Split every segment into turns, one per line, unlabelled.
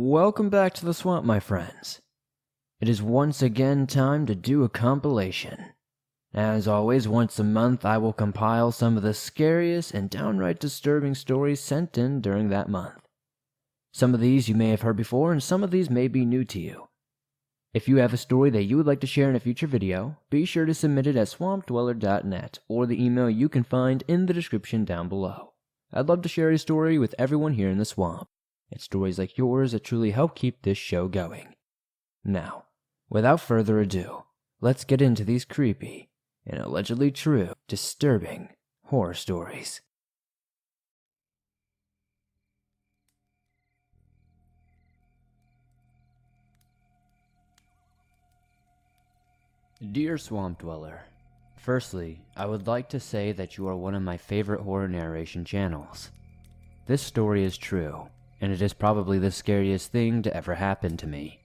Welcome back to the swamp, my friends. It is once again time to do a compilation. As always, once a month I will compile some of the scariest and downright disturbing stories sent in during that month. Some of these you may have heard before, and some of these may be new to you. If you have a story that you would like to share in a future video, be sure to submit it at swampdweller.net or the email you can find in the description down below. I'd love to share a story with everyone here in the swamp. It's stories like yours that truly help keep this show going. Now, without further ado, let's get into these creepy and allegedly true, disturbing horror stories. Dear Swamp Dweller, Firstly, I would like to say that you are one of my favorite horror narration channels. This story is true, and it is probably the scariest thing to ever happen to me.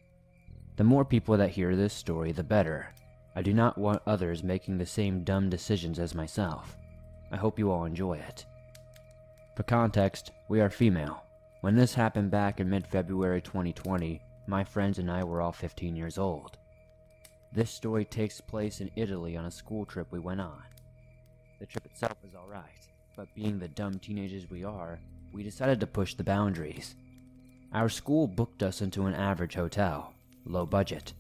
The more people that hear this story, the better. I do not want others making the same dumb decisions as myself. I hope you all enjoy it. For context, we are female. When this happened back in mid February 2020, my friends and I were all 15 years old. This story takes place in Italy on a school trip we went on. The trip itself was alright, but being the dumb teenagers we are, we decided to push the boundaries. Our school booked us into an average hotel, low budget.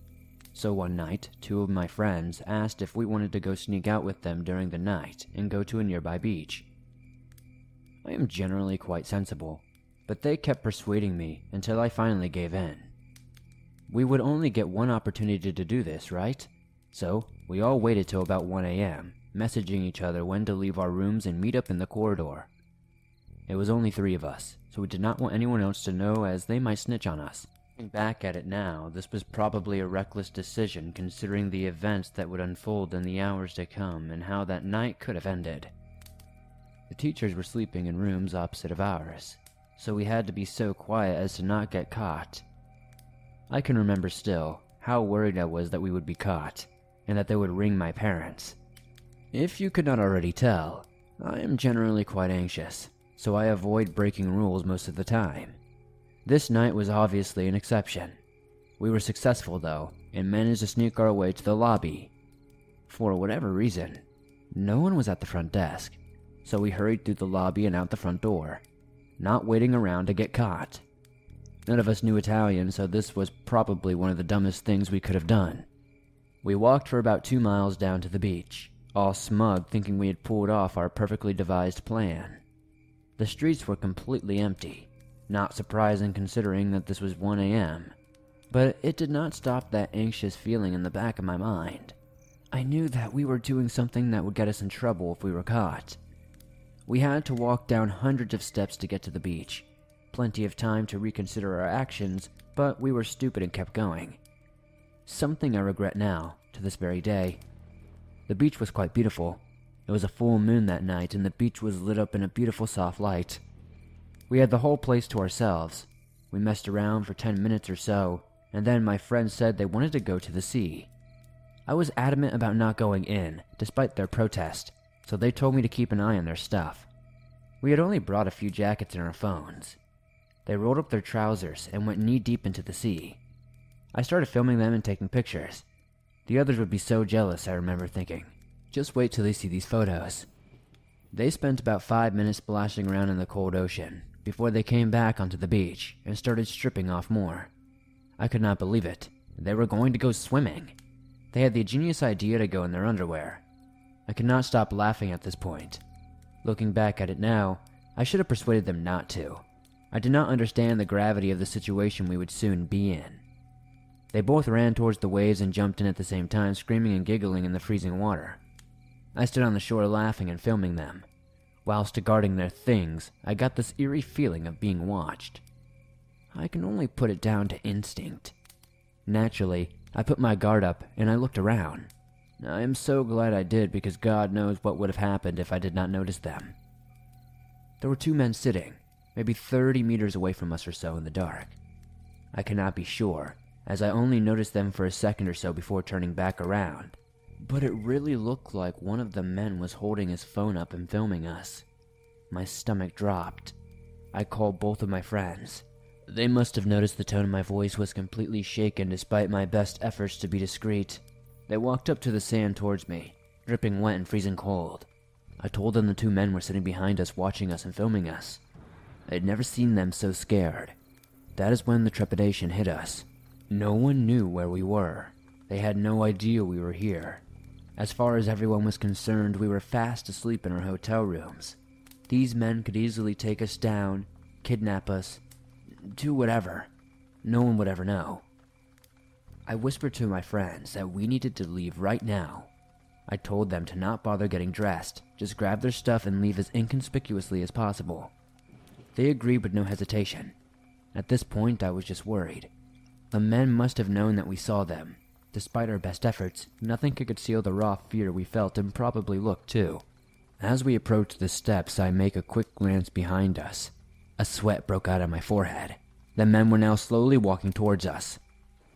So one night, two of my friends asked if we wanted to go sneak out with them during the night and go to a nearby beach. I am generally quite sensible, but they kept persuading me until I finally gave in. We would only get one opportunity to do this, right? So, we all waited till about 1 a.m., messaging each other when to leave our rooms and meet up in the corridor. It was only three of us, so we did not want anyone else to know as they might snitch on us. Looking back at it now, this was probably a reckless decision considering the events that would unfold in the hours to come and how that night could have ended. The teachers were sleeping in rooms opposite of ours, so we had to be so quiet as to not get caught. I can remember still how worried I was that we would be caught, and that they would ring my parents. If you could not already tell, I am generally quite anxious, so I avoid breaking rules most of the time. This night was obviously an exception. We were successful though, and managed to sneak our way to the lobby. For whatever reason, no one was at the front desk, so we hurried through the lobby and out the front door, not waiting around to get caught. None of us knew Italian, so this was probably one of the dumbest things we could have done. We walked for about two miles down to the beach, all smug thinking we had pulled off our perfectly devised plan. The streets were completely empty, not surprising considering that this was 1 a.m., but it did not stop that anxious feeling in the back of my mind. I knew that we were doing something that would get us in trouble if we were caught. We had to walk down hundreds of steps to get to the beach, plenty of time to reconsider our actions, but we were stupid and kept going. Something I regret now, to this very day. The beach was quite beautiful. It was a full moon that night, and the beach was lit up in a beautiful soft light. We had the whole place to ourselves. We messed around for 10 minutes or so, and then my friends said they wanted to go to the sea. I was adamant about not going in, despite their protest, so they told me to keep an eye on their stuff. We had only brought a few jackets and our phones. They rolled up their trousers and went knee deep into the sea. I started filming them and taking pictures. The others would be so jealous, I remember thinking. Just wait till they see these photos. They spent about five minutes splashing around in the cold ocean before they came back onto the beach and started stripping off more. I could not believe it. They were going to go swimming. They had the genius idea to go in their underwear. I could not stop laughing at this point. Looking back at it now, I should have persuaded them not to. I did not understand the gravity of the situation we would soon be in. They both ran towards the waves and jumped in at the same time, screaming and giggling in the freezing water. I stood on the shore laughing and filming them. Whilst guarding their things, I got this eerie feeling of being watched. I can only put it down to instinct. Naturally, I put my guard up and I looked around. I am so glad I did because God knows what would have happened if I did not notice them. There were two men sitting, maybe 30 meters away from us or so in the dark. I cannot be sure, as I only noticed them for a second or so before turning back around. But it really looked like one of the men was holding his phone up and filming us. My stomach dropped. I called both of my friends. They must have noticed the tone of my voice was completely shaken despite my best efforts to be discreet. They walked up to the sand towards me, dripping wet and freezing cold. I told them the two men were sitting behind us watching us and filming us. I had never seen them so scared. That is when the trepidation hit us. No one knew where we were. They had no idea we were here. As far as everyone was concerned, we were fast asleep in our hotel rooms. These men could easily take us down, kidnap us, do whatever. No one would ever know. I whispered to my friends that we needed to leave right now. I told them to not bother getting dressed, just grab their stuff and leave as inconspicuously as possible. They agreed with no hesitation. At this point, I was just worried. The men must have known that we saw them. Despite our best efforts, nothing could conceal the raw fear we felt and probably looked too. As we approached the steps, I make a quick glance behind us. A sweat broke out on my forehead. The men were now slowly walking towards us.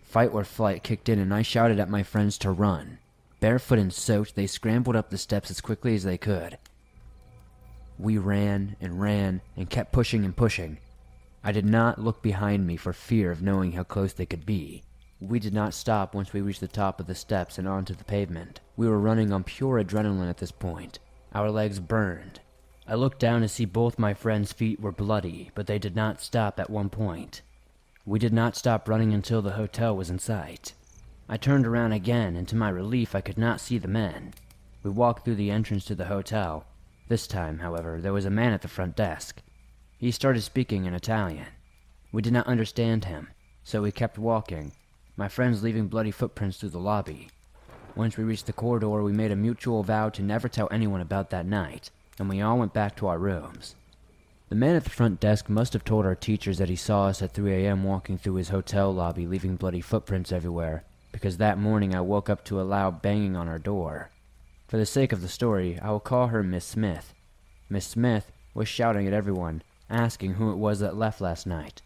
Fight or flight kicked in, and I shouted at my friends to run. Barefoot and soaked, they scrambled up the steps as quickly as they could. We ran and ran and kept pushing and pushing. I did not look behind me for fear of knowing how close they could be. We did not stop once we reached the top of the steps and onto the pavement. We were running on pure adrenaline at this point. Our legs burned. I looked down to see both my friends' feet were bloody, but they did not stop at one point. We did not stop running until the hotel was in sight. I turned around again, and to my relief, I could not see the men. We walked through the entrance to the hotel. This time, however, there was a man at the front desk. He started speaking in Italian. We did not understand him, so we kept walking, my friends leaving bloody footprints through the lobby. Once we reached the corridor, we made a mutual vow to never tell anyone about that night, and we all went back to our rooms. The man at the front desk must have told our teachers that he saw us at 3 a.m. walking through his hotel lobby, leaving bloody footprints everywhere, because that morning I woke up to a loud banging on our door. For the sake of the story, I will call her Miss Smith. Miss Smith was shouting at everyone, asking who it was that left last night.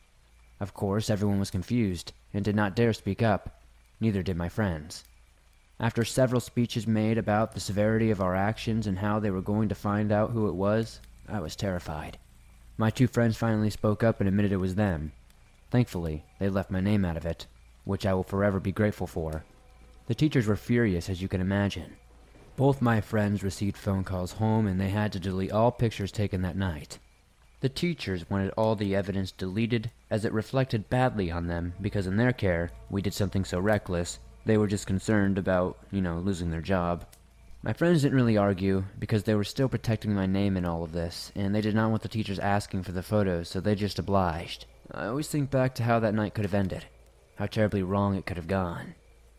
Of course, everyone was confused and did not dare speak up. Neither did my friends. After several speeches made about the severity of our actions and how they were going to find out who it was, I was terrified. My two friends finally spoke up and admitted it was them. Thankfully, they left my name out of it, which I will forever be grateful for. The teachers were furious, as you can imagine. Both my friends received phone calls home and they had to delete all pictures taken that night. The teachers wanted all the evidence deleted as it reflected badly on them because in their care, we did something so reckless they were just concerned about, you know, losing their job. My friends didn't really argue because they were still protecting my name in all of this, and they did not want the teachers asking for the photos, so they just obliged. I always think back to how that night could have ended, how terribly wrong it could have gone.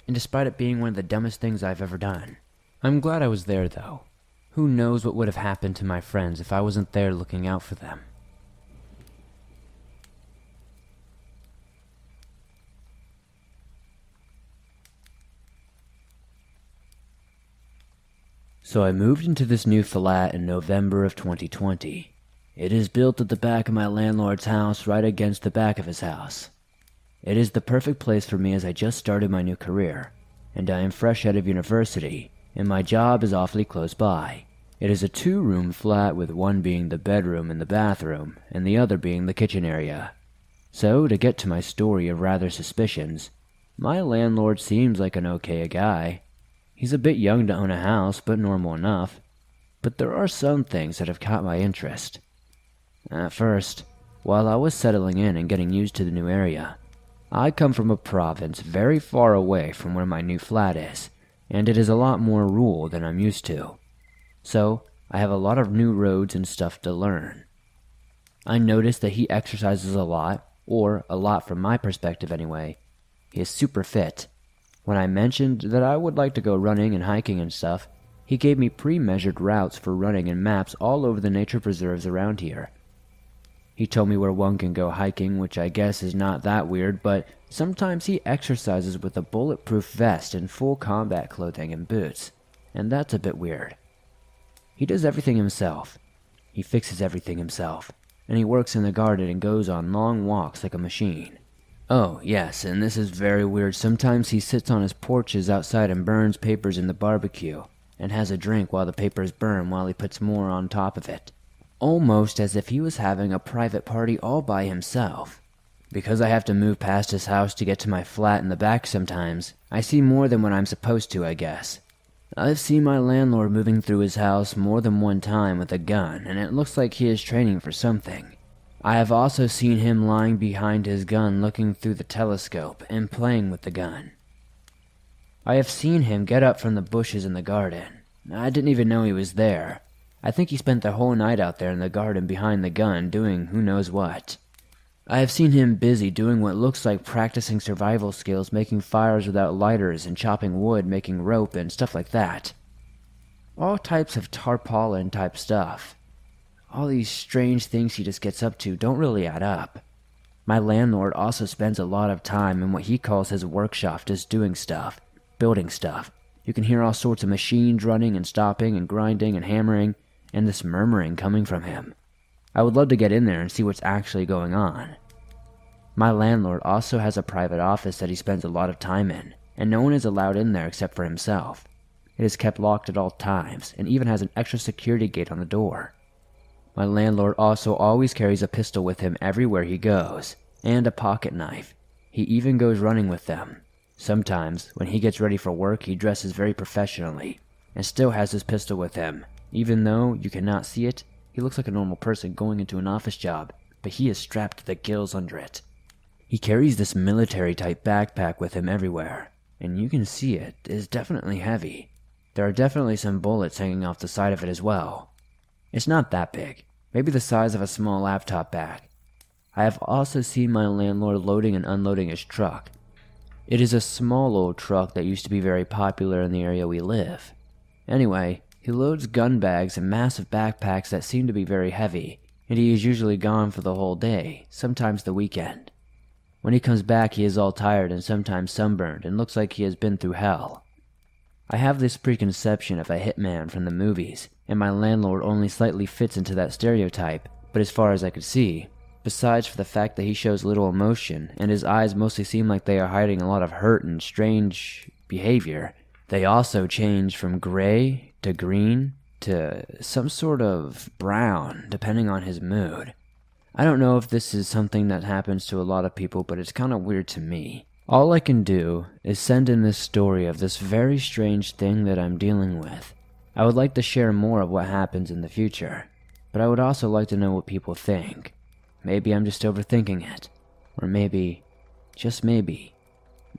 And despite it being one of the dumbest things I've ever done, I'm glad I was there though. Who knows what would have happened to my friends if I wasn't there looking out for them? So I moved into this new flat in November of 2020. It is built at the back of my landlord's house, right against the back of his house. It is the perfect place for me as I just started my new career, and I am fresh out of university, and my job is awfully close by. It is a two room flat with one being the bedroom and the bathroom, and the other being the kitchen area. So, to get to my story of rather suspicions, my landlord seems like an okay guy, He's a bit young to own a house, but normal enough. But there are some things that have caught my interest. At first, while I was settling in and getting used to the new area, I come from a province very far away from where my new flat is, and it is a lot more rural than I'm used to. So, I have a lot of new roads and stuff to learn. I noticed that he exercises a lot, or a lot from my perspective anyway. He is super fit, when I mentioned that I would like to go running and hiking and stuff, he gave me pre measured routes for running and maps all over the nature preserves around here. He told me where one can go hiking, which I guess is not that weird, but sometimes he exercises with a bulletproof vest and full combat clothing and boots, and that's a bit weird. He does everything himself. He fixes everything himself, and he works in the garden and goes on long walks like a machine. Oh, yes, and this is very weird. Sometimes he sits on his porches outside and burns papers in the barbecue, and has a drink while the papers burn while he puts more on top of it. Almost as if he was having a private party all by himself. Because I have to move past his house to get to my flat in the back sometimes, I see more than what I'm supposed to, I guess. I've seen my landlord moving through his house more than one time with a gun, and it looks like he is training for something. I have also seen him lying behind his gun looking through the telescope and playing with the gun. I have seen him get up from the bushes in the garden. I didn't even know he was there. I think he spent the whole night out there in the garden behind the gun doing who knows what. I have seen him busy doing what looks like practicing survival skills, making fires without lighters and chopping wood, making rope and stuff like that. All types of tarpaulin type stuff. All these strange things he just gets up to don't really add up. My landlord also spends a lot of time in what he calls his workshop just doing stuff, building stuff. You can hear all sorts of machines running and stopping and grinding and hammering, and this murmuring coming from him. I would love to get in there and see what's actually going on. My landlord also has a private office that he spends a lot of time in, and no one is allowed in there except for himself. It is kept locked at all times, and even has an extra security gate on the door. My landlord also always carries a pistol with him everywhere he goes, and a pocket knife. He even goes running with them. Sometimes, when he gets ready for work, he dresses very professionally, and still has his pistol with him. Even though you cannot see it, he looks like a normal person going into an office job, but he is strapped to the gills under it. He carries this military type backpack with him everywhere, and you can see it is definitely heavy. There are definitely some bullets hanging off the side of it as well. It's not that big, maybe the size of a small laptop bag. I have also seen my landlord loading and unloading his truck. It is a small old truck that used to be very popular in the area we live. Anyway, he loads gun bags and massive backpacks that seem to be very heavy, and he is usually gone for the whole day, sometimes the weekend. When he comes back, he is all tired and sometimes sunburned and looks like he has been through hell. I have this preconception of a hitman from the movies, and my landlord only slightly fits into that stereotype, but as far as I could see, besides for the fact that he shows little emotion and his eyes mostly seem like they are hiding a lot of hurt and strange behavior, they also change from gray to green to some sort of brown, depending on his mood. I don't know if this is something that happens to a lot of people, but it's kind of weird to me. All I can do is send in this story of this very strange thing that I'm dealing with. I would like to share more of what happens in the future, but I would also like to know what people think. Maybe I'm just overthinking it, or maybe, just maybe,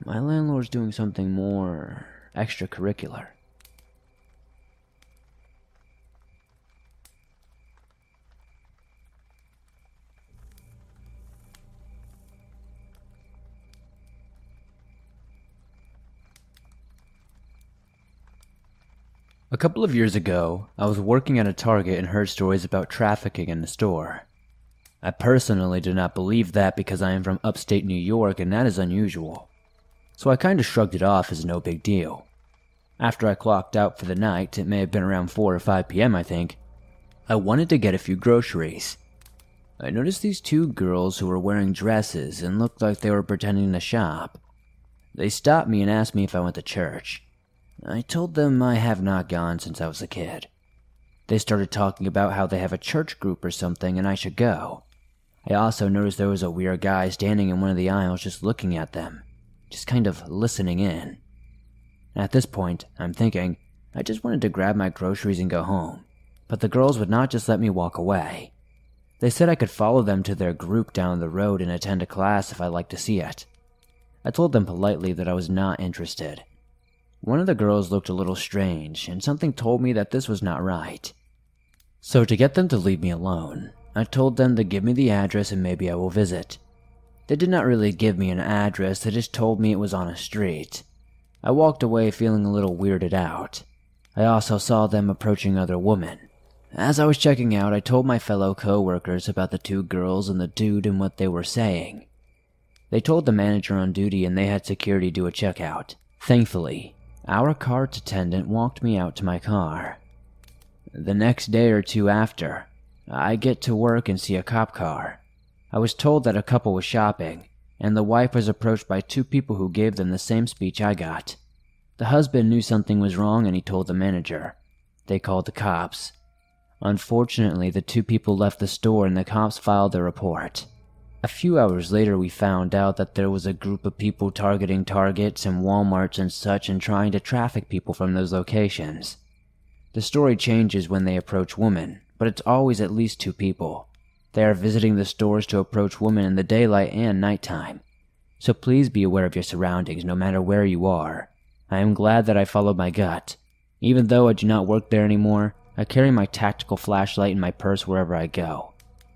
my landlord's doing something more extracurricular. A couple of years ago, I was working at a Target and heard stories about trafficking in the store. I personally do not believe that because I am from upstate New York and that is unusual. So I kinda shrugged it off as no big deal. After I clocked out for the night, it may have been around 4 or 5 p.m., I think, I wanted to get a few groceries. I noticed these two girls who were wearing dresses and looked like they were pretending to shop. They stopped me and asked me if I went to church. I told them I have not gone since I was a kid. They started talking about how they have a church group or something and I should go. I also noticed there was a weird guy standing in one of the aisles just looking at them, just kind of listening in. At this point, I'm thinking, I just wanted to grab my groceries and go home, but the girls would not just let me walk away. They said I could follow them to their group down the road and attend a class if I'd like to see it. I told them politely that I was not interested, one of the girls looked a little strange, and something told me that this was not right. So, to get them to leave me alone, I told them to give me the address and maybe I will visit. They did not really give me an address, they just told me it was on a street. I walked away feeling a little weirded out. I also saw them approaching other women. As I was checking out, I told my fellow co-workers about the two girls and the dude and what they were saying. They told the manager on duty and they had security do a checkout. Thankfully, our cart attendant walked me out to my car. The next day or two after, I get to work and see a cop car. I was told that a couple was shopping, and the wife was approached by two people who gave them the same speech I got. The husband knew something was wrong and he told the manager. They called the cops. Unfortunately, the two people left the store and the cops filed their report. A few hours later, we found out that there was a group of people targeting Targets and Walmarts and such and trying to traffic people from those locations. The story changes when they approach women, but it's always at least two people. They are visiting the stores to approach women in the daylight and nighttime. So please be aware of your surroundings no matter where you are. I am glad that I followed my gut. Even though I do not work there anymore, I carry my tactical flashlight in my purse wherever I go.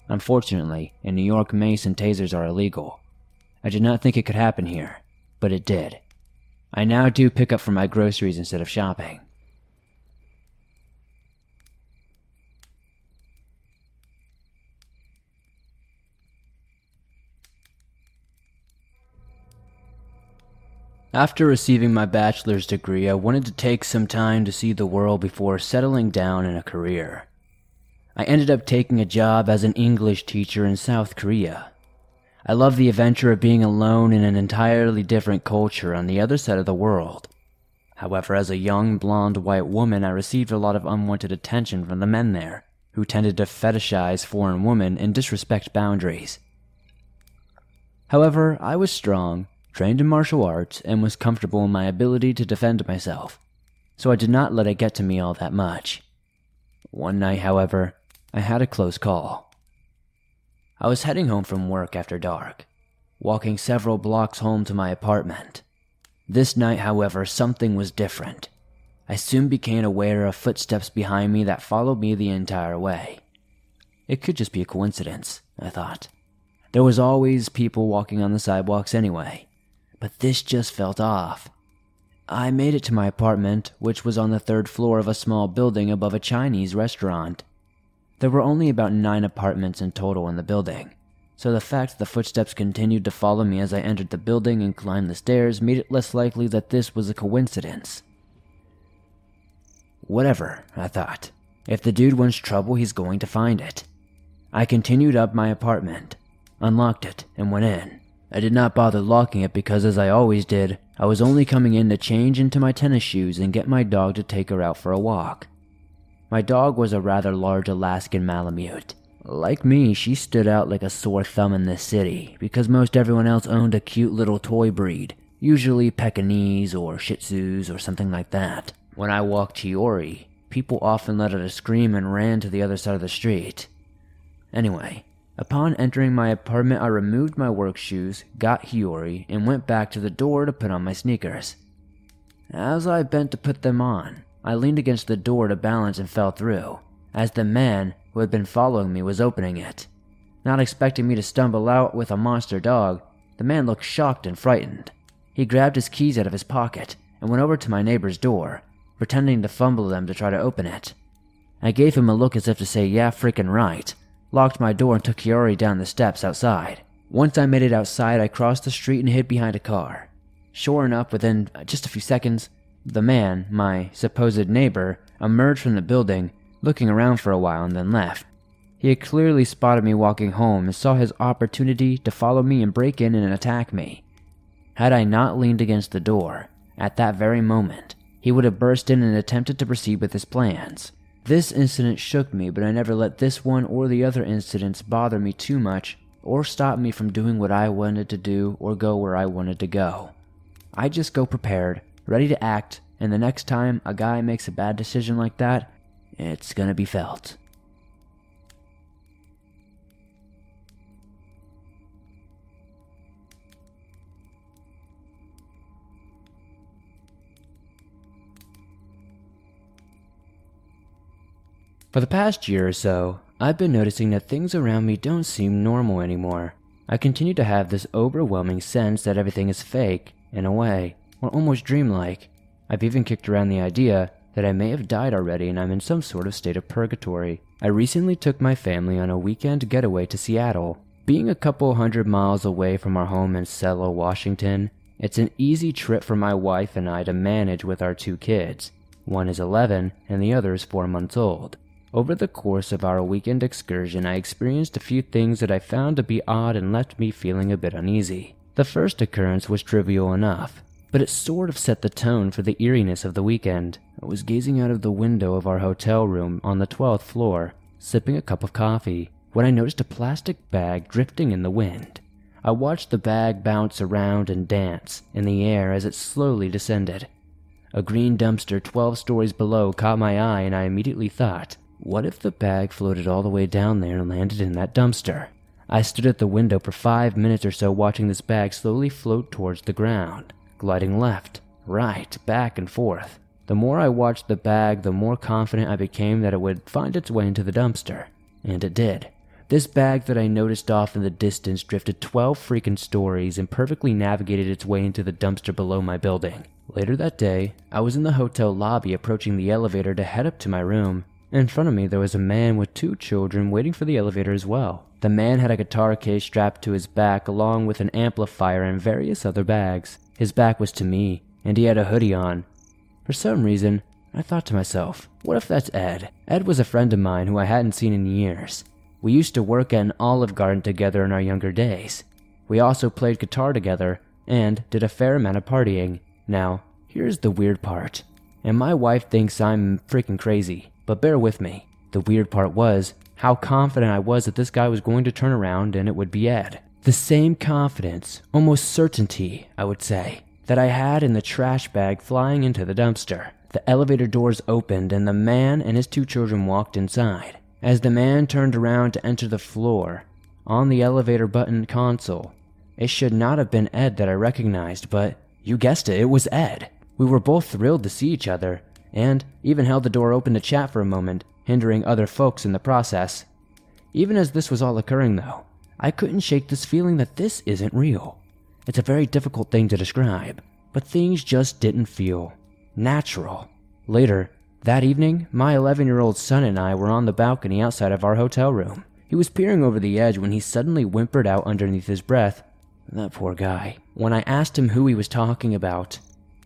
Unfortunately, in New York, mace and tasers are illegal. I did not think it could happen here, but it did. I now do pick up for my groceries instead of shopping. After receiving my bachelor's degree, I wanted to take some time to see the world before settling down in a career. I ended up taking a job as an English teacher in South Korea. I love the adventure of being alone in an entirely different culture on the other side of the world. However, as a young blonde white woman, I received a lot of unwanted attention from the men there, who tended to fetishize foreign women and disrespect boundaries. However, I was strong, trained in martial arts, and was comfortable in my ability to defend myself, so I did not let it get to me all that much. One night, however, I had a close call. I was heading home from work after dark, walking several blocks home to my apartment. This night, however, something was different. I soon became aware of footsteps behind me that followed me the entire way. It could just be a coincidence, I thought. There was always people walking on the sidewalks anyway, but this just felt off. I made it to my apartment, which was on the third floor of a small building above a Chinese restaurant. There were only about nine apartments in total in the building, so the fact the footsteps continued to follow me as I entered the building and climbed the stairs made it less likely that this was a coincidence. Whatever, I thought. If the dude wants trouble, he's going to find it. I continued up my apartment, unlocked it, and went in. I did not bother locking it because, as I always did, I was only coming in to change into my tennis shoes and get my dog to take her out for a walk. My dog was a rather large Alaskan Malamute. Like me, she stood out like a sore thumb in this city because most everyone else owned a cute little toy breed, usually Pekingese or Shih Tzus or something like that. When I walked Chiori, people often let out a scream and ran to the other side of the street. Anyway, upon entering my apartment, I removed my work shoes, got Hiyori, and went back to the door to put on my sneakers. As I bent to put them on, I leaned against the door to balance and fell through, as the man who had been following me was opening it. Not expecting me to stumble out with a monster dog, the man looked shocked and frightened. He grabbed his keys out of his pocket and went over to my neighbor's door, pretending to fumble them to try to open it. I gave him a look as if to say, yeah, freaking right, locked my door and took Kiori down the steps outside. Once I made it outside, I crossed the street and hid behind a car. Sure enough, within just a few seconds, the man, my supposed neighbor, emerged from the building, looking around for a while and then left. He had clearly spotted me walking home and saw his opportunity to follow me and break in and attack me. Had I not leaned against the door, at that very moment, he would have burst in and attempted to proceed with his plans. This incident shook me, but I never let this one or the other incidents bother me too much or stop me from doing what I wanted to do or go where I wanted to go. I just go prepared ready to act, and the next time a guy makes a bad decision like that, it's gonna be felt. For the past year or so, I've been noticing that things around me don't seem normal anymore. I continue to have this overwhelming sense that everything is fake, in a way or almost dreamlike. I've even kicked around the idea that I may have died already and I'm in some sort of state of purgatory. I recently took my family on a weekend getaway to Seattle. Being a couple hundred miles away from our home in Selah, Washington, it's an easy trip for my wife and I to manage with our two kids. One is 11 and the other is 4 months old. Over the course of our weekend excursion, I experienced a few things that I found to be odd and left me feeling a bit uneasy. The first occurrence was trivial enough but it sort of set the tone for the eeriness of the weekend. I was gazing out of the window of our hotel room on the 12th floor, sipping a cup of coffee, when I noticed a plastic bag drifting in the wind. I watched the bag bounce around and dance in the air as it slowly descended. A green dumpster 12 stories below caught my eye, and I immediately thought, what if the bag floated all the way down there and landed in that dumpster? I stood at the window for five minutes or so watching this bag slowly float towards the ground, gliding left, right, back, and forth. The more I watched the bag, the more confident I became that it would find its way into the dumpster. And it did. This bag that I noticed off in the distance drifted 12 freaking stories and perfectly navigated its way into the dumpster below my building. Later that day, I was in the hotel lobby approaching the elevator to head up to my room. In front of me, there was a man with two children waiting for the elevator as well. The man had a guitar case strapped to his back along with an amplifier and various other bags. His back was to me, and he had a hoodie on. For some reason, I thought to myself, what if that's Ed? Ed was a friend of mine who I hadn't seen in years. We used to work at an Olive Garden together in our younger days. We also played guitar together and did a fair amount of partying. Now, here's the weird part. And my wife thinks I'm freaking crazy, but bear with me. The weird part was how confident I was that this guy was going to turn around and it would be Ed. The same confidence, almost certainty, I would say, that I had in the trash bag flying into the dumpster. The elevator doors opened and the man and his two children walked inside. As the man turned around to enter the floor, on the elevator button console, it should not have been Ed that I recognized, but you guessed it, it was Ed. We were both thrilled to see each other, and even held the door open to chat for a moment, hindering other folks in the process. Even as this was all occurring, though, I couldn't shake this feeling that this isn't real. It's a very difficult thing to describe, but things just didn't feel natural. Later, that evening, my 11 year old son and I were on the balcony outside of our hotel room. He was peering over the edge when he suddenly whimpered out underneath his breath, That poor guy. When I asked him who he was talking about,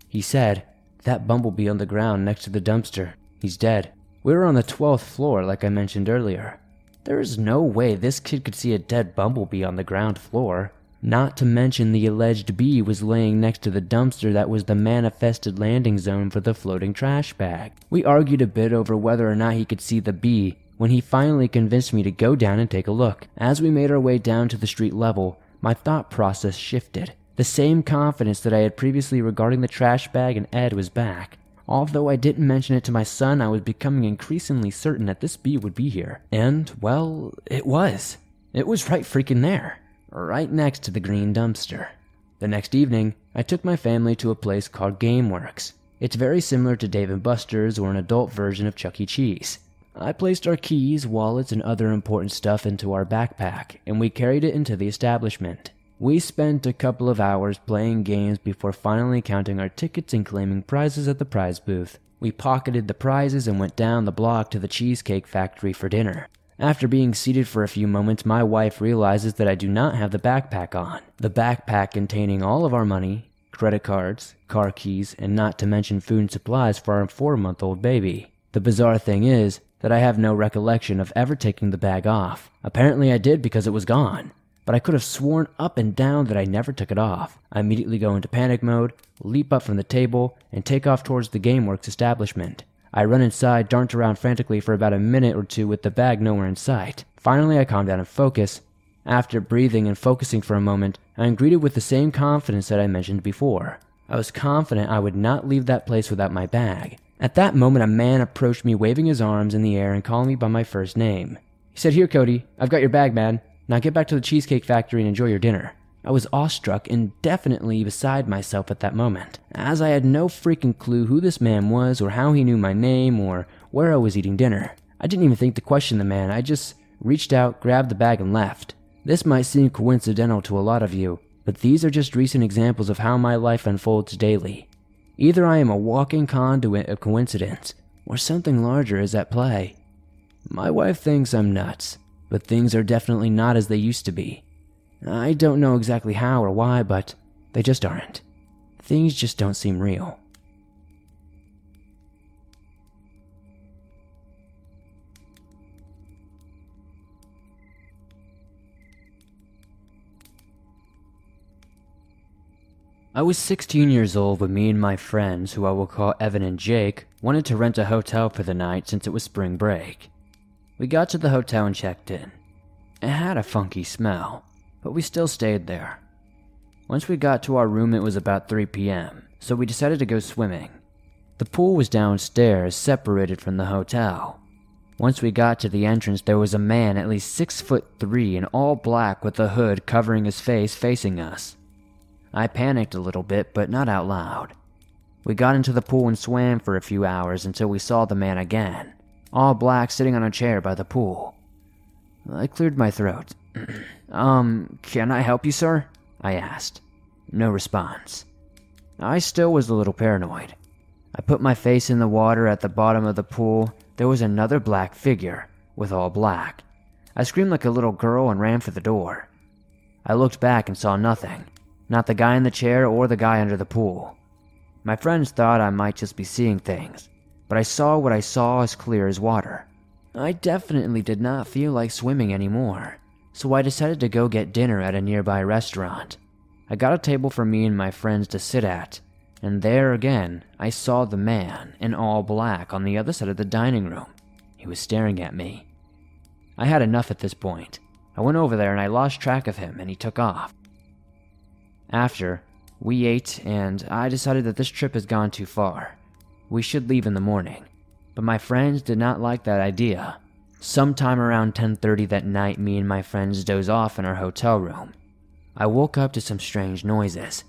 he said, That bumblebee on the ground next to the dumpster. He's dead. We were on the 12th floor, like I mentioned earlier. There is no way this kid could see a dead bumblebee on the ground floor. Not to mention the alleged bee was laying next to the dumpster that was the manifested landing zone for the floating trash bag. We argued a bit over whether or not he could see the bee when he finally convinced me to go down and take a look. As we made our way down to the street level, my thought process shifted. The same confidence that I had previously regarding the trash bag and Ed was back. Although I didn't mention it to my son, I was becoming increasingly certain that this bee would be here. And, well, it was. It was right freaking there right next to the green dumpster. The next evening, I took my family to a place called GameWorks. It's very similar to Dave & Buster's or an adult version of Chuck E. Cheese. I placed our keys, wallets, and other important stuff into our backpack, and we carried it into the establishment. We spent a couple of hours playing games before finally counting our tickets and claiming prizes at the prize booth. We pocketed the prizes and went down the block to the Cheesecake Factory for dinner. After being seated for a few moments, my wife realizes that I do not have the backpack on. The backpack containing all of our money, credit cards, car keys, and not to mention food and supplies for our four month old baby. The bizarre thing is that I have no recollection of ever taking the bag off. Apparently, I did because it was gone, but I could have sworn up and down that I never took it off. I immediately go into panic mode, leap up from the table, and take off towards the GameWorks establishment. I run inside, dart around frantically for about a minute or two with the bag nowhere in sight. Finally, I calm down and focus. After breathing and focusing for a moment, I am greeted with the same confidence that I mentioned before. I was confident I would not leave that place without my bag. At that moment, a man approached me, waving his arms in the air and calling me by my first name. He said, Here, Cody, I've got your bag, man. Now get back to the Cheesecake Factory and enjoy your dinner. I was awestruck and definitely beside myself at that moment, as I had no freaking clue who this man was or how he knew my name or where I was eating dinner. I didn't even think to question the man, I just reached out, grabbed the bag, and left. This might seem coincidental to a lot of you, but these are just recent examples of how my life unfolds daily. Either I am a walking conduit of coincidence, or something larger is at play. My wife thinks I'm nuts, but things are definitely not as they used to be. I don't know exactly how or why, but they just aren't. Things just don't seem real. I was 16 years old when me and my friends, who I will call Evan and Jake, wanted to rent a hotel for the night since it was spring break. We got to the hotel and checked in. It had a funky smell. but we still stayed there. Once we got to our room, it was about 3 p.m., so we decided to go swimming. The pool was downstairs, separated from the hotel. Once we got to the entrance, there was a man at least six foot three in all black with a hood covering his face facing us. I panicked a little bit, but not out loud. We got into the pool and swam for a few hours until we saw the man again, all black sitting on a chair by the pool. I cleared my throat. um, can I help you, sir? I asked. No response. I still was a little paranoid. I put my face in the water at the bottom of the pool. There was another black figure, with all black. I screamed like a little girl and ran for the door. I looked back and saw nothing. Not the guy in the chair or the guy under the pool. My friends thought I might just be seeing things, but I saw what I saw as clear as water. I definitely did not feel like swimming anymore, so I decided to go get dinner at a nearby restaurant. I got a table for me and my friends to sit at, and there again I saw the man in all black on the other side of the dining room. He was staring at me. I had enough at this point. I went over there and I lost track of him and he took off. After, we ate and I decided that this trip has gone too far. We should leave in the morning. But my friends did not like that idea. Sometime around 10:30 that night, me and my friends dozed off in our hotel room. I woke up to some strange noises.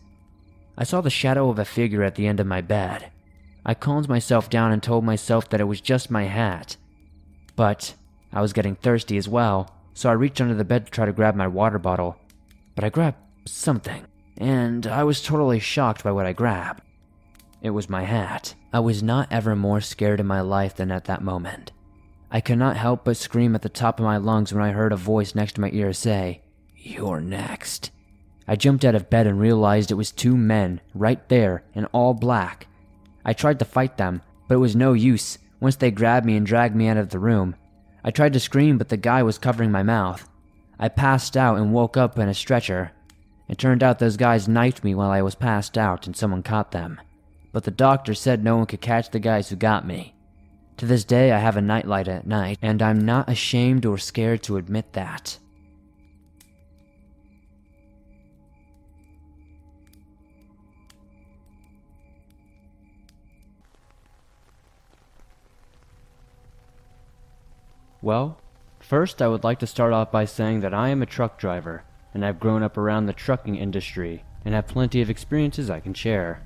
I saw the shadow of a figure at the end of my bed. I calmed myself down and told myself that it was just my hat. But I was getting thirsty as well, so I reached under the bed to try to grab my water bottle. But I grabbed something, and I was totally shocked by what I grabbed. It was my hat. I was not ever more scared in my life than at that moment. I could not help but scream at the top of my lungs when I heard a voice next to my ear say, You're next. I jumped out of bed and realized it was two men, right there, in all black. I tried to fight them, but it was no use once they grabbed me and dragged me out of the room. I tried to scream, but the guy was covering my mouth. I passed out and woke up in a stretcher. It turned out those guys knifed me while I was passed out and someone caught them. But the doctor said no one could catch the guys who got me. To this day, I have a nightlight at night, and I'm not ashamed or scared to admit that. Well, first I would like to start off by saying that I am a truck driver, and I've grown up around the trucking industry, and have plenty of experiences I can share.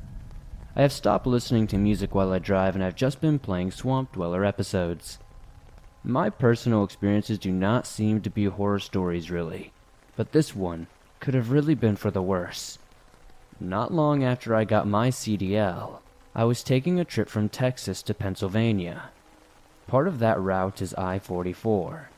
I have stopped listening to music while I drive, and I've just been playing Swamp Dweller episodes. My personal experiences do not seem to be horror stories, really, but this one could have really been for the worse. Not long after I got my CDL, I was taking a trip from Texas to Pennsylvania. Part of that route is I 44.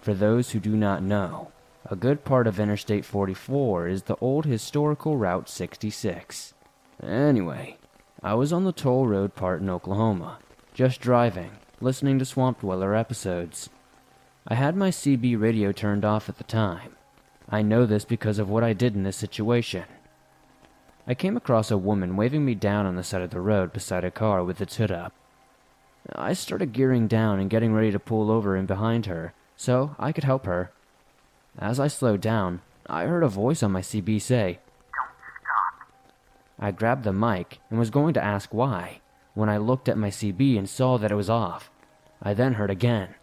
For those who do not know, a good part of Interstate 44 is the old historical Route 66. Anyway, I was on the toll road part in Oklahoma, just driving, listening to Swamp Dweller episodes. I had my CB radio turned off at the time. I know this because of what I did in this situation. I came across a woman waving me down on the side of the road beside a car with its hood up. I started gearing down and getting ready to pull over in behind her so I could help her. As I slowed down, I heard a voice on my CB say. I grabbed the mic and was going to ask why when I looked at my CB and saw that it was off. I then heard again.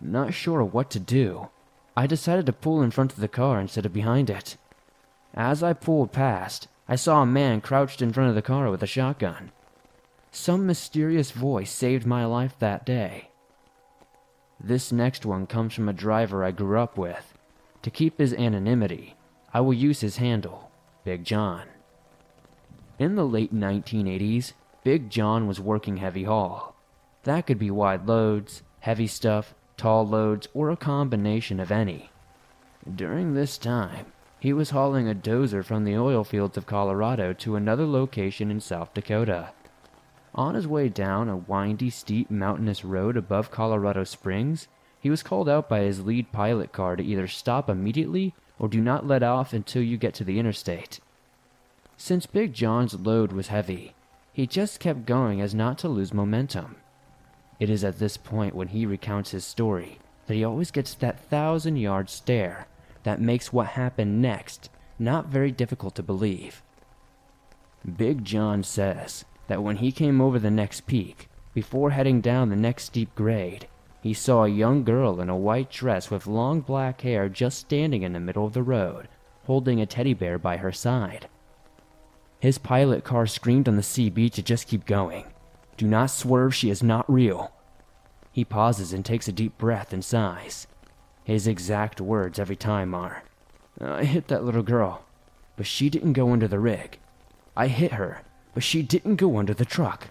Not sure what to do. I decided to pull in front of the car instead of behind it. As I pulled past, I saw a man crouched in front of the car with a shotgun. Some mysterious voice saved my life that day. This next one comes from a driver I grew up with. To keep his anonymity, I will use his handle, Big John. In the late 1980s, Big John was working heavy haul. That could be wide loads, heavy stuff, tall loads, or a combination of any. During this time, he was hauling a dozer from the oil fields of Colorado to another location in South Dakota. On his way down a windy, steep, mountainous road above Colorado Springs, he was called out by his lead pilot car to either stop immediately or do not let off until you get to the interstate. Since Big John's load was heavy, he just kept going as not to lose momentum. It is at this point when he recounts his story that he always gets that thousand yard stare that makes what happened next not very difficult to believe. Big John says that when he came over the next peak, before heading down the next steep grade, he saw a young girl in a white dress with long black hair just standing in the middle of the road, holding a teddy bear by her side. His pilot car screamed on the CB to just keep going. Do not swerve, she is not real. He pauses and takes a deep breath and sighs. His exact words every time are I hit that little girl, but she didn't go under the rig. I hit her, but she didn't go under the truck.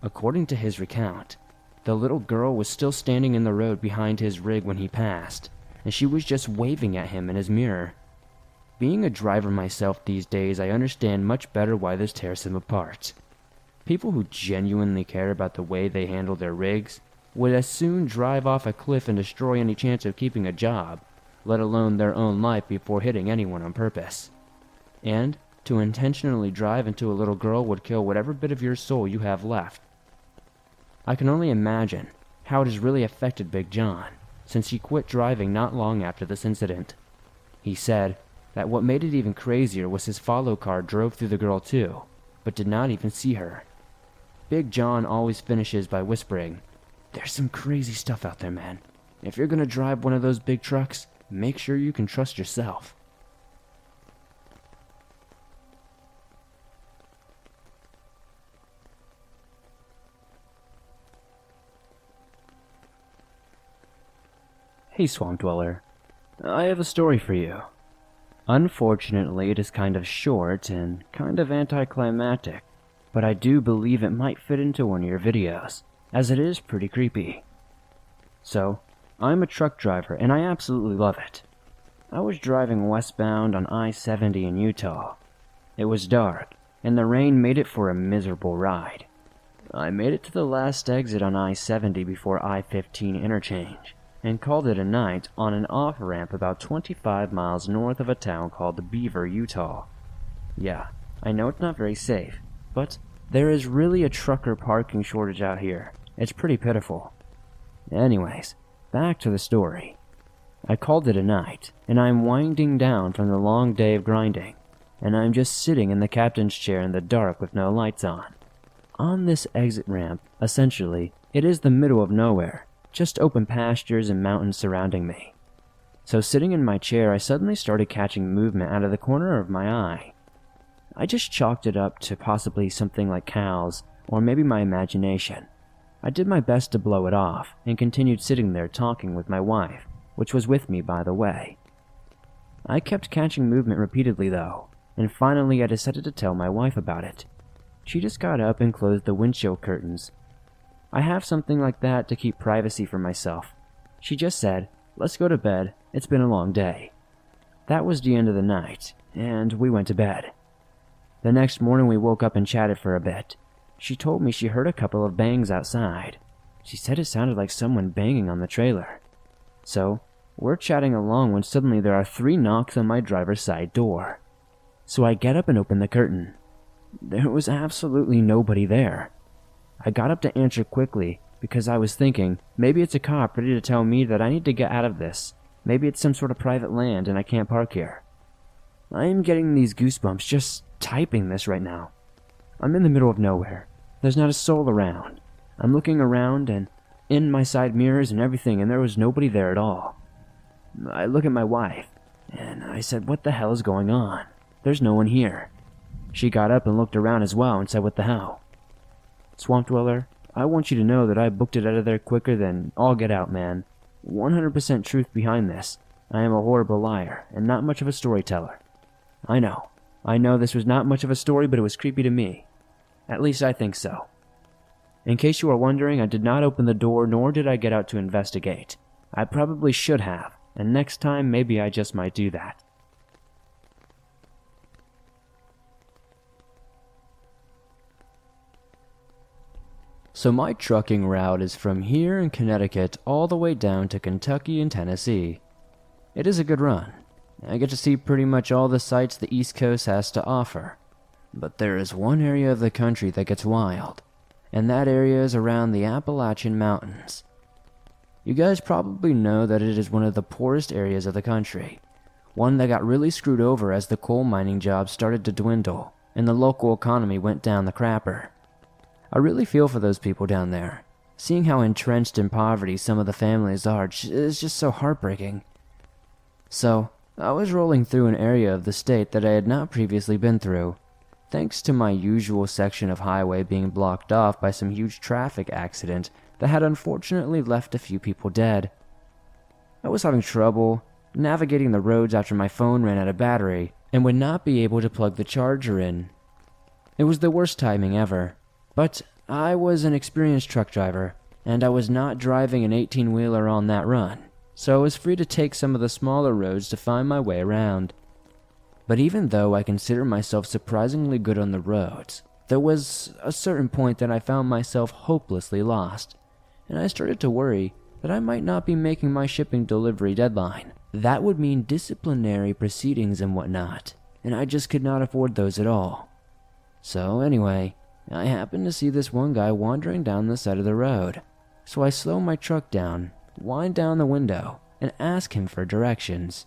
According to his recount, the little girl was still standing in the road behind his rig when he passed, and she was just waving at him in his mirror. Being a driver myself these days, I understand much better why this tears him apart. People who genuinely care about the way they handle their rigs would as soon drive off a cliff and destroy any chance of keeping a job, let alone their own life before hitting anyone on purpose. And to intentionally drive into a little girl would kill whatever bit of your soul you have left. I can only imagine how it has really affected Big John, since he quit driving not long after this incident. He said that what made it even crazier was his follow car drove through the girl too, but did not even see her. Big John always finishes by whispering, There's some crazy stuff out there, man. If you're gonna drive one of those big trucks, make sure you can trust yourself. Hey, Swamp Dweller. I have a story for you. Unfortunately, it is kind of short and kind of anticlimactic, but I do believe it might fit into one of your videos, as it is pretty creepy. So, I'm a truck driver and I absolutely love it. I was driving westbound on I 70 in Utah. It was dark, and the rain made it for a miserable ride. I made it to the last exit on I 70 before I 15 interchange and called it a night on an off ramp about 25 miles north of a town called Beaver, Utah. Yeah, I know it's not very safe, but there is really a trucker parking shortage out here. It's pretty pitiful. Anyways, back to the story. I called it a night, and I'm winding down from the long day of grinding, and I'm just sitting in the captain's chair in the dark with no lights on. On this exit ramp, essentially, it is the middle of nowhere, just open pastures and mountains surrounding me. So, sitting in my chair, I suddenly started catching movement out of the corner of my eye. I just chalked it up to possibly something like cows, or maybe my imagination. I did my best to blow it off, and continued sitting there talking with my wife, which was with me, by the way. I kept catching movement repeatedly, though, and finally I decided to tell my wife about it. She just got up and closed the windshield curtains I have something like that to keep privacy for myself. She just said, Let's go to bed. It's been a long day. That was the end of the night, and we went to bed. The next morning, we woke up and chatted for a bit. She told me she heard a couple of bangs outside. She said it sounded like someone banging on the trailer. So, we're chatting along when suddenly there are three knocks on my driver's side door. So I get up and open the curtain. There was absolutely nobody there. I got up to answer quickly because I was thinking maybe it's a cop ready to tell me that I need to get out of this. Maybe it's some sort of private land and I can't park here. I am getting these goosebumps just typing this right now. I'm in the middle of nowhere. There's not a soul around. I'm looking around and in my side mirrors and everything, and there was nobody there at all. I look at my wife, and I said, What the hell is going on? There's no one here. She got up and looked around as well and said, What the hell? Swamp Dweller, I want you to know that I booked it out of there quicker than all get out, man. 100% truth behind this. I am a horrible liar, and not much of a storyteller. I know. I know this was not much of a story, but it was creepy to me. At least I think so. In case you are wondering, I did not open the door, nor did I get out to investigate. I probably should have, and next time maybe I just might do that. So my trucking route is from here in Connecticut all the way down to Kentucky and Tennessee. It is a good run. I get to see pretty much all the sights the East Coast has to offer. But there is one area of the country that gets wild, and that area is around the Appalachian Mountains. You guys probably know that it is one of the poorest areas of the country. One that got really screwed over as the coal mining jobs started to dwindle and the local economy went down the crapper. I really feel for those people down there. Seeing how entrenched in poverty some of the families are is just so heartbreaking. So, I was rolling through an area of the state that I had not previously been through, thanks to my usual section of highway being blocked off by some huge traffic accident that had unfortunately left a few people dead. I was having trouble navigating the roads after my phone ran out of battery and would not be able to plug the charger in. It was the worst timing ever, but I was an experienced truck driver, and I was not driving an 18 wheeler on that run so I was free to take some of the smaller roads to find my way around. But even though I consider myself surprisingly good on the roads, there was a certain point that I found myself hopelessly lost, and I started to worry that I might not be making my shipping delivery deadline. That would mean disciplinary proceedings and whatnot, and I just could not afford those at all. So, anyway, I happened to see this one guy wandering down the side of the road, so I slow my truck down wind down the window, and ask him for directions.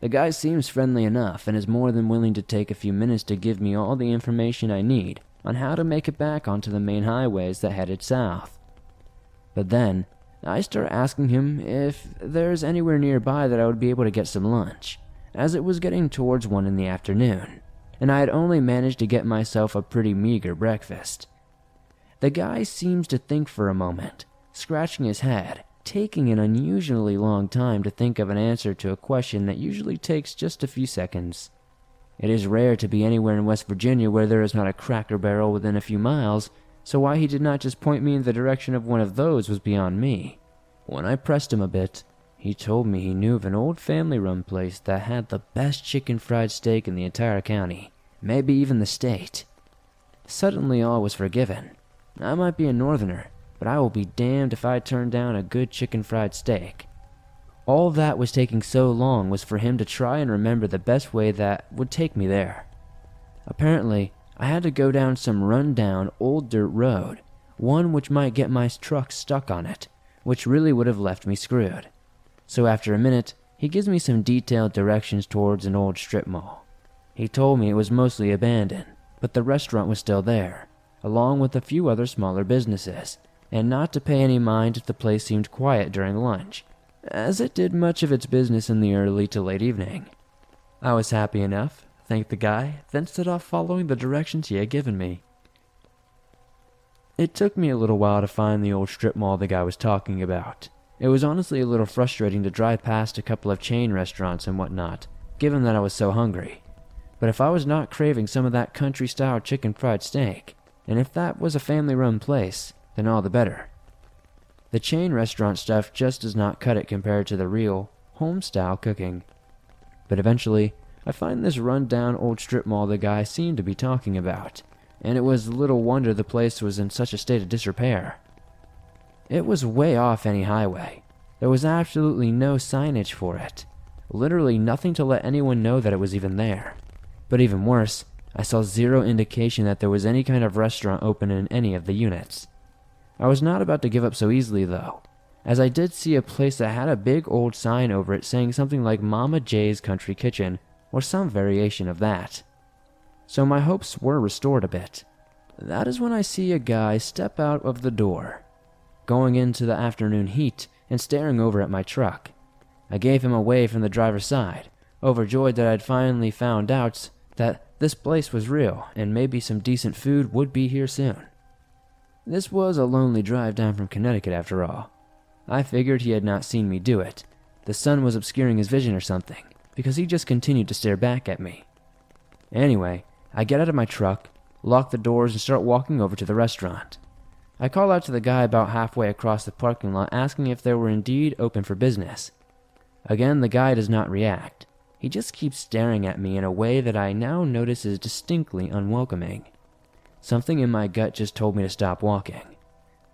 The guy seems friendly enough and is more than willing to take a few minutes to give me all the information I need on how to make it back onto the main highways that headed south. But then, I start asking him if there's anywhere nearby that I would be able to get some lunch, as it was getting towards one in the afternoon, and I had only managed to get myself a pretty meager breakfast. The guy seems to think for a moment, scratching his head, taking an unusually long time to think of an answer to a question that usually takes just a few seconds. It is rare to be anywhere in West Virginia where there is not a cracker barrel within a few miles, so why he did not just point me in the direction of one of those was beyond me. When I pressed him a bit, he told me he knew of an old family run place that had the best chicken fried steak in the entire county, maybe even the state. Suddenly all was forgiven. I might be a northerner, but I will be damned if I turn down a good chicken fried steak. All that was taking so long was for him to try and remember the best way that would take me there. Apparently, I had to go down some run-down old dirt road, one which might get my truck stuck on it, which really would have left me screwed. So after a minute, he gives me some detailed directions towards an old strip mall. He told me it was mostly abandoned, but the restaurant was still there, along with a few other smaller businesses, and not to pay any mind if the place seemed quiet during lunch, as it did much of its business in the early to late evening. I was happy enough, thanked the guy, then set off following the directions he had given me. It took me a little while to find the old strip mall the guy was talking about. It was honestly a little frustrating to drive past a couple of chain restaurants and whatnot, given that I was so hungry. But if I was not craving some of that country style chicken fried steak, and if that was a family run place, then all the better. The chain restaurant stuff just does not cut it compared to the real, home style cooking. But eventually, I find this run down old strip mall the guy seemed to be talking about, and it was little wonder the place was in such a state of disrepair. It was way off any highway. There was absolutely no signage for it. Literally nothing to let anyone know that it was even there. But even worse, I saw zero indication that there was any kind of restaurant open in any of the units. I was not about to give up so easily, though, as I did see a place that had a big old sign over it saying something like Mama J's Country Kitchen, or some variation of that. So my hopes were restored a bit. That is when I see a guy step out of the door, going into the afternoon heat and staring over at my truck. I gave him away from the driver's side, overjoyed that I'd finally found out that this place was real and maybe some decent food would be here soon. This was a lonely drive down from Connecticut after all. I figured he had not seen me do it. The sun was obscuring his vision or something, because he just continued to stare back at me. Anyway, I get out of my truck, lock the doors, and start walking over to the restaurant. I call out to the guy about halfway across the parking lot asking if they were indeed open for business. Again, the guy does not react. He just keeps staring at me in a way that I now notice is distinctly unwelcoming. Something in my gut just told me to stop walking.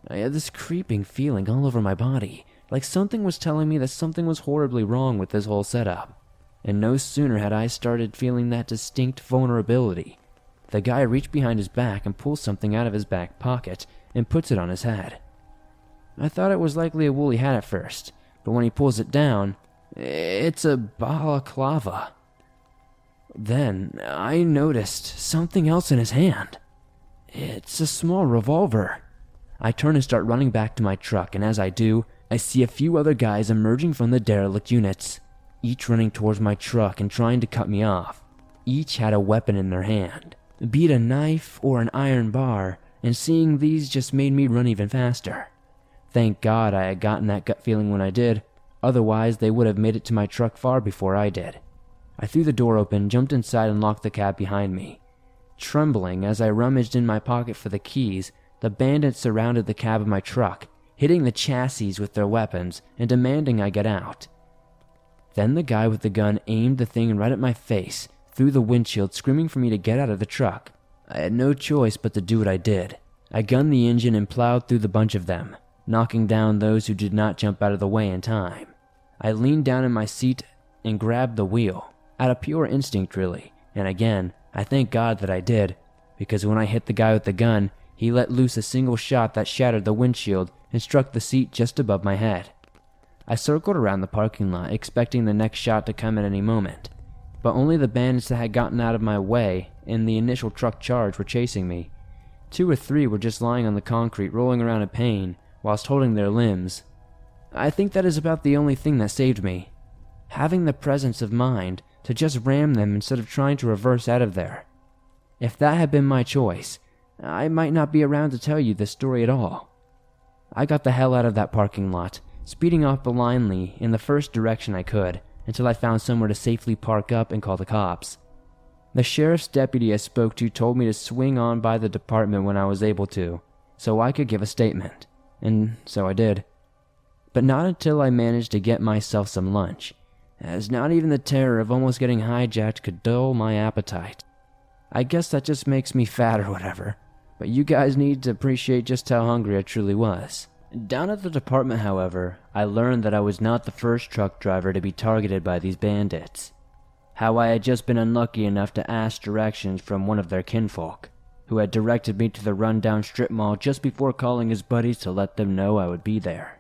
I had this creeping feeling all over my body, like something was telling me that something was horribly wrong with this whole setup. And no sooner had I started feeling that distinct vulnerability, the guy reached behind his back and pulled something out of his back pocket and puts it on his head. I thought it was likely a woolly hat at first, but when he pulls it down, it's a balaclava. Then I noticed something else in his hand. It's a small revolver. I turn and start running back to my truck, and as I do, I see a few other guys emerging from the derelict units, each running towards my truck and trying to cut me off. Each had a weapon in their hand, be it a knife or an iron bar, and seeing these just made me run even faster. Thank God I had gotten that gut feeling when I did, otherwise, they would have made it to my truck far before I did. I threw the door open, jumped inside, and locked the cab behind me. Trembling as I rummaged in my pocket for the keys, the bandits surrounded the cab of my truck, hitting the chassis with their weapons and demanding I get out. Then the guy with the gun aimed the thing right at my face, through the windshield, screaming for me to get out of the truck. I had no choice but to do what I did. I gunned the engine and plowed through the bunch of them, knocking down those who did not jump out of the way in time. I leaned down in my seat and grabbed the wheel, out of pure instinct, really, and again, I thank God that I did, because when I hit the guy with the gun, he let loose a single shot that shattered the windshield and struck the seat just above my head. I circled around the parking lot, expecting the next shot to come at any moment, but only the bandits that had gotten out of my way in the initial truck charge were chasing me. Two or three were just lying on the concrete, rolling around in pain, whilst holding their limbs. I think that is about the only thing that saved me. Having the presence of mind to just ram them instead of trying to reverse out of there. If that had been my choice, I might not be around to tell you this story at all. I got the hell out of that parking lot, speeding off blindly in the first direction I could until I found somewhere to safely park up and call the cops. The sheriff's deputy I spoke to told me to swing on by the department when I was able to, so I could give a statement, and so I did. But not until I managed to get myself some lunch as not even the terror of almost getting hijacked could dull my appetite. I guess that just makes me fat or whatever, but you guys need to appreciate just how hungry I truly was. Down at the department, however, I learned that I was not the first truck driver to be targeted by these bandits. How I had just been unlucky enough to ask directions from one of their kinfolk, who had directed me to the rundown strip mall just before calling his buddies to let them know I would be there.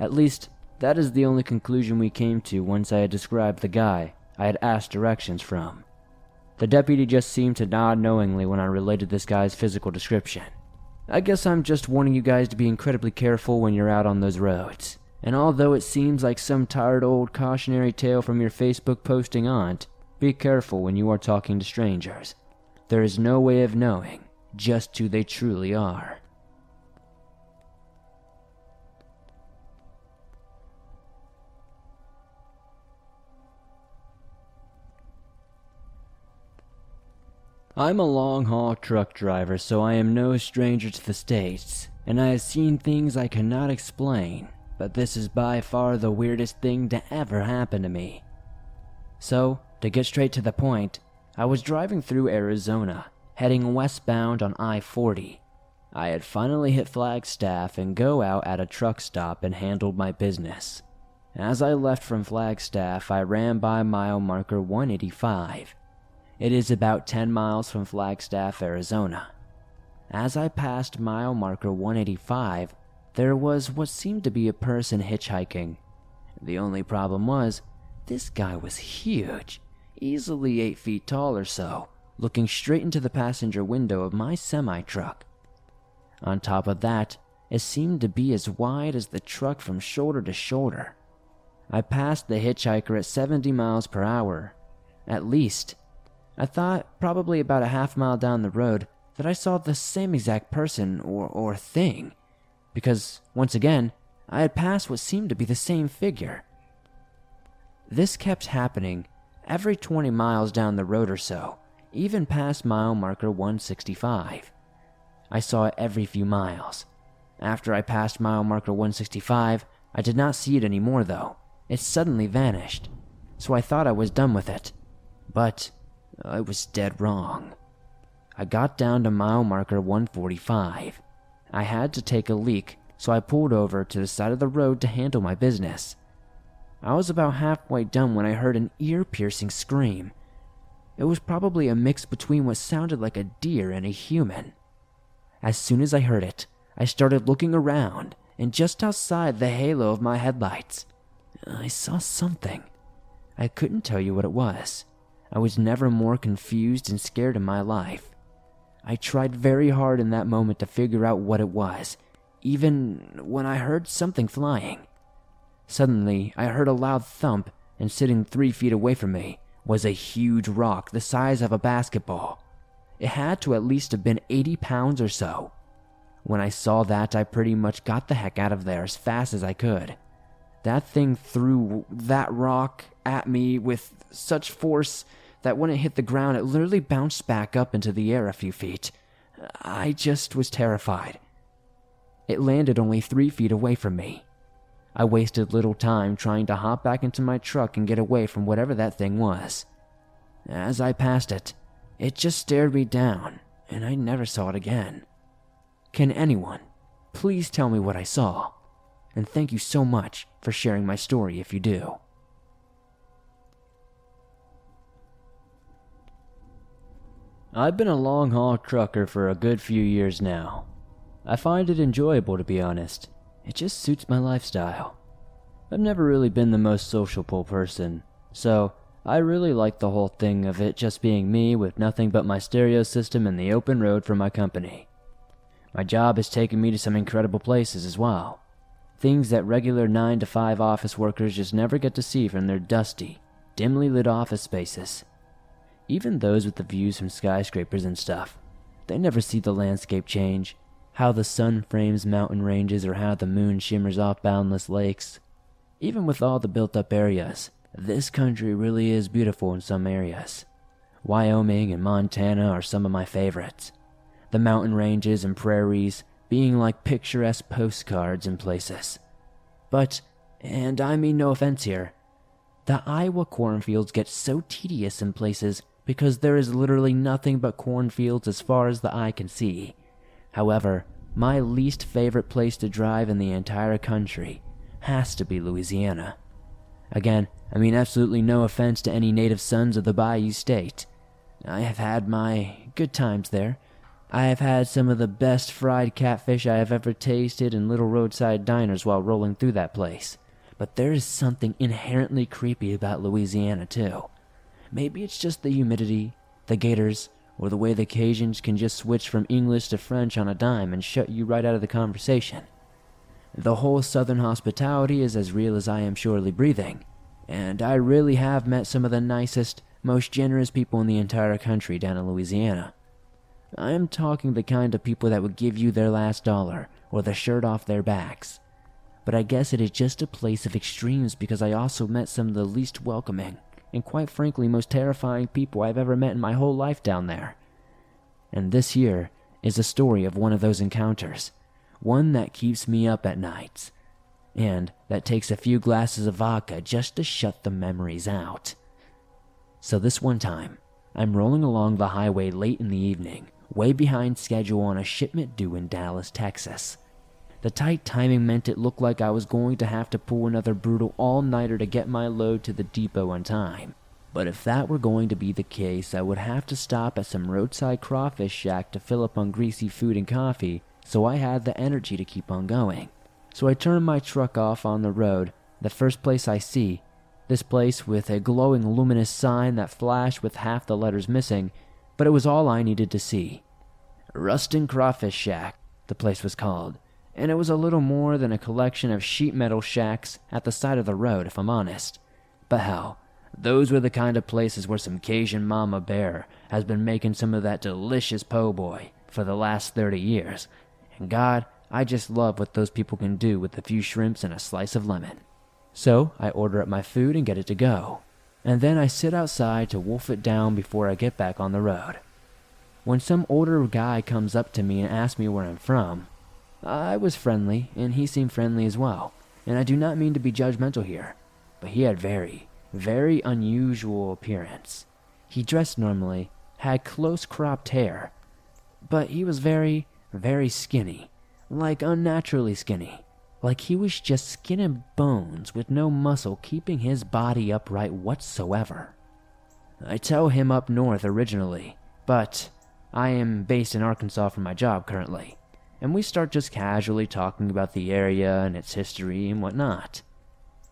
At least, that is the only conclusion we came to once I had described the guy I had asked directions from. The deputy just seemed to nod knowingly when I related this guy's physical description. I guess I'm just warning you guys to be incredibly careful when you're out on those roads. And although it seems like some tired old cautionary tale from your Facebook posting aunt, be careful when you are talking to strangers. There is no way of knowing just who they truly are. I'm a long haul truck driver, so I am no stranger to the States, and I have seen things I cannot explain, but this is by far the weirdest thing to ever happen to me. So, to get straight to the point, I was driving through Arizona, heading westbound on I 40. I had finally hit Flagstaff and go out at a truck stop and handled my business. As I left from Flagstaff, I ran by mile marker 185 it is about 10 miles from Flagstaff, Arizona. As I passed mile marker 185, there was what seemed to be a person hitchhiking. The only problem was, this guy was huge, easily 8 feet tall or so, looking straight into the passenger window of my semi truck. On top of that, it seemed to be as wide as the truck from shoulder to shoulder. I passed the hitchhiker at 70 miles per hour. At least, I thought, probably about a half mile down the road, that I saw the same exact person or, or thing, because, once again, I had passed what seemed to be the same figure. This kept happening every 20 miles down the road or so, even past mile marker 165. I saw it every few miles. After I passed mile marker 165, I did not see it anymore though. It suddenly vanished. So I thought I was done with it. But I was dead wrong. I got down to mile marker 145. I had to take a leak, so I pulled over to the side of the road to handle my business. I was about halfway done when I heard an ear piercing scream. It was probably a mix between what sounded like a deer and a human. As soon as I heard it, I started looking around, and just outside the halo of my headlights, I saw something. I couldn't tell you what it was. I was never more confused and scared in my life. I tried very hard in that moment to figure out what it was, even when I heard something flying. Suddenly, I heard a loud thump, and sitting three feet away from me was a huge rock the size of a basketball. It had to at least have been 80 pounds or so. When I saw that, I pretty much got the heck out of there as fast as I could. That thing threw that rock at me with such force that when it hit the ground, it literally bounced back up into the air a few feet. I just was terrified. It landed only three feet away from me. I wasted little time trying to hop back into my truck and get away from whatever that thing was. As I passed it, it just stared me down, and I never saw it again. Can anyone please tell me what I saw? And thank you so much for sharing my story if you do. I've been a long haul trucker for a good few years now. I find it enjoyable to be honest. It just suits my lifestyle. I've never really been the most sociable person, so I really like the whole thing of it just being me with nothing but my stereo system and the open road for my company. My job has taken me to some incredible places as well. Things that regular 9 to 5 office workers just never get to see from their dusty, dimly lit office spaces. Even those with the views from skyscrapers and stuff, they never see the landscape change how the sun frames mountain ranges or how the moon shimmers off boundless lakes. Even with all the built up areas, this country really is beautiful in some areas. Wyoming and Montana are some of my favorites. The mountain ranges and prairies being like picturesque postcards in places. But, and I mean no offense here, the Iowa cornfields get so tedious in places because there is literally nothing but cornfields as far as the eye can see. However, my least favorite place to drive in the entire country has to be Louisiana. Again, I mean absolutely no offense to any native sons of the Bayou State. I have had my good times there. I have had some of the best fried catfish I have ever tasted in little roadside diners while rolling through that place. But there is something inherently creepy about Louisiana, too. Maybe it's just the humidity, the gators, or the way the Cajuns can just switch from English to French on a dime and shut you right out of the conversation. The whole southern hospitality is as real as I am surely breathing, and I really have met some of the nicest, most generous people in the entire country down in Louisiana. I am talking the kind of people that would give you their last dollar or the shirt off their backs. But I guess it is just a place of extremes because I also met some of the least welcoming, and quite frankly, most terrifying people I've ever met in my whole life down there. And this here is a story of one of those encounters, one that keeps me up at nights, and that takes a few glasses of vodka just to shut the memories out. So, this one time, I'm rolling along the highway late in the evening, way behind schedule on a shipment due in Dallas, Texas. The tight timing meant it looked like I was going to have to pull another brutal all nighter to get my load to the depot on time. But if that were going to be the case, I would have to stop at some roadside crawfish shack to fill up on greasy food and coffee, so I had the energy to keep on going. So I turned my truck off on the road, the first place I see. This place with a glowing luminous sign that flashed with half the letters missing, but it was all I needed to see. Rustin Crawfish Shack, the place was called and it was a little more than a collection of sheet metal shacks at the side of the road, if I'm honest. But hell, those were the kind of places where some Cajun mama bear has been making some of that delicious po' boy for the last 30 years. And God, I just love what those people can do with a few shrimps and a slice of lemon. So I order up my food and get it to go. And then I sit outside to wolf it down before I get back on the road. When some older guy comes up to me and asks me where I'm from, I was friendly, and he seemed friendly as well, and I do not mean to be judgmental here, but he had very, very unusual appearance. He dressed normally, had close cropped hair, but he was very, very skinny, like unnaturally skinny, like he was just skin and bones with no muscle keeping his body upright whatsoever. I tell him up north originally, but I am based in Arkansas for my job currently and we start just casually talking about the area and its history and whatnot.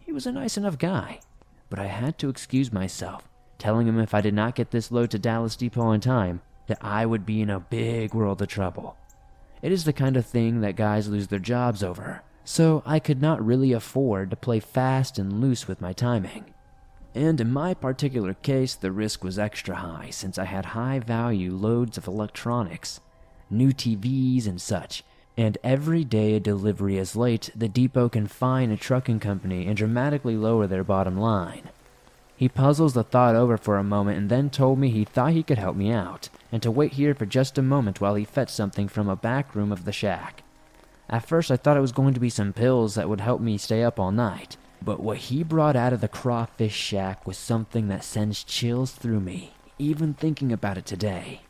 He was a nice enough guy, but I had to excuse myself, telling him if I did not get this load to Dallas Depot in time, that I would be in a big world of trouble. It is the kind of thing that guys lose their jobs over, so I could not really afford to play fast and loose with my timing. And in my particular case, the risk was extra high since I had high value loads of electronics, new TVs, and such. And every day a delivery is late, the depot can fine a trucking company and dramatically lower their bottom line. He puzzles the thought over for a moment and then told me he thought he could help me out, and to wait here for just a moment while he fetched something from a back room of the shack. At first, I thought it was going to be some pills that would help me stay up all night, but what he brought out of the crawfish shack was something that sends chills through me, even thinking about it today.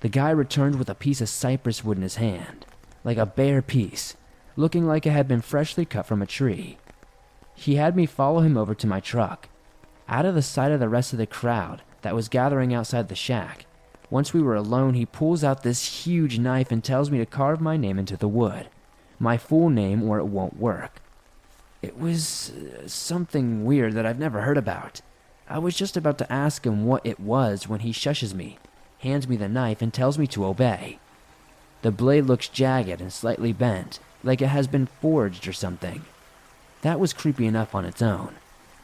The guy returned with a piece of cypress wood in his hand, like a bare piece, looking like it had been freshly cut from a tree. He had me follow him over to my truck, out of the sight of the rest of the crowd that was gathering outside the shack. Once we were alone, he pulls out this huge knife and tells me to carve my name into the wood. My full name, or it won't work. It was uh, something weird that I've never heard about. I was just about to ask him what it was when he shushes me, hands me the knife, and tells me to obey. The blade looks jagged and slightly bent, like it has been forged or something. That was creepy enough on its own,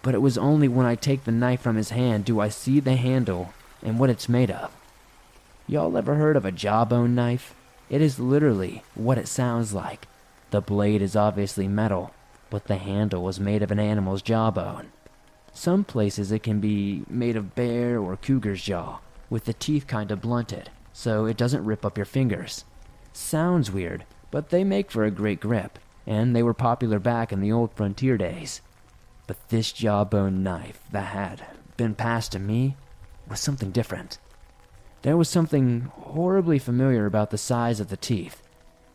but it was only when I take the knife from his hand do I see the handle and what it's made of. Y'all ever heard of a jawbone knife? It is literally what it sounds like. The blade is obviously metal, but the handle was made of an animal's jawbone. Some places it can be made of bear or cougar's jaw, with the teeth kind of blunted, so it doesn't rip up your fingers. Sounds weird, but they make for a great grip, and they were popular back in the old frontier days. But this jawbone knife that had been passed to me was something different. There was something horribly familiar about the size of the teeth,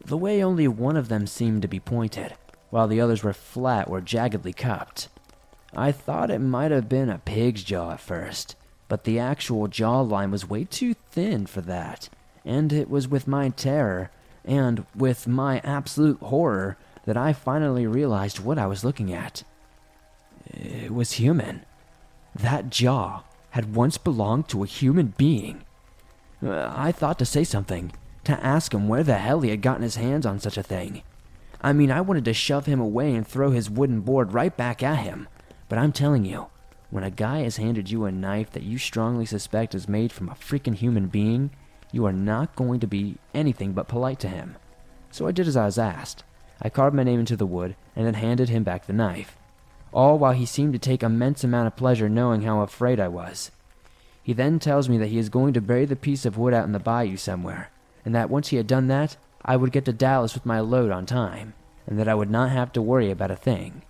the way only one of them seemed to be pointed, while the others were flat or jaggedly cupped. I thought it might have been a pig's jaw at first, but the actual jawline was way too thin for that, and it was with my terror and with my absolute horror that I finally realized what I was looking at. It was human. That jaw had once belonged to a human being. Uh, I thought to say something, to ask him where the hell he had gotten his hands on such a thing. I mean, I wanted to shove him away and throw his wooden board right back at him. But I'm telling you, when a guy has handed you a knife that you strongly suspect is made from a freaking human being, you are not going to be anything but polite to him. So I did as I was asked. I carved my name into the wood and then handed him back the knife. All while he seemed to take immense amount of pleasure knowing how afraid I was. He then tells me that he is going to bury the piece of wood out in the bayou somewhere, and that once he had done that, I would get to Dallas with my load on time, and that I would not have to worry about a thing.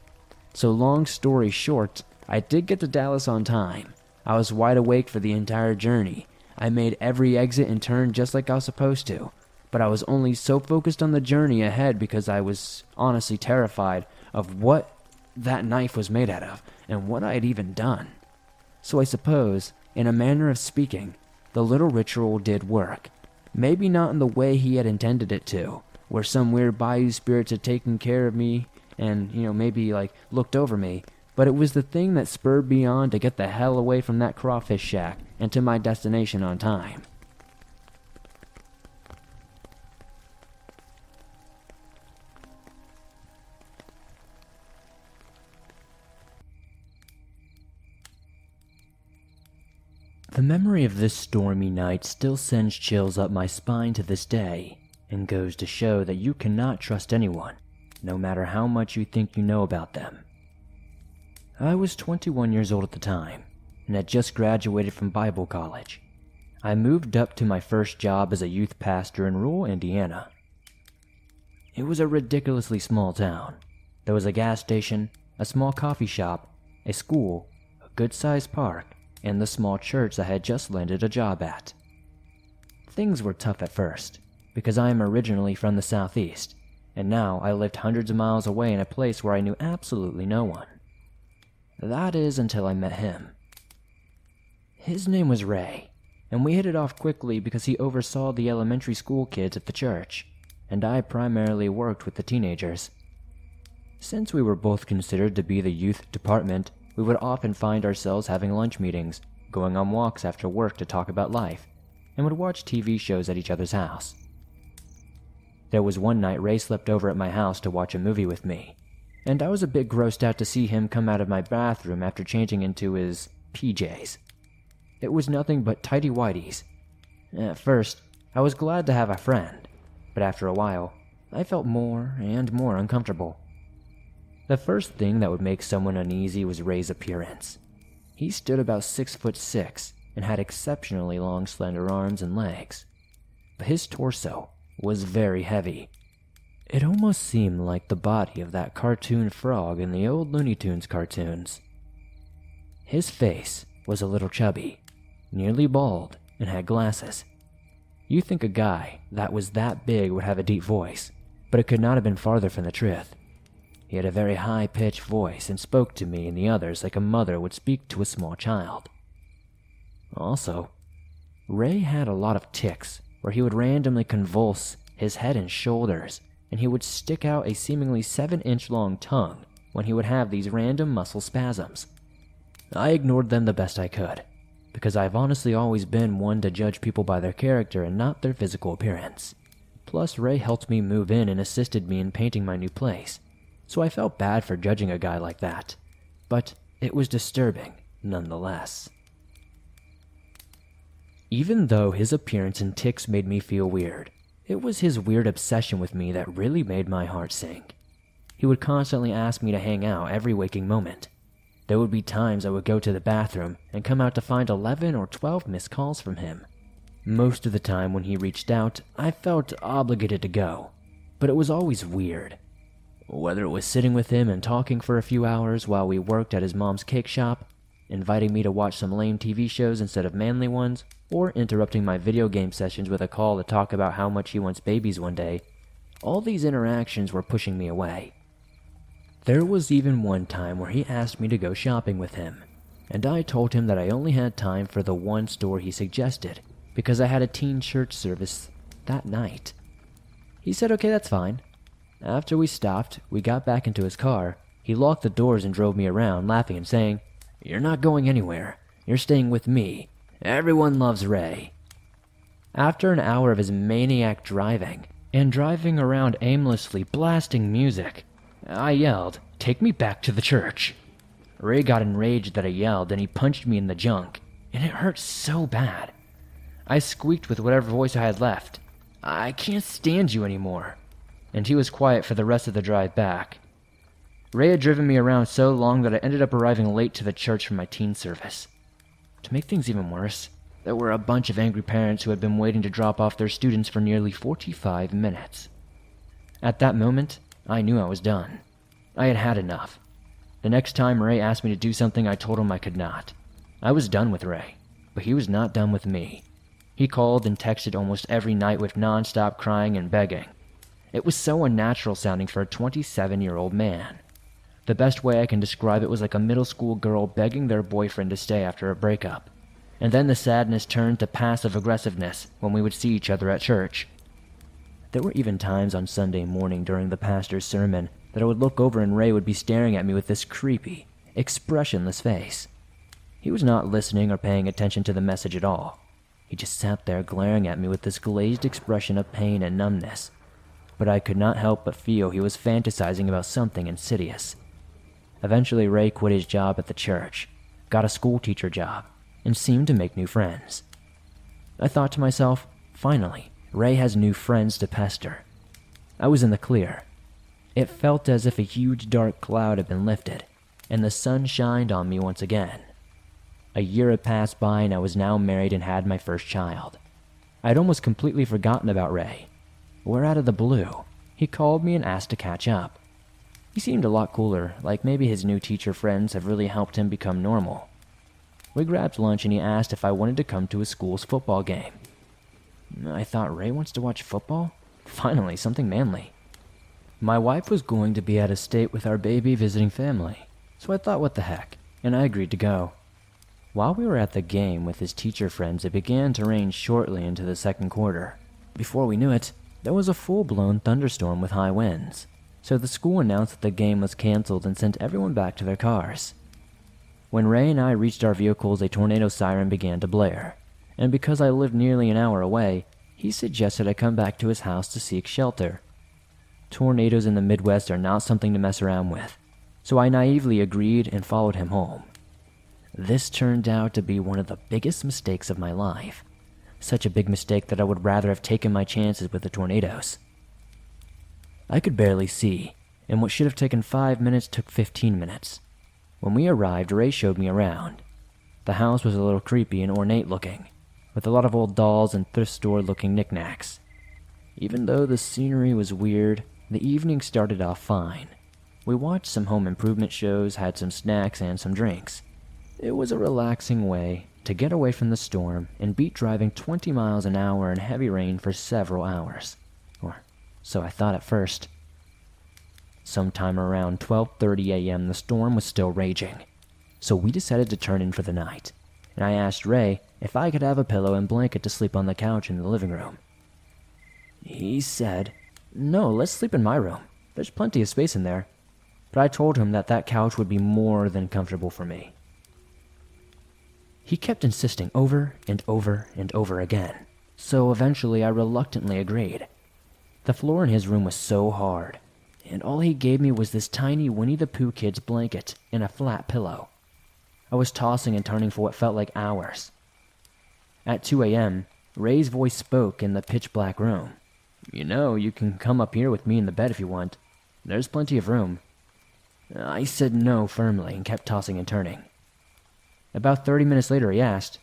So, long story short, I did get to Dallas on time. I was wide awake for the entire journey. I made every exit and turn just like I was supposed to, but I was only so focused on the journey ahead because I was honestly terrified of what that knife was made out of and what I had even done. So I suppose, in a manner of speaking, the little ritual did work, Maybe not in the way he had intended it to, where some weird bayou spirits had taken care of me and, you know, maybe like looked over me, but it was the thing that spurred me on to get the hell away from that crawfish shack and to my destination on time. The memory of this stormy night still sends chills up my spine to this day, and goes to show that you cannot trust anyone, no matter how much you think you know about them. I was 21 years old at the time, and had just graduated from Bible college. I moved up to my first job as a youth pastor in rural Indiana. It was a ridiculously small town. There was a gas station, a small coffee shop, a school, a good sized park, and the small church I had just landed a job at. Things were tough at first, because I am originally from the southeast, and now I lived hundreds of miles away in a place where I knew absolutely no one. That is until I met him. His name was Ray, and we hit it off quickly because he oversaw the elementary school kids at the church, and I primarily worked with the teenagers. Since we were both considered to be the youth department, we would often find ourselves having lunch meetings, going on walks after work to talk about life, and would watch TV shows at each other's house. There was one night Ray slept over at my house to watch a movie with me, and I was a bit grossed out to see him come out of my bathroom after changing into his PJs. It was nothing but tidy whities. At first, I was glad to have a friend, but after a while, I felt more and more uncomfortable. The first thing that would make someone uneasy was Ray's appearance. He stood about six foot six and had exceptionally long, slender arms and legs. But his torso was very heavy. It almost seemed like the body of that cartoon frog in the old Looney Tunes cartoons. His face was a little chubby, nearly bald, and had glasses. You think a guy that was that big would have a deep voice, but it could not have been farther from the truth. He had a very high pitched voice and spoke to me and the others like a mother would speak to a small child. Also, Ray had a lot of tics where he would randomly convulse his head and shoulders, and he would stick out a seemingly 7 inch long tongue when he would have these random muscle spasms. I ignored them the best I could, because I've honestly always been one to judge people by their character and not their physical appearance. Plus, Ray helped me move in and assisted me in painting my new place, so I felt bad for judging a guy like that. But it was disturbing, nonetheless. Even though his appearance and tics made me feel weird, it was his weird obsession with me that really made my heart sink. He would constantly ask me to hang out every waking moment. There would be times I would go to the bathroom and come out to find 11 or 12 missed calls from him. Most of the time when he reached out, I felt obligated to go, but it was always weird. Whether it was sitting with him and talking for a few hours while we worked at his mom's cake shop, inviting me to watch some lame TV shows instead of manly ones, or interrupting my video game sessions with a call to talk about how much he wants babies one day, all these interactions were pushing me away. There was even one time where he asked me to go shopping with him, and I told him that I only had time for the one store he suggested because I had a teen church service that night. He said, okay, that's fine. After we stopped, we got back into his car. He locked the doors and drove me around, laughing and saying, You're not going anywhere. You're staying with me. Everyone loves Ray. After an hour of his maniac driving, and driving around aimlessly blasting music, I yelled, Take me back to the church. Ray got enraged that I yelled and he punched me in the junk, and it hurt so bad. I squeaked with whatever voice I had left. I can't stand you anymore. And he was quiet for the rest of the drive back. Ray had driven me around so long that I ended up arriving late to the church for my teen service. To make things even worse, there were a bunch of angry parents who had been waiting to drop off their students for nearly 45 minutes. At that moment, I knew I was done. I had had enough. The next time Ray asked me to do something, I told him I could not. I was done with Ray, but he was not done with me. He called and texted almost every night with non-stop crying and begging. It was so unnatural sounding for a 27 year old man. The best way I can describe it was like a middle school girl begging their boyfriend to stay after a breakup. And then the sadness turned to passive aggressiveness when we would see each other at church. There were even times on Sunday morning during the pastor's sermon that I would look over and Ray would be staring at me with this creepy, expressionless face. He was not listening or paying attention to the message at all. He just sat there glaring at me with this glazed expression of pain and numbness. But I could not help but feel he was fantasizing about something insidious. Eventually, Ray quit his job at the church, got a schoolteacher job, and seemed to make new friends. I thought to myself, finally, Ray has new friends to pester. I was in the clear. It felt as if a huge dark cloud had been lifted, and the sun shined on me once again. A year had passed by, and I was now married and had my first child. I had almost completely forgotten about Ray. Where out of the blue, he called me and asked to catch up. He seemed a lot cooler, like maybe his new teacher friends have really helped him become normal. We grabbed lunch and he asked if I wanted to come to his school's football game. I thought Ray wants to watch football? Finally, something manly. My wife was going to be out of state with our baby visiting family, so I thought what the heck, and I agreed to go. While we were at the game with his teacher friends, it began to rain shortly into the second quarter. Before we knew it, there was a full blown thunderstorm with high winds, so the school announced that the game was canceled and sent everyone back to their cars. When Ray and I reached our vehicles, a tornado siren began to blare, and because I lived nearly an hour away, he suggested I come back to his house to seek shelter. Tornadoes in the Midwest are not something to mess around with, so I naively agreed and followed him home. This turned out to be one of the biggest mistakes of my life. Such a big mistake that I would rather have taken my chances with the tornadoes. I could barely see, and what should have taken five minutes took 15 minutes. When we arrived, Ray showed me around. The house was a little creepy and ornate looking, with a lot of old dolls and thrift store looking knickknacks. Even though the scenery was weird, the evening started off fine. We watched some home improvement shows, had some snacks, and some drinks. It was a relaxing way to get away from the storm and beat driving 20 miles an hour in heavy rain for several hours. So I thought at first. Sometime around 12:30 a.m. the storm was still raging. So we decided to turn in for the night. And I asked Ray if I could have a pillow and blanket to sleep on the couch in the living room. He said, "No, let's sleep in my room. There's plenty of space in there." But I told him that that couch would be more than comfortable for me. He kept insisting over and over and over again, so eventually I reluctantly agreed. The floor in his room was so hard, and all he gave me was this tiny Winnie the Pooh kid's blanket and a flat pillow. I was tossing and turning for what felt like hours. At 2 a.m., Ray's voice spoke in the pitch black room. You know, you can come up here with me in the bed if you want. There's plenty of room. I said no firmly and kept tossing and turning. About 30 minutes later, he asked,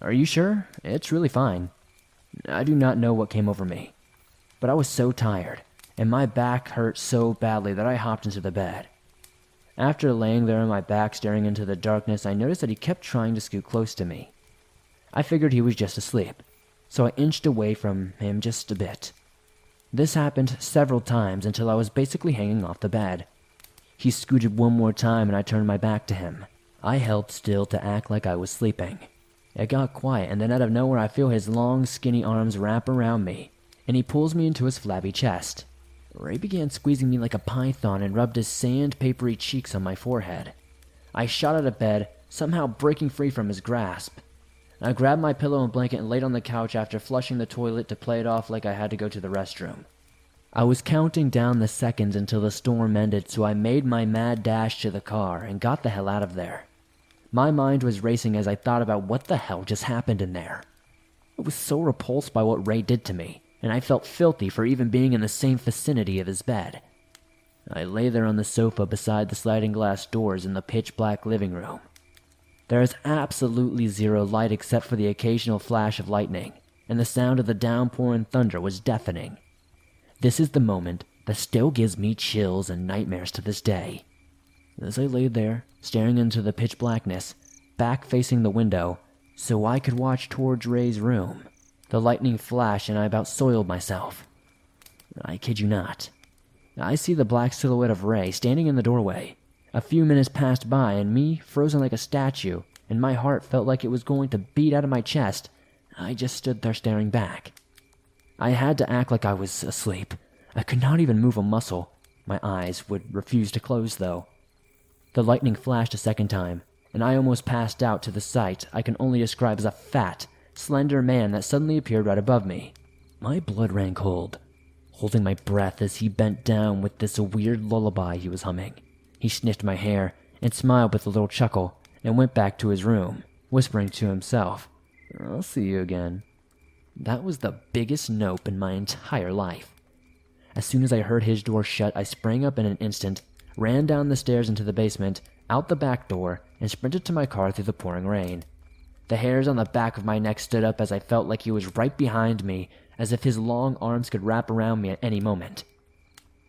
Are you sure? It's really fine. I do not know what came over me, but I was so tired, and my back hurt so badly that I hopped into the bed. After laying there on my back staring into the darkness, I noticed that he kept trying to scoot close to me. I figured he was just asleep, so I inched away from him just a bit. This happened several times until I was basically hanging off the bed. He scooted one more time and I turned my back to him. I held still to act like I was sleeping. It got quiet, and then out of nowhere, I feel his long, skinny arms wrap around me, and he pulls me into his flabby chest. Ray began squeezing me like a python and rubbed his sandpapery cheeks on my forehead. I shot out of bed, somehow breaking free from his grasp. I grabbed my pillow and blanket and laid on the couch after flushing the toilet to play it off like I had to go to the restroom. I was counting down the seconds until the storm ended, so I made my mad dash to the car and got the hell out of there. My mind was racing as I thought about what the hell just happened in there. I was so repulsed by what Ray did to me, and I felt filthy for even being in the same vicinity of his bed. I lay there on the sofa beside the sliding glass doors in the pitch black living room. There is absolutely zero light except for the occasional flash of lightning, and the sound of the downpour and thunder was deafening. This is the moment that still gives me chills and nightmares to this day. As I lay there, staring into the pitch blackness, back facing the window, so I could watch towards Ray's room, the lightning flashed and I about soiled myself. I kid you not. I see the black silhouette of Ray standing in the doorway. A few minutes passed by, and me, frozen like a statue, and my heart felt like it was going to beat out of my chest. I just stood there staring back. I had to act like I was asleep. I could not even move a muscle. My eyes would refuse to close, though. The lightning flashed a second time, and I almost passed out to the sight I can only describe as a fat, slender man that suddenly appeared right above me. My blood ran cold, holding my breath as he bent down with this weird lullaby he was humming. He sniffed my hair and smiled with a little chuckle and went back to his room, whispering to himself, I'll see you again. That was the biggest nope in my entire life. As soon as I heard his door shut, I sprang up in an instant ran down the stairs into the basement, out the back door, and sprinted to my car through the pouring rain. The hairs on the back of my neck stood up as I felt like he was right behind me, as if his long arms could wrap around me at any moment.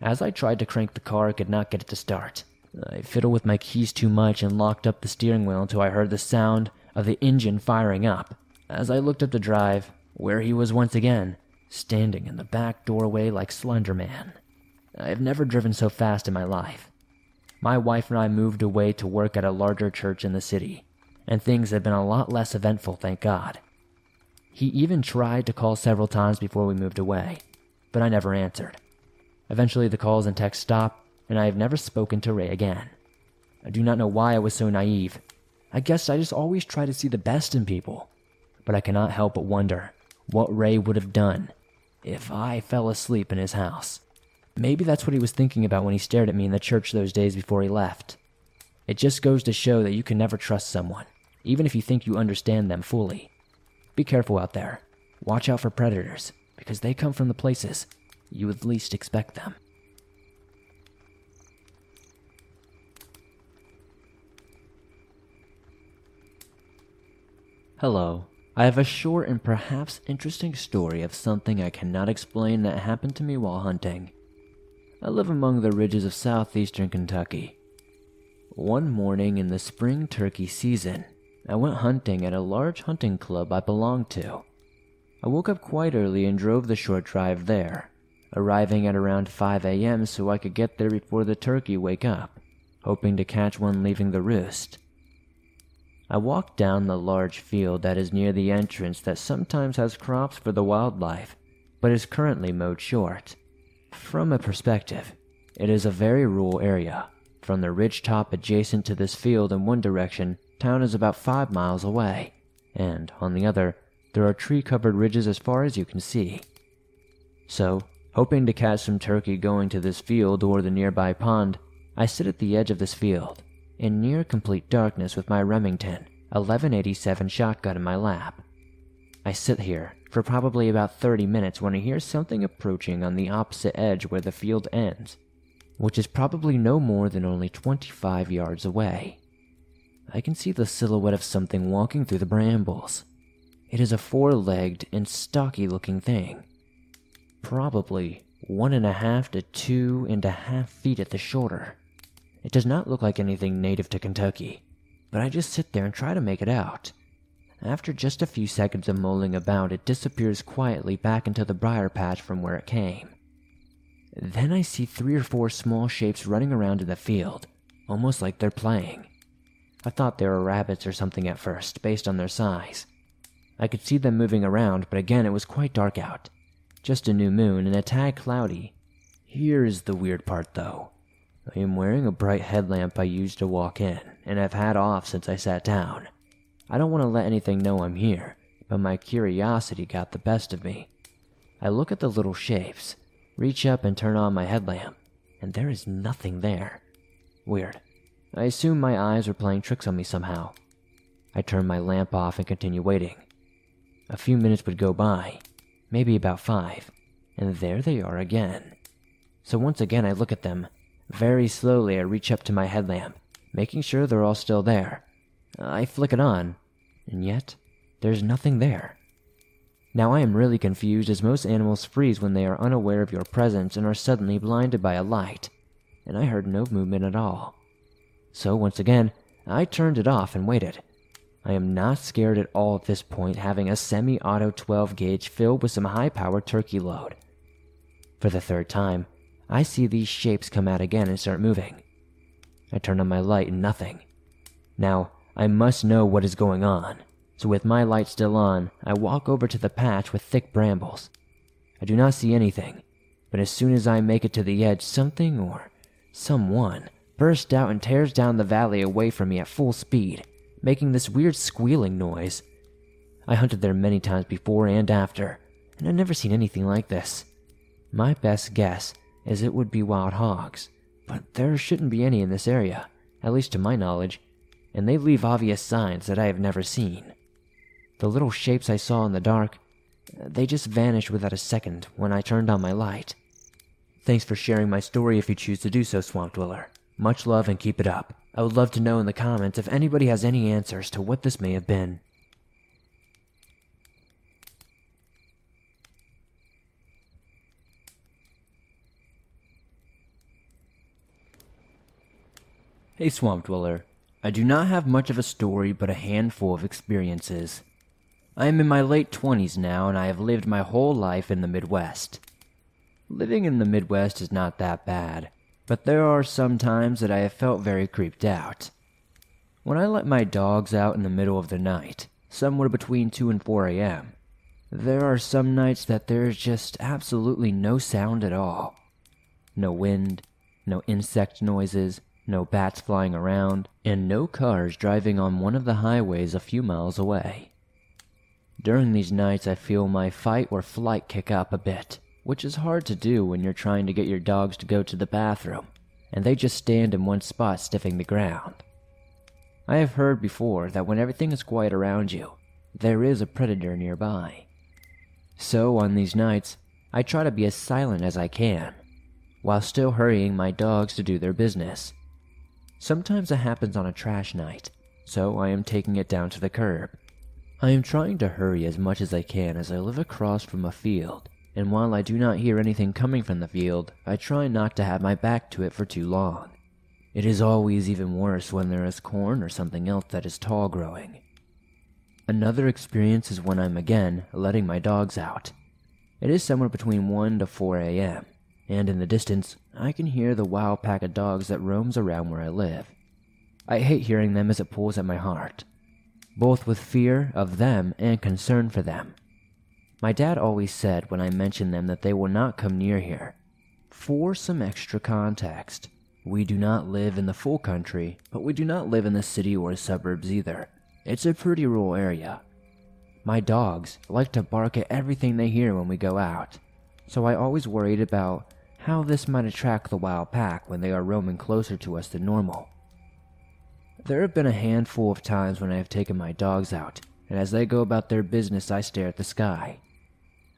As I tried to crank the car, I could not get it to start. I fiddled with my keys too much and locked up the steering wheel until I heard the sound of the engine firing up. As I looked up the drive, where he was once again, standing in the back doorway like Slender Man. I have never driven so fast in my life. My wife and I moved away to work at a larger church in the city, and things have been a lot less eventful, thank God. He even tried to call several times before we moved away, but I never answered. Eventually, the calls and texts stopped, and I have never spoken to Ray again. I do not know why I was so naive. I guess I just always try to see the best in people. But I cannot help but wonder what Ray would have done if I fell asleep in his house. Maybe that's what he was thinking about when he stared at me in the church those days before he left. It just goes to show that you can never trust someone, even if you think you understand them fully. Be careful out there. Watch out for predators, because they come from the places you would least expect them. Hello. I have a short and perhaps interesting story of something I cannot explain that happened to me while hunting. I live among the ridges of southeastern Kentucky. One morning in the spring turkey season, I went hunting at a large hunting club I belonged to. I woke up quite early and drove the short drive there, arriving at around 5 a.m. so I could get there before the turkey wake up, hoping to catch one leaving the roost. I walked down the large field that is near the entrance that sometimes has crops for the wildlife, but is currently mowed short. From a perspective, it is a very rural area. From the ridge top adjacent to this field in one direction, town is about five miles away, and on the other, there are tree covered ridges as far as you can see. So, hoping to catch some turkey going to this field or the nearby pond, I sit at the edge of this field in near complete darkness with my Remington 1187 shotgun in my lap. I sit here for probably about 30 minutes when I hear something approaching on the opposite edge where the field ends, which is probably no more than only 25 yards away. I can see the silhouette of something walking through the brambles. It is a four legged and stocky looking thing. Probably one and a half to two and a half feet at the shoulder. It does not look like anything native to Kentucky, but I just sit there and try to make it out. After just a few seconds of mulling about, it disappears quietly back into the briar patch from where it came. Then I see three or four small shapes running around in the field, almost like they're playing. I thought they were rabbits or something at first, based on their size. I could see them moving around, but again it was quite dark out. Just a new moon and a tad cloudy. Here's the weird part though. I am wearing a bright headlamp I used to walk in, and have had off since I sat down. I don't want to let anything know I'm here, but my curiosity got the best of me. I look at the little shapes, reach up and turn on my headlamp, and there is nothing there. Weird. I assume my eyes are playing tricks on me somehow. I turn my lamp off and continue waiting. A few minutes would go by, maybe about five, and there they are again. So once again I look at them, very slowly, I reach up to my headlamp, making sure they're all still there. I flick it on, and yet, there's nothing there. Now I am really confused as most animals freeze when they are unaware of your presence and are suddenly blinded by a light, and I heard no movement at all. So once again, I turned it off and waited. I am not scared at all at this point, having a semi auto 12 gauge filled with some high powered turkey load. For the third time, I see these shapes come out again and start moving. I turn on my light and nothing. Now, I must know what is going on, so with my light still on, I walk over to the patch with thick brambles. I do not see anything, but as soon as I make it to the edge, something or someone bursts out and tears down the valley away from me at full speed, making this weird squealing noise. I hunted there many times before and after, and I've never seen anything like this. My best guess is it would be wild hogs, but there shouldn't be any in this area, at least to my knowledge, and they leave obvious signs that I have never seen. The little shapes I saw in the dark, they just vanished without a second when I turned on my light. Thanks for sharing my story if you choose to do so, Swamp Dweller. Much love and keep it up. I would love to know in the comments if anybody has any answers to what this may have been. Hey, Swamp Dweller. I do not have much of a story, but a handful of experiences. I am in my late 20s now, and I have lived my whole life in the Midwest. Living in the Midwest is not that bad, but there are some times that I have felt very creeped out. When I let my dogs out in the middle of the night, somewhere between 2 and 4 a.m., There are some nights that there's just absolutely no sound at all. No wind, no insect noises, no bats flying around, and no cars driving on one of the highways a few miles away. During these nights, I feel my fight or flight kick up a bit, which is hard to do when you're trying to get your dogs to go to the bathroom, and they just stand in one spot sniffing the ground. I have heard before that when everything is quiet around you, there is a predator nearby. So, on these nights, I try to be as silent as I can, while still hurrying my dogs to do their business. Sometimes it happens on a trash night, so I am taking it down to the curb. I am trying to hurry as much as I can as I live across from a field, and while I do not hear anything coming from the field, I try not to have my back to it for too long. It is always even worse when there is corn or something else that is tall growing. Another experience is when I'm again letting my dogs out. It is somewhere between 1 to 4 a.m., and in the distance, I can hear the wild pack of dogs that roams around where I live. I hate hearing them as it pulls at my heart, both with fear of them and concern for them. My dad always said when I mentioned them that they will not come near here. For some extra context, we do not live in the full country, but we do not live in the city or suburbs either. It's a pretty rural area. My dogs like to bark at everything they hear when we go out, so I always worried about how this might attract the wild pack when they are roaming closer to us than normal. There have been a handful of times when I have taken my dogs out, and as they go about their business, I stare at the sky.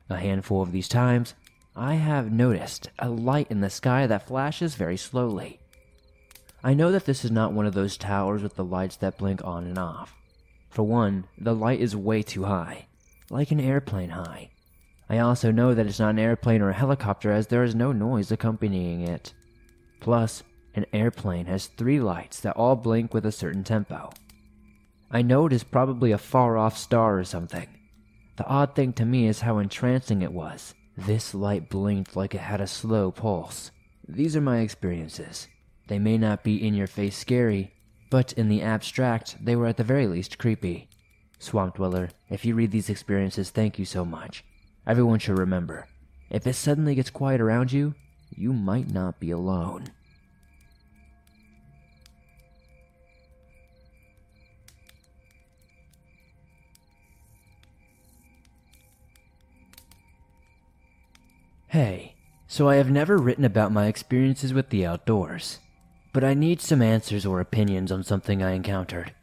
A handful of these times, I have noticed a light in the sky that flashes very slowly. I know that this is not one of those towers with the lights that blink on and off. For one, the light is way too high, like an airplane high. I also know that it's not an airplane or a helicopter as there is no noise accompanying it. Plus, an airplane has three lights that all blink with a certain tempo. I know it is probably a far off star or something. The odd thing to me is how entrancing it was. This light blinked like it had a slow pulse. These are my experiences. They may not be in your face scary, but in the abstract, they were at the very least creepy. Swamp Dweller, if you read these experiences, thank you so much. Everyone should remember if it suddenly gets quiet around you, you might not be alone. Hey, so I have never written about my experiences with the outdoors but I need some answers or opinions on something I encountered.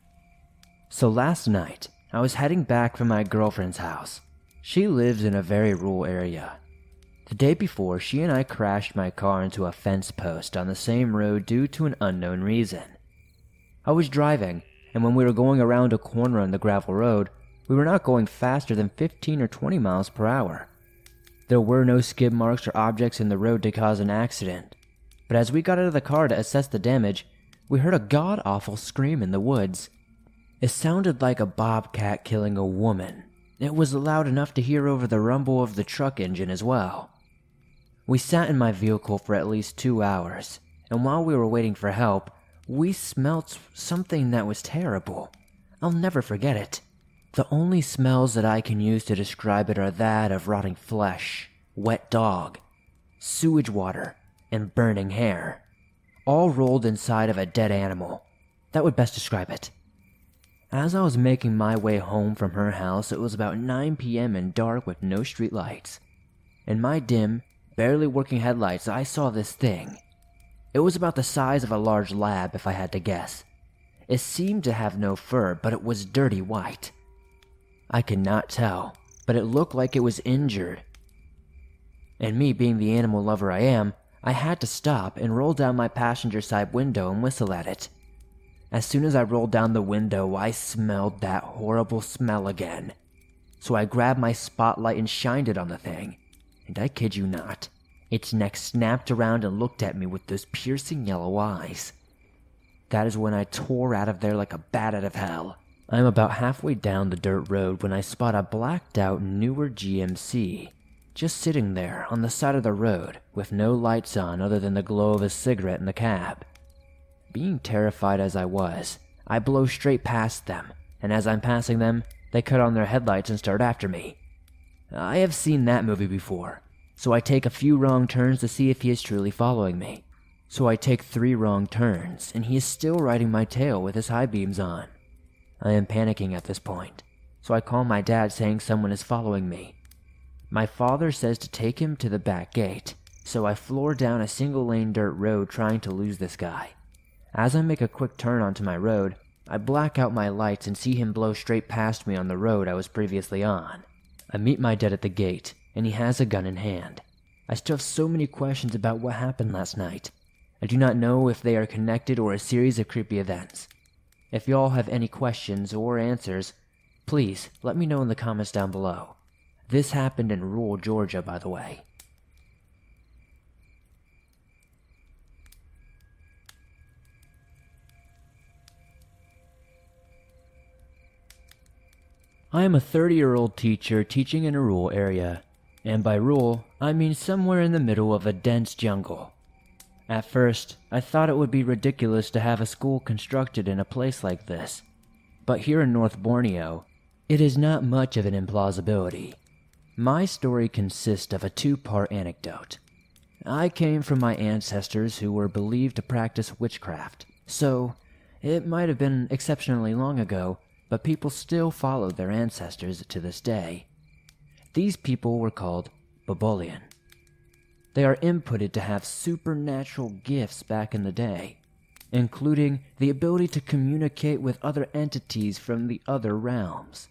So last night, I was heading back from my girlfriend's house. She lives in a very rural area. The day before, she and I crashed my car into a fence post on the same road due to an unknown reason. I was driving, and when we were going around a corner on the gravel road, we were not going faster than 15 or 20 miles per hour. There were no skid marks or objects in the road to cause an accident, but as we got out of the car to assess the damage, we heard a god awful scream in the woods. It sounded like a bobcat killing a woman. It was loud enough to hear over the rumble of the truck engine as well. We sat in my vehicle for at least two hours, and while we were waiting for help, we smelt something that was terrible. I'll never forget it. The only smells that I can use to describe it are that of rotting flesh, wet dog, sewage water, and burning hair, all rolled inside of a dead animal. That would best describe it. As I was making my way home from her house, it was about 9 p.m. and dark with no street lights. In my dim, barely working headlights, I saw this thing. It was about the size of a large lab, if I had to guess. It seemed to have no fur, but it was dirty white. I could not tell, but it looked like it was injured. And me being the animal lover I am, I had to stop and roll down my passenger side window and whistle at it. As soon as I rolled down the window, I smelled that horrible smell again. So I grabbed my spotlight and shined it on the thing. And I kid you not, its neck snapped around and looked at me with those piercing yellow eyes. That is when I tore out of there like a bat out of hell. I am about halfway down the dirt road when I spot a blacked out newer GMC just sitting there on the side of the road with no lights on other than the glow of a cigarette in the cab. Being terrified as I was, I blow straight past them, and as I'm passing them, they cut on their headlights and start after me. I have seen that movie before, so I take a few wrong turns to see if he is truly following me. So I take three wrong turns, and he is still riding my tail with his high beams on. I am panicking at this point, so I call my dad saying someone is following me. My father says to take him to the back gate, so I floor down a single lane dirt road trying to lose this guy. As I make a quick turn onto my road, I black out my lights and see him blow straight past me on the road I was previously on. I meet my dad at the gate, and he has a gun in hand. I still have so many questions about what happened last night. I do not know if they are connected or a series of creepy events. If y'all have any questions or answers, please let me know in the comments down below. This happened in rural Georgia, by the way. I am a 30 year old teacher teaching in a rural area, and by rural, I mean somewhere in the middle of a dense jungle. At first, I thought it would be ridiculous to have a school constructed in a place like this, but here in North Borneo, it is not much of an implausibility. My story consists of a two part anecdote. I came from my ancestors who were believed to practice witchcraft, so it might have been exceptionally long ago, but people still follow their ancestors to this day. These people were called Babolian. They are inputted to have supernatural gifts back in the day, including the ability to communicate with other entities from the other realms.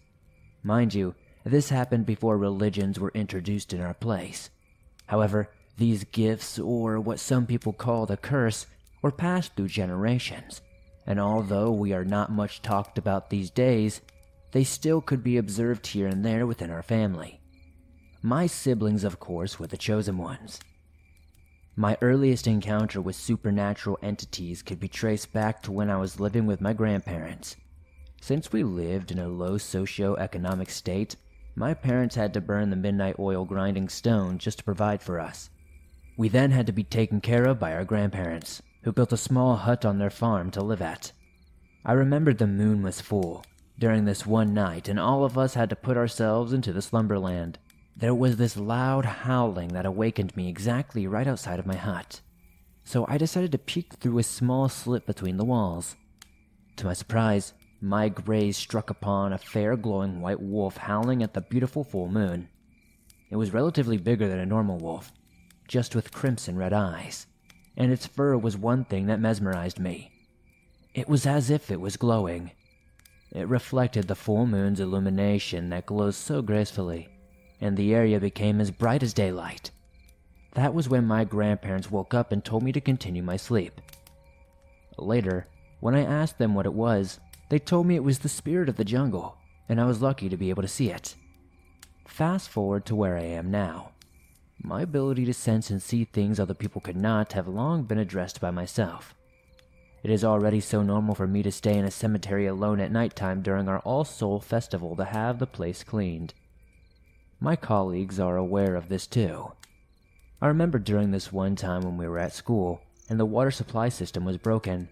Mind you, this happened before religions were introduced in our place. However, these gifts, or what some people call the curse, were passed through generations, and although we are not much talked about these days, they still could be observed here and there within our family. My siblings, of course, were the chosen ones. My earliest encounter with supernatural entities could be traced back to when I was living with my grandparents. Since we lived in a low socio-economic state, my parents had to burn the midnight oil grinding stone just to provide for us. We then had to be taken care of by our grandparents, who built a small hut on their farm to live at. I remembered the moon was full during this one night, and all of us had to put ourselves into the slumberland. There was this loud howling that awakened me exactly right outside of my hut. So I decided to peek through a small slit between the walls. To my surprise, my gaze struck upon a fair glowing white wolf howling at the beautiful full moon. It was relatively bigger than a normal wolf, just with crimson red eyes and its fur was one thing that mesmerized me. It was as if it was glowing. It reflected the full moon's illumination that glows so gracefully, and the area became as bright as daylight. That was when my grandparents woke up and told me to continue my sleep. Later, when I asked them what it was, they told me it was the spirit of the jungle, and I was lucky to be able to see it. Fast forward to where I am now. My ability to sense and see things other people could not have long been addressed by myself. It is already so normal for me to stay in a cemetery alone at night time during our All Soul festival to have the place cleaned. My colleagues are aware of this too. I remember during this one time when we were at school and the water supply system was broken.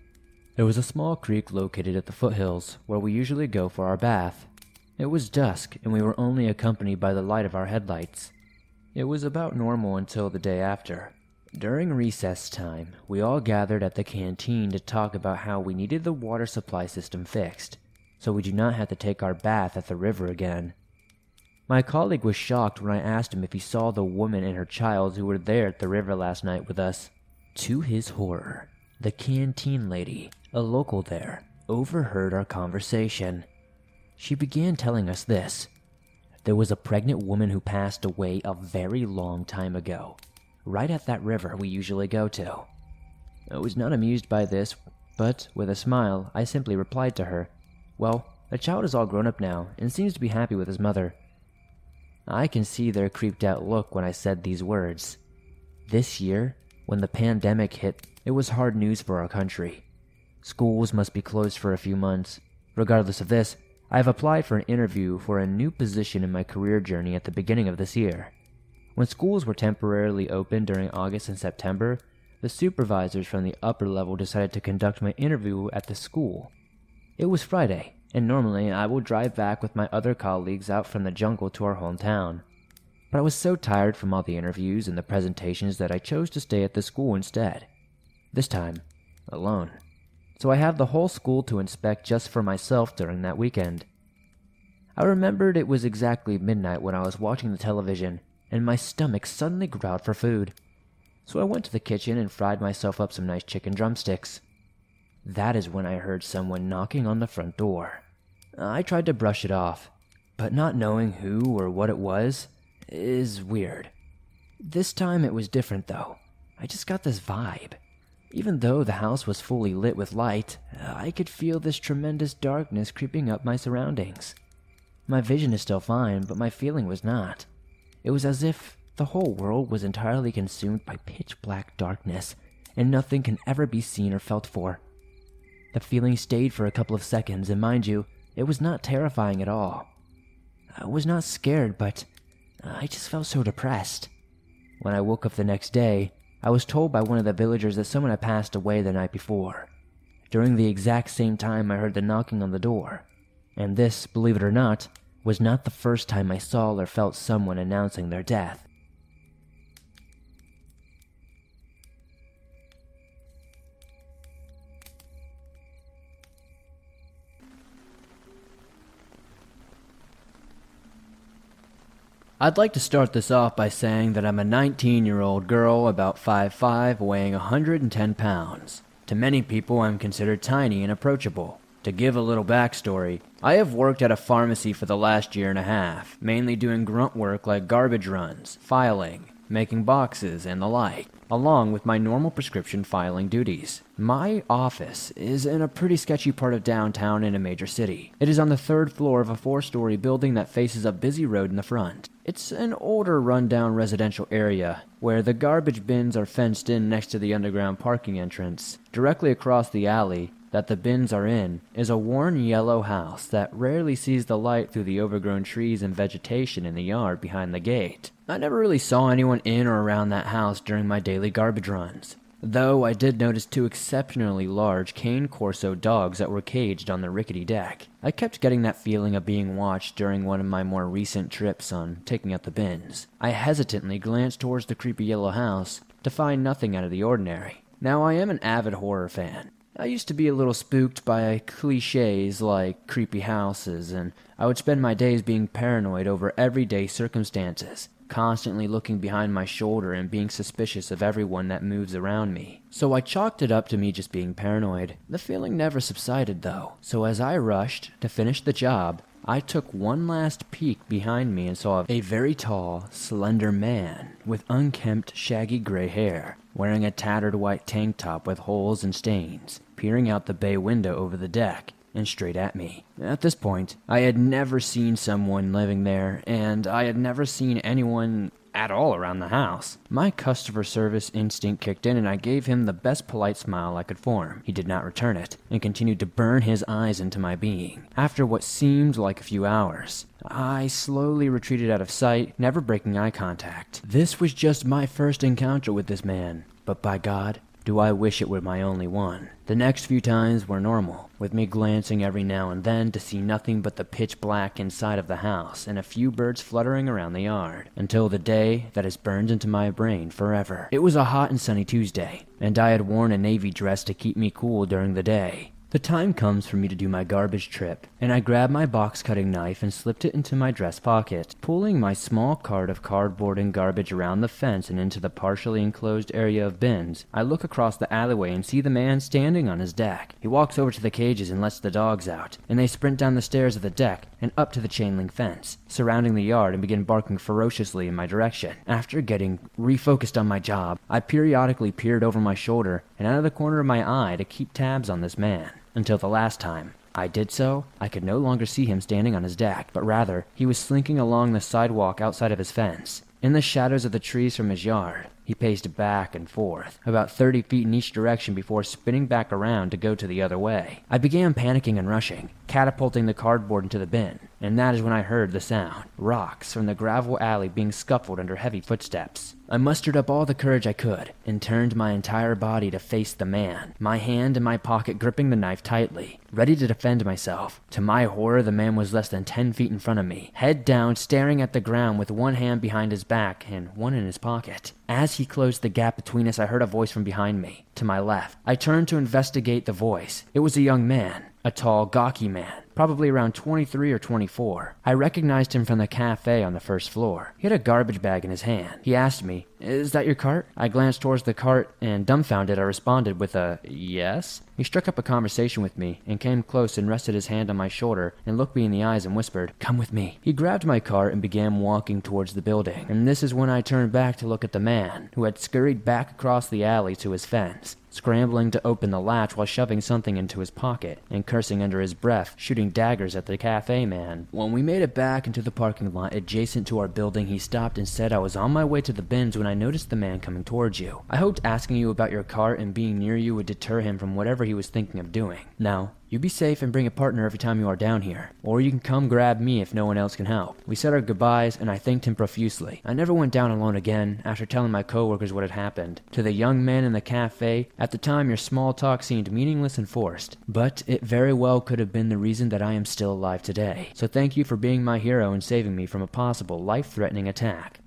There was a small creek located at the foothills where we usually go for our bath. It was dusk and we were only accompanied by the light of our headlights. It was about normal until the day after. During recess time, we all gathered at the canteen to talk about how we needed the water supply system fixed, so we do not have to take our bath at the river again. My colleague was shocked when I asked him if he saw the woman and her child who were there at the river last night with us. To his horror, the canteen lady, a local there, overheard our conversation. She began telling us this there was a pregnant woman who passed away a very long time ago, right at that river we usually go to. I was not amused by this, but with a smile, I simply replied to her, Well, the child is all grown up now and seems to be happy with his mother. I can see their creeped out look when I said these words. This year, when the pandemic hit, it was hard news for our country. Schools must be closed for a few months. Regardless of this, I have applied for an interview for a new position in my career journey at the beginning of this year. When schools were temporarily open during August and September, the supervisors from the upper level decided to conduct my interview at the school. It was Friday, and normally I will drive back with my other colleagues out from the jungle to our hometown. but I was so tired from all the interviews and the presentations that I chose to stay at the school instead. This time, alone. So I had the whole school to inspect just for myself during that weekend. I remembered it was exactly midnight when I was watching the television, and my stomach suddenly growled for food. So I went to the kitchen and fried myself up some nice chicken drumsticks. That is when I heard someone knocking on the front door. I tried to brush it off, but not knowing who or what it was is weird. This time it was different though. I just got this vibe. Even though the house was fully lit with light, I could feel this tremendous darkness creeping up my surroundings. My vision is still fine, but my feeling was not. It was as if the whole world was entirely consumed by pitch black darkness, and nothing can ever be seen or felt for. The feeling stayed for a couple of seconds, and mind you, it was not terrifying at all. I was not scared, but uh, I just felt so depressed. When I woke up the next day, I was told by one of the villagers that someone had passed away the night before. During the exact same time, I heard the knocking on the door. And this, believe it or not, was not the first time I saw or felt someone announcing their death. I'd like to start this off by saying that I'm a 19 year old girl about 5'5, weighing 110 pounds. To many people, I'm considered tiny and approachable. To give a little backstory, I have worked at a pharmacy for the last year and a half, mainly doing grunt work like garbage runs, filing, making boxes, and the like, along with my normal prescription filing duties. My office is in a pretty sketchy part of downtown in a major city. It is on the third floor of a four story building that faces a busy road in the front. It's an older, rundown residential area where the garbage bins are fenced in next to the underground parking entrance. Directly across the alley that the bins are in is a worn yellow house that rarely sees the light through the overgrown trees and vegetation in the yard behind the gate. I never really saw anyone in or around that house during my daily garbage runs. Though I did notice two exceptionally large cane corso dogs that were caged on the rickety deck. I kept getting that feeling of being watched during one of my more recent trips on taking out the bins. I hesitantly glanced towards the creepy yellow house to find nothing out of the ordinary. Now, I am an avid horror fan. I used to be a little spooked by cliches like creepy houses, and I would spend my days being paranoid over everyday circumstances constantly looking behind my shoulder and being suspicious of everyone that moves around me. So I chalked it up to me just being paranoid. The feeling never subsided though, so as I rushed to finish the job, I took one last peek behind me and saw a very tall, slender man with unkempt, shaggy gray hair, wearing a tattered white tank top with holes and stains, peering out the bay window over the deck and straight at me. At this point, I had never seen someone living there, and I had never seen anyone at all around the house. My customer service instinct kicked in, and I gave him the best polite smile I could form. He did not return it, and continued to burn his eyes into my being. After what seemed like a few hours, I slowly retreated out of sight, never breaking eye contact. This was just my first encounter with this man, but by God, do I wish it were my only one. The next few times were normal, with me glancing every now and then to see nothing but the pitch black inside of the house and a few birds fluttering around the yard, until the day that is burned into my brain forever. It was a hot and sunny Tuesday, and I had worn a navy dress to keep me cool during the day. The time comes for me to do my garbage trip, and I grab my box cutting knife and slipped it into my dress pocket. Pulling my small cart of cardboard and garbage around the fence and into the partially enclosed area of bins, I look across the alleyway and see the man standing on his deck. He walks over to the cages and lets the dogs out, and they sprint down the stairs of the deck and up to the chain link fence, surrounding the yard and begin barking ferociously in my direction. After getting refocused on my job, I periodically peered over my shoulder and out of the corner of my eye to keep tabs on this man until the last time. I did so, I could no longer see him standing on his deck, but rather he was slinking along the sidewalk outside of his fence. In the shadows of the trees from his yard, he paced back and forth, about 30 feet in each direction before spinning back around to go to the other way. I began panicking and rushing, catapulting the cardboard into the bin, and that is when I heard the sound rocks from the gravel alley being scuffled under heavy footsteps. I mustered up all the courage I could and turned my entire body to face the man, my hand in my pocket gripping the knife tightly, ready to defend myself. To my horror, the man was less than 10 feet in front of me, head down, staring at the ground with one hand behind his back and one in his pocket. As he closed the gap between us, I heard a voice from behind me, to my left. I turned to investigate the voice. It was a young man, a tall, gawky man probably around 23 or 24. I recognized him from the cafe on the first floor. He had a garbage bag in his hand. He asked me, Is that your cart? I glanced towards the cart and, dumbfounded, I responded with a yes. He struck up a conversation with me and came close and rested his hand on my shoulder and looked me in the eyes and whispered, Come with me. He grabbed my cart and began walking towards the building. And this is when I turned back to look at the man who had scurried back across the alley to his fence scrambling to open the latch while shoving something into his pocket and cursing under his breath, shooting daggers at the cafe man. When we made it back into the parking lot adjacent to our building, he stopped and said I was on my way to the bins when I noticed the man coming towards you. I hoped asking you about your car and being near you would deter him from whatever he was thinking of doing. Now, you be safe and bring a partner every time you are down here, or you can come grab me if no one else can help. We said our goodbyes, and I thanked him profusely. I never went down alone again after telling my coworkers what had happened. To the young man in the cafe, at the time your small talk seemed meaningless and forced, but it very well could have been the reason that I am still alive today. So thank you for being my hero and saving me from a possible life threatening attack.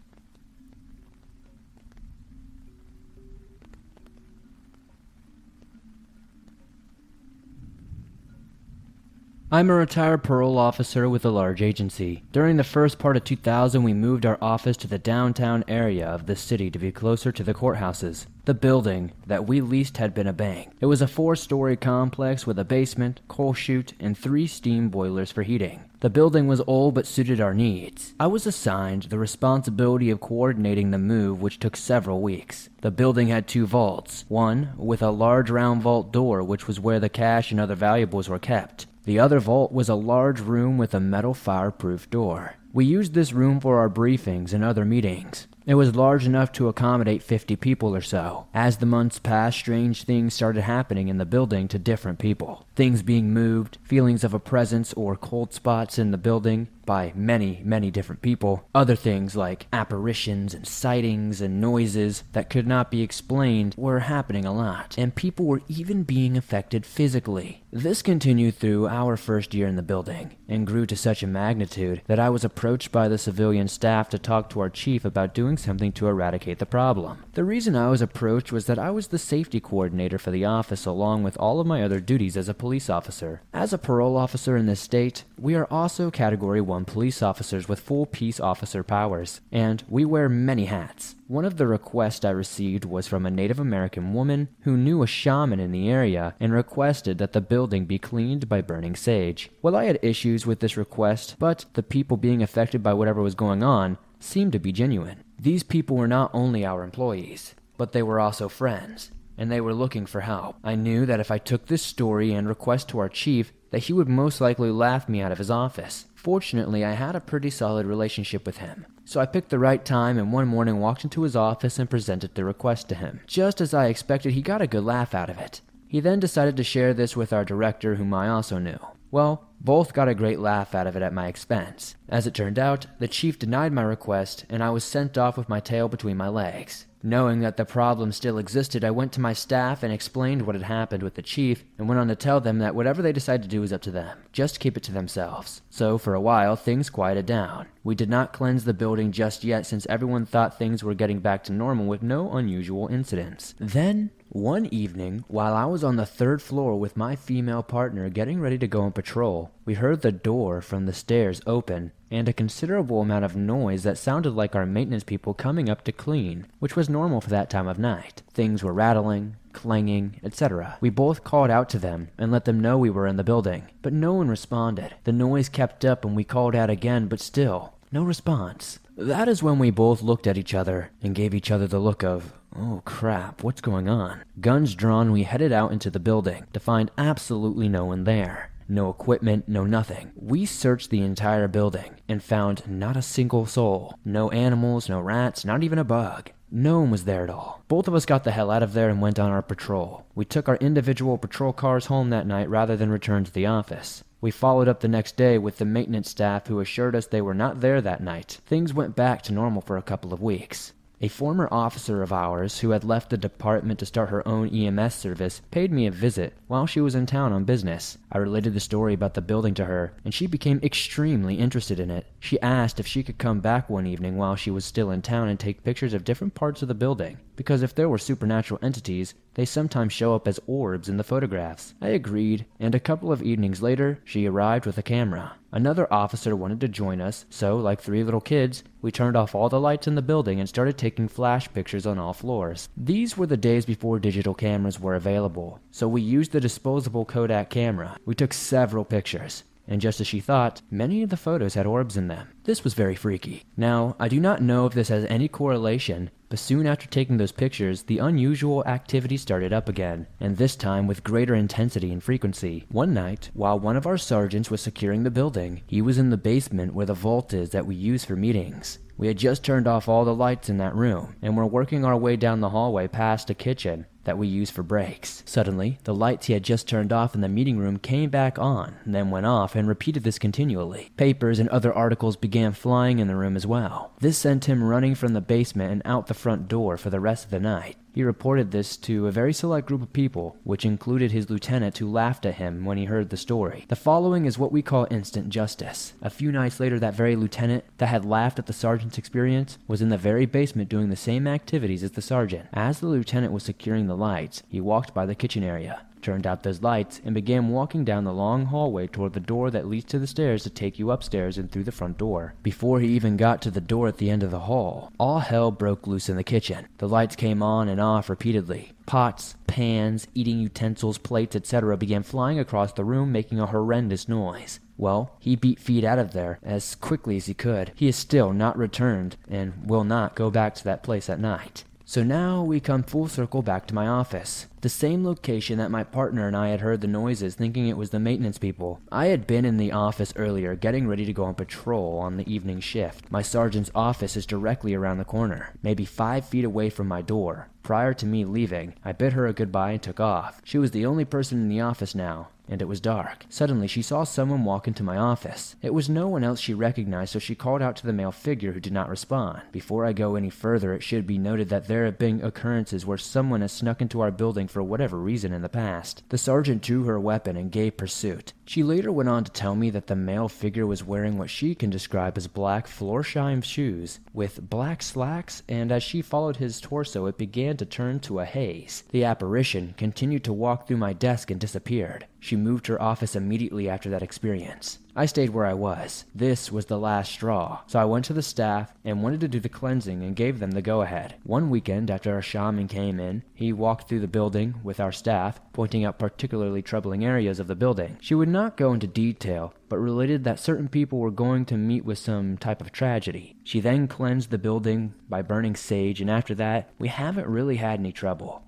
I'm a retired parole officer with a large agency. During the first part of 2000, we moved our office to the downtown area of the city to be closer to the courthouses. The building that we leased had been a bank. It was a four story complex with a basement, coal chute, and three steam boilers for heating. The building was old but suited our needs. I was assigned the responsibility of coordinating the move, which took several weeks. The building had two vaults one with a large round vault door, which was where the cash and other valuables were kept. The other vault was a large room with a metal fireproof door. We used this room for our briefings and other meetings. It was large enough to accommodate 50 people or so. As the months passed, strange things started happening in the building to different people. Things being moved, feelings of a presence or cold spots in the building, by many, many different people. Other things like apparitions and sightings and noises that could not be explained were happening a lot, and people were even being affected physically. This continued through our first year in the building and grew to such a magnitude that I was approached by the civilian staff to talk to our chief about doing something to eradicate the problem. The reason I was approached was that I was the safety coordinator for the office along with all of my other duties as a police officer. As a parole officer in this state, we are also category 1 police officers with full peace officer powers, and we wear many hats. One of the requests I received was from a Native American woman who knew a shaman in the area and requested that the building be cleaned by burning sage. Well, I had issues with this request, but the people being affected by whatever was going on seemed to be genuine. These people were not only our employees, but they were also friends, and they were looking for help. I knew that if I took this story and request to our chief, that he would most likely laugh me out of his office. Fortunately, I had a pretty solid relationship with him. So I picked the right time and one morning walked into his office and presented the request to him. Just as I expected, he got a good laugh out of it. He then decided to share this with our director, whom I also knew. Well, both got a great laugh out of it at my expense. As it turned out, the chief denied my request, and I was sent off with my tail between my legs. Knowing that the problem still existed, I went to my staff and explained what had happened with the chief and went on to tell them that whatever they decide to do is up to them. Just keep it to themselves. So, for a while, things quieted down. We did not cleanse the building just yet since everyone thought things were getting back to normal with no unusual incidents. Then, one evening, while I was on the third floor with my female partner getting ready to go on patrol, we heard the door from the stairs open and a considerable amount of noise that sounded like our maintenance people coming up to clean, which was normal for that time of night. Things were rattling, clanging, etc. We both called out to them and let them know we were in the building, but no one responded. The noise kept up and we called out again, but still, no response. That is when we both looked at each other and gave each other the look of, Oh crap, what's going on? Guns drawn, we headed out into the building to find absolutely no one there. No equipment, no nothing. We searched the entire building and found not a single soul. No animals, no rats, not even a bug. No one was there at all. Both of us got the hell out of there and went on our patrol. We took our individual patrol cars home that night rather than return to the office. We followed up the next day with the maintenance staff who assured us they were not there that night. Things went back to normal for a couple of weeks. A former officer of ours who had left the department to start her own EMS service paid me a visit while she was in town on business. I related the story about the building to her, and she became extremely interested in it. She asked if she could come back one evening while she was still in town and take pictures of different parts of the building, because if there were supernatural entities, they sometimes show up as orbs in the photographs. I agreed, and a couple of evenings later, she arrived with a camera. Another officer wanted to join us, so, like three little kids, we turned off all the lights in the building and started taking flash pictures on all floors. These were the days before digital cameras were available, so we used the disposable Kodak camera. We took several pictures and just as she thought, many of the photos had orbs in them. This was very freaky. Now, I do not know if this has any correlation, but soon after taking those pictures, the unusual activity started up again, and this time with greater intensity and frequency. One night, while one of our sergeants was securing the building, he was in the basement where the vault is that we use for meetings. We had just turned off all the lights in that room, and were working our way down the hallway past a kitchen that we use for breaks. Suddenly, the lights he had just turned off in the meeting room came back on, then went off, and repeated this continually. Papers and other articles began flying in the room as well. This sent him running from the basement and out the front door for the rest of the night. He reported this to a very select group of people, which included his lieutenant who laughed at him when he heard the story. The following is what we call instant justice. A few nights later, that very lieutenant that had laughed at the sergeant's experience was in the very basement doing the same activities as the sergeant. As the lieutenant was securing the lights, he walked by the kitchen area turned out those lights, and began walking down the long hallway toward the door that leads to the stairs to take you upstairs and through the front door. Before he even got to the door at the end of the hall, all hell broke loose in the kitchen. The lights came on and off repeatedly. Pots, pans, eating utensils, plates, etc. began flying across the room, making a horrendous noise. Well, he beat feet out of there as quickly as he could. He is still not returned and will not go back to that place at night. So now we come full circle back to my office. The same location that my partner and I had heard the noises, thinking it was the maintenance people. I had been in the office earlier, getting ready to go on patrol on the evening shift. My sergeant's office is directly around the corner, maybe five feet away from my door. Prior to me leaving, I bid her a goodbye and took off. She was the only person in the office now, and it was dark. Suddenly, she saw someone walk into my office. It was no one else she recognized, so she called out to the male figure who did not respond. Before I go any further, it should be noted that there have been occurrences where someone has snuck into our building for whatever reason in the past. The sergeant drew her weapon and gave pursuit. She later went on to tell me that the male figure was wearing what she can describe as black Florsheim shoes with black slacks, and as she followed his torso, it began to turn to a haze. The apparition continued to walk through my desk and disappeared. She moved her office immediately after that experience. I stayed where I was. This was the last straw, so I went to the staff and wanted to do the cleansing and gave them the go ahead. One weekend, after our shaman came in, he walked through the building with our staff, pointing out particularly troubling areas of the building. She would not go into detail, but related that certain people were going to meet with some type of tragedy. She then cleansed the building by burning sage, and after that, we haven't really had any trouble.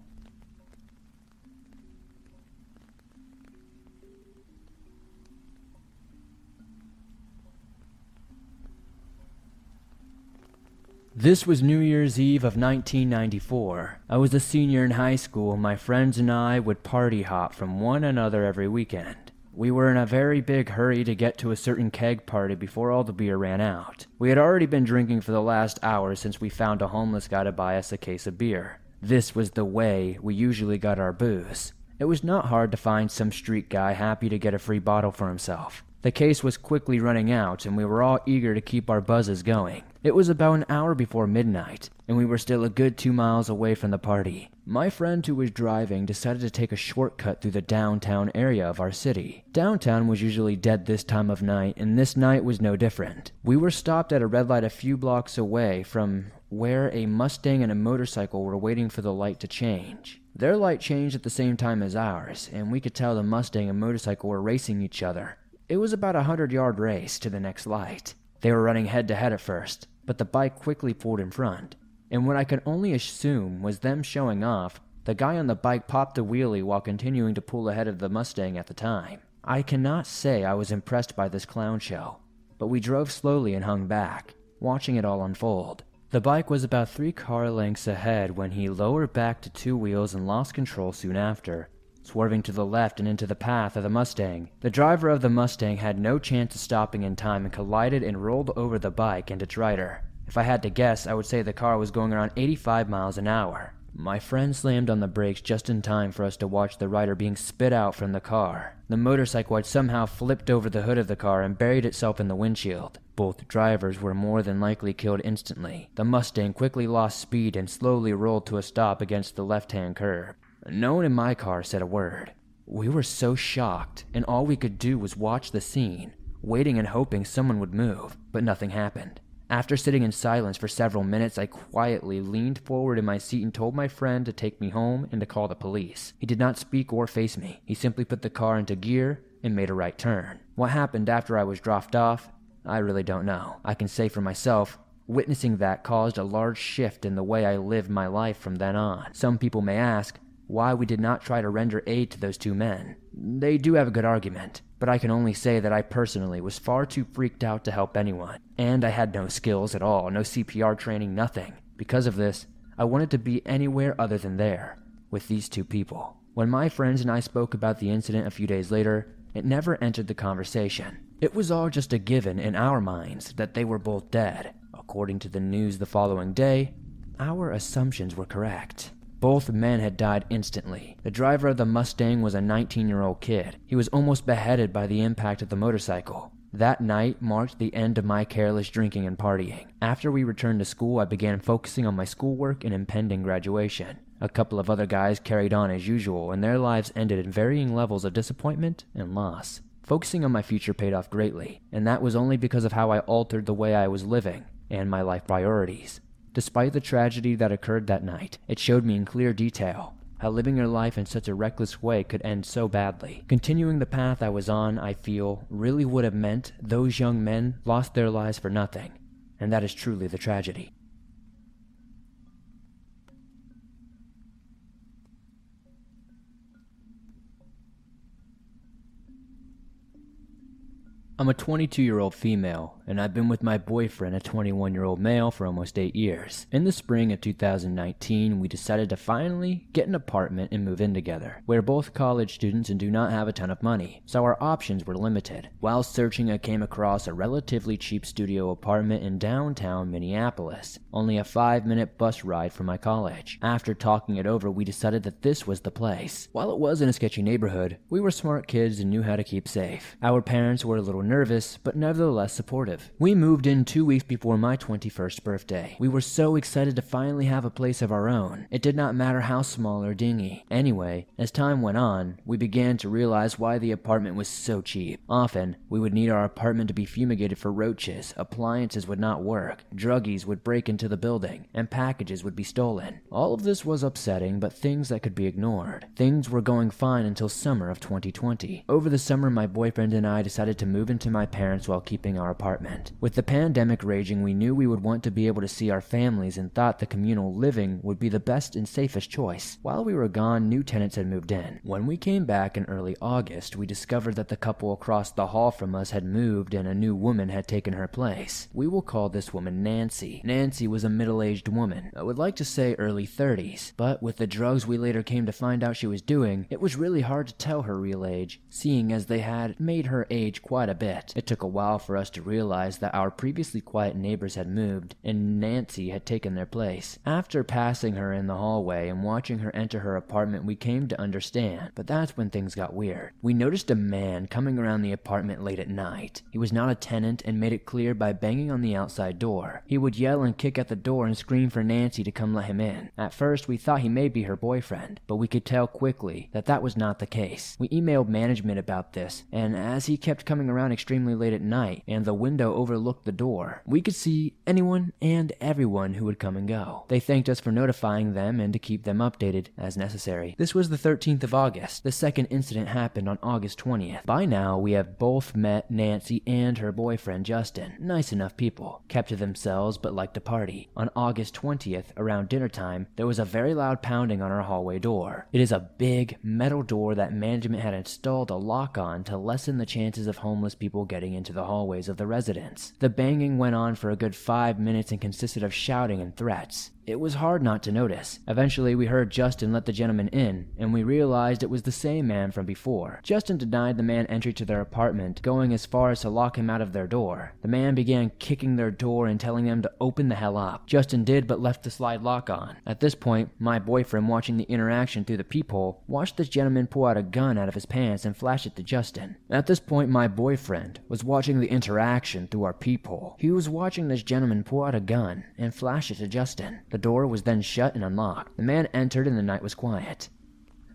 This was New Year's Eve of 1994. I was a senior in high school, and my friends and I would party hop from one another every weekend. We were in a very big hurry to get to a certain keg party before all the beer ran out. We had already been drinking for the last hour since we found a homeless guy to buy us a case of beer. This was the way we usually got our booze. It was not hard to find some street guy happy to get a free bottle for himself. The case was quickly running out, and we were all eager to keep our buzzes going. It was about an hour before midnight, and we were still a good two miles away from the party. My friend who was driving decided to take a shortcut through the downtown area of our city. Downtown was usually dead this time of night, and this night was no different. We were stopped at a red light a few blocks away from where a Mustang and a motorcycle were waiting for the light to change. Their light changed at the same time as ours, and we could tell the Mustang and motorcycle were racing each other. It was about a hundred yard race to the next light. They were running head to head at first, but the bike quickly pulled in front. And what I could only assume was them showing off, the guy on the bike popped a wheelie while continuing to pull ahead of the Mustang at the time. I cannot say I was impressed by this clown show, but we drove slowly and hung back, watching it all unfold. The bike was about three car lengths ahead when he lowered back to two wheels and lost control soon after, swerving to the left and into the path of the Mustang. The driver of the Mustang had no chance of stopping in time and collided and rolled over the bike and its rider. If I had to guess, I would say the car was going around 85 miles an hour. My friend slammed on the brakes just in time for us to watch the rider being spit out from the car. The motorcycle had somehow flipped over the hood of the car and buried itself in the windshield. Both drivers were more than likely killed instantly. The Mustang quickly lost speed and slowly rolled to a stop against the left hand curb. No one in my car said a word. We were so shocked, and all we could do was watch the scene, waiting and hoping someone would move, but nothing happened. After sitting in silence for several minutes, I quietly leaned forward in my seat and told my friend to take me home and to call the police. He did not speak or face me. He simply put the car into gear and made a right turn. What happened after I was dropped off, I really don't know. I can say for myself, witnessing that caused a large shift in the way I lived my life from then on. Some people may ask, why we did not try to render aid to those two men. They do have a good argument, but I can only say that I personally was far too freaked out to help anyone, and I had no skills at all, no CPR training, nothing. Because of this, I wanted to be anywhere other than there, with these two people. When my friends and I spoke about the incident a few days later, it never entered the conversation. It was all just a given in our minds that they were both dead. According to the news the following day, our assumptions were correct. Both men had died instantly. The driver of the Mustang was a 19 year old kid. He was almost beheaded by the impact of the motorcycle. That night marked the end of my careless drinking and partying. After we returned to school, I began focusing on my schoolwork and impending graduation. A couple of other guys carried on as usual, and their lives ended in varying levels of disappointment and loss. Focusing on my future paid off greatly, and that was only because of how I altered the way I was living and my life priorities. Despite the tragedy that occurred that night, it showed me in clear detail how living your life in such a reckless way could end so badly. Continuing the path I was on, I feel, really would have meant those young men lost their lives for nothing. And that is truly the tragedy. I'm a 22 year old female, and I've been with my boyfriend, a 21 year old male, for almost 8 years. In the spring of 2019, we decided to finally get an apartment and move in together. We're both college students and do not have a ton of money, so our options were limited. While searching, I came across a relatively cheap studio apartment in downtown Minneapolis, only a 5 minute bus ride from my college. After talking it over, we decided that this was the place. While it was in a sketchy neighborhood, we were smart kids and knew how to keep safe. Our parents were a little nervous, but nevertheless supportive. We moved in two weeks before my 21st birthday. We were so excited to finally have a place of our own. It did not matter how small or dingy. Anyway, as time went on, we began to realize why the apartment was so cheap. Often, we would need our apartment to be fumigated for roaches, appliances would not work, druggies would break into the building, and packages would be stolen. All of this was upsetting, but things that could be ignored. Things were going fine until summer of 2020. Over the summer, my boyfriend and I decided to move to my parents while keeping our apartment. With the pandemic raging, we knew we would want to be able to see our families and thought the communal living would be the best and safest choice. While we were gone, new tenants had moved in. When we came back in early August, we discovered that the couple across the hall from us had moved and a new woman had taken her place. We will call this woman Nancy. Nancy was a middle aged woman. I would like to say early 30s, but with the drugs we later came to find out she was doing, it was really hard to tell her real age, seeing as they had made her age quite a bit bit. It took a while for us to realize that our previously quiet neighbors had moved, and Nancy had taken their place. After passing her in the hallway and watching her enter her apartment, we came to understand, but that's when things got weird. We noticed a man coming around the apartment late at night. He was not a tenant and made it clear by banging on the outside door. He would yell and kick at the door and scream for Nancy to come let him in. At first, we thought he may be her boyfriend, but we could tell quickly that that was not the case. We emailed management about this, and as he kept coming around extremely late at night, and the window overlooked the door. We could see anyone and everyone who would come and go. They thanked us for notifying them and to keep them updated as necessary. This was the 13th of August. The second incident happened on August 20th. By now, we have both met Nancy and her boyfriend Justin. Nice enough people, kept to themselves but liked to party. On August 20th, around dinner time, there was a very loud pounding on our hallway door. It is a big metal door that management had installed a lock on to lessen the chances of homeless people getting into the hallways of the residence. The banging went on for a good five minutes and consisted of shouting and threats. It was hard not to notice. Eventually, we heard Justin let the gentleman in, and we realized it was the same man from before. Justin denied the man entry to their apartment, going as far as to lock him out of their door. The man began kicking their door and telling them to open the hell up. Justin did, but left the slide lock on. At this point, my boyfriend, watching the interaction through the peephole, watched this gentleman pull out a gun out of his pants and flash it to Justin. At this point, my boyfriend was watching the interaction through our peephole. He was watching this gentleman pull out a gun and flash it to Justin. The door was then shut and unlocked. The man entered and the night was quiet.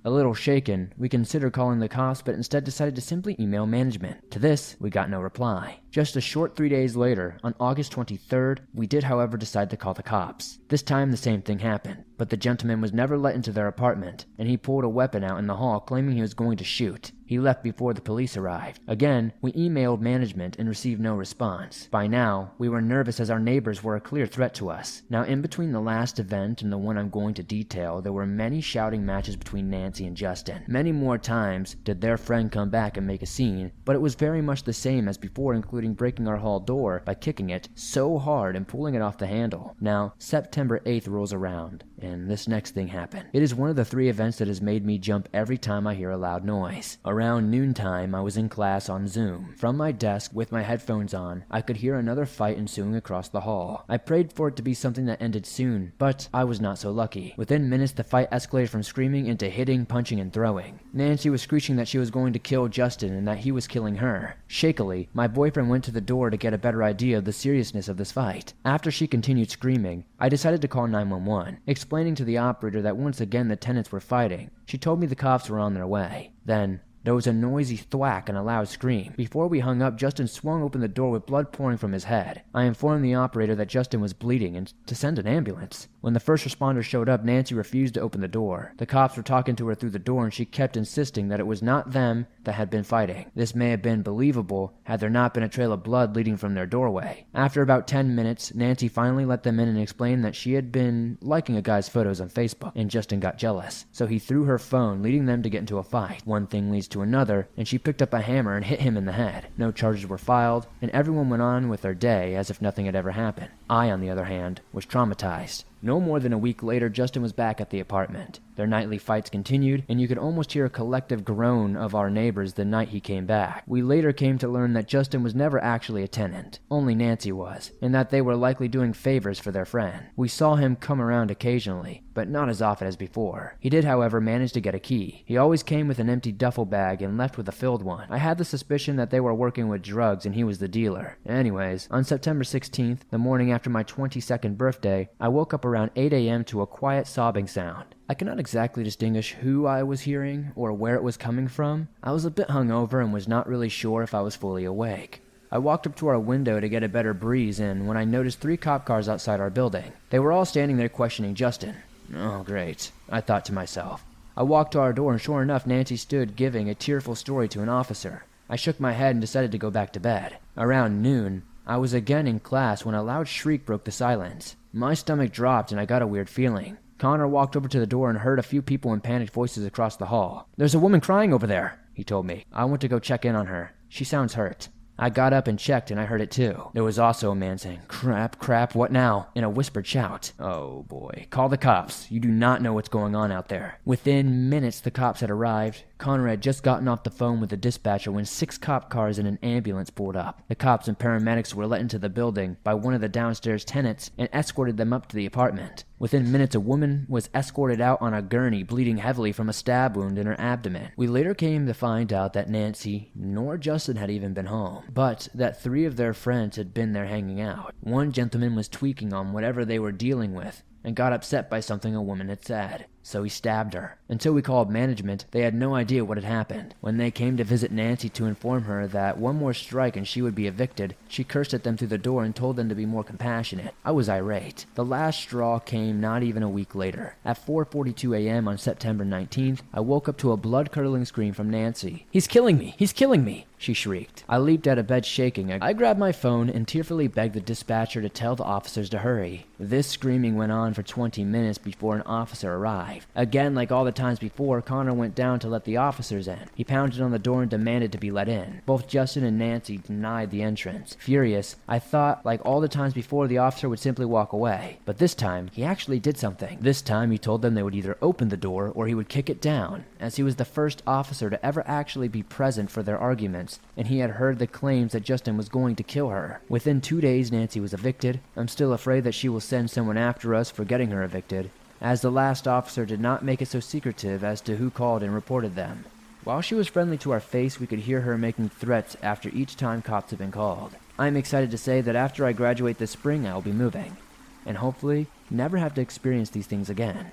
A little shaken, we considered calling the cops, but instead decided to simply email management. To this, we got no reply. Just a short three days later, on August 23rd, we did, however, decide to call the cops. This time, the same thing happened, but the gentleman was never let into their apartment, and he pulled a weapon out in the hall claiming he was going to shoot. He left before the police arrived. Again, we emailed management and received no response. By now, we were nervous as our neighbors were a clear threat to us. Now, in between the last event and the one I'm going to detail, there were many shouting matches between Nancy and Justin. Many more times did their friend come back and make a scene, but it was very much the same as before, including breaking our hall door by kicking it so hard and pulling it off the handle. Now, September 8th rolls around, and this next thing happened. It is one of the three events that has made me jump every time I hear a loud noise. Around noontime, I was in class on Zoom. From my desk, with my headphones on, I could hear another fight ensuing across the hall. I prayed for it to be something that ended soon, but I was not so lucky. Within minutes, the fight escalated from screaming into hitting, punching, and throwing. Nancy was screeching that she was going to kill Justin and that he was killing her. Shakily, my boyfriend went to the door to get a better idea of the seriousness of this fight. After she continued screaming, I decided to call 911, explaining to the operator that once again the tenants were fighting. She told me the cops were on their way. Then, there was a noisy thwack and a loud scream. Before we hung up, Justin swung open the door with blood pouring from his head. I informed the operator that Justin was bleeding and to send an ambulance. When the first responders showed up, Nancy refused to open the door. The cops were talking to her through the door and she kept insisting that it was not them that had been fighting. This may have been believable had there not been a trail of blood leading from their doorway. After about 10 minutes, Nancy finally let them in and explained that she had been liking a guy's photos on Facebook and Justin got jealous. So he threw her phone, leading them to get into a fight. One thing leads to another, and she picked up a hammer and hit him in the head. No charges were filed, and everyone went on with their day as if nothing had ever happened. I, on the other hand, was traumatized. No more than a week later, Justin was back at the apartment. Their nightly fights continued, and you could almost hear a collective groan of our neighbors the night he came back. We later came to learn that Justin was never actually a tenant, only Nancy was, and that they were likely doing favors for their friend. We saw him come around occasionally, but not as often as before. He did, however, manage to get a key. He always came with an empty duffel bag and left with a filled one. I had the suspicion that they were working with drugs and he was the dealer. Anyways, on September 16th, the morning after my 22nd birthday, I woke up around 8 a.m. to a quiet sobbing sound. I cannot exactly distinguish who I was hearing or where it was coming from. I was a bit hungover and was not really sure if I was fully awake. I walked up to our window to get a better breeze in when I noticed three cop cars outside our building. They were all standing there questioning Justin. Oh, great, I thought to myself. I walked to our door, and sure enough, Nancy stood giving a tearful story to an officer. I shook my head and decided to go back to bed. Around noon, I was again in class when a loud shriek broke the silence. My stomach dropped and I got a weird feeling. Connor walked over to the door and heard a few people in panicked voices across the hall. There's a woman crying over there, he told me. I went to go check in on her. She sounds hurt. I got up and checked, and I heard it too. There was also a man saying, Crap, crap, what now? in a whispered shout. Oh boy. Call the cops. You do not know what's going on out there. Within minutes, the cops had arrived. Connor had just gotten off the phone with the dispatcher when six cop cars and an ambulance pulled up. The cops and paramedics were let into the building by one of the downstairs tenants and escorted them up to the apartment. Within minutes, a woman was escorted out on a gurney, bleeding heavily from a stab wound in her abdomen. We later came to find out that Nancy nor Justin had even been home, but that three of their friends had been there hanging out. One gentleman was tweaking on whatever they were dealing with and got upset by something a woman had said. So he stabbed her. Until we called management, they had no idea what had happened. When they came to visit Nancy to inform her that one more strike and she would be evicted, she cursed at them through the door and told them to be more compassionate. I was irate. The last straw came not even a week later. At 4:42 a.m. on September 19th, I woke up to a blood-curdling scream from Nancy. "He's killing me! He's killing me!" she shrieked. I leaped out of bed shaking. I grabbed my phone and tearfully begged the dispatcher to tell the officers to hurry. This screaming went on for 20 minutes before an officer arrived. Knife. Again, like all the times before, Connor went down to let the officers in. He pounded on the door and demanded to be let in. Both Justin and Nancy denied the entrance. Furious, I thought, like all the times before, the officer would simply walk away. But this time, he actually did something. This time, he told them they would either open the door or he would kick it down, as he was the first officer to ever actually be present for their arguments, and he had heard the claims that Justin was going to kill her. Within two days, Nancy was evicted. I'm still afraid that she will send someone after us for getting her evicted, as the last officer did not make it so secretive as to who called and reported them. While she was friendly to our face, we could hear her making threats after each time cops had been called. I'm excited to say that after I graduate this spring, I will be moving, and hopefully never have to experience these things again.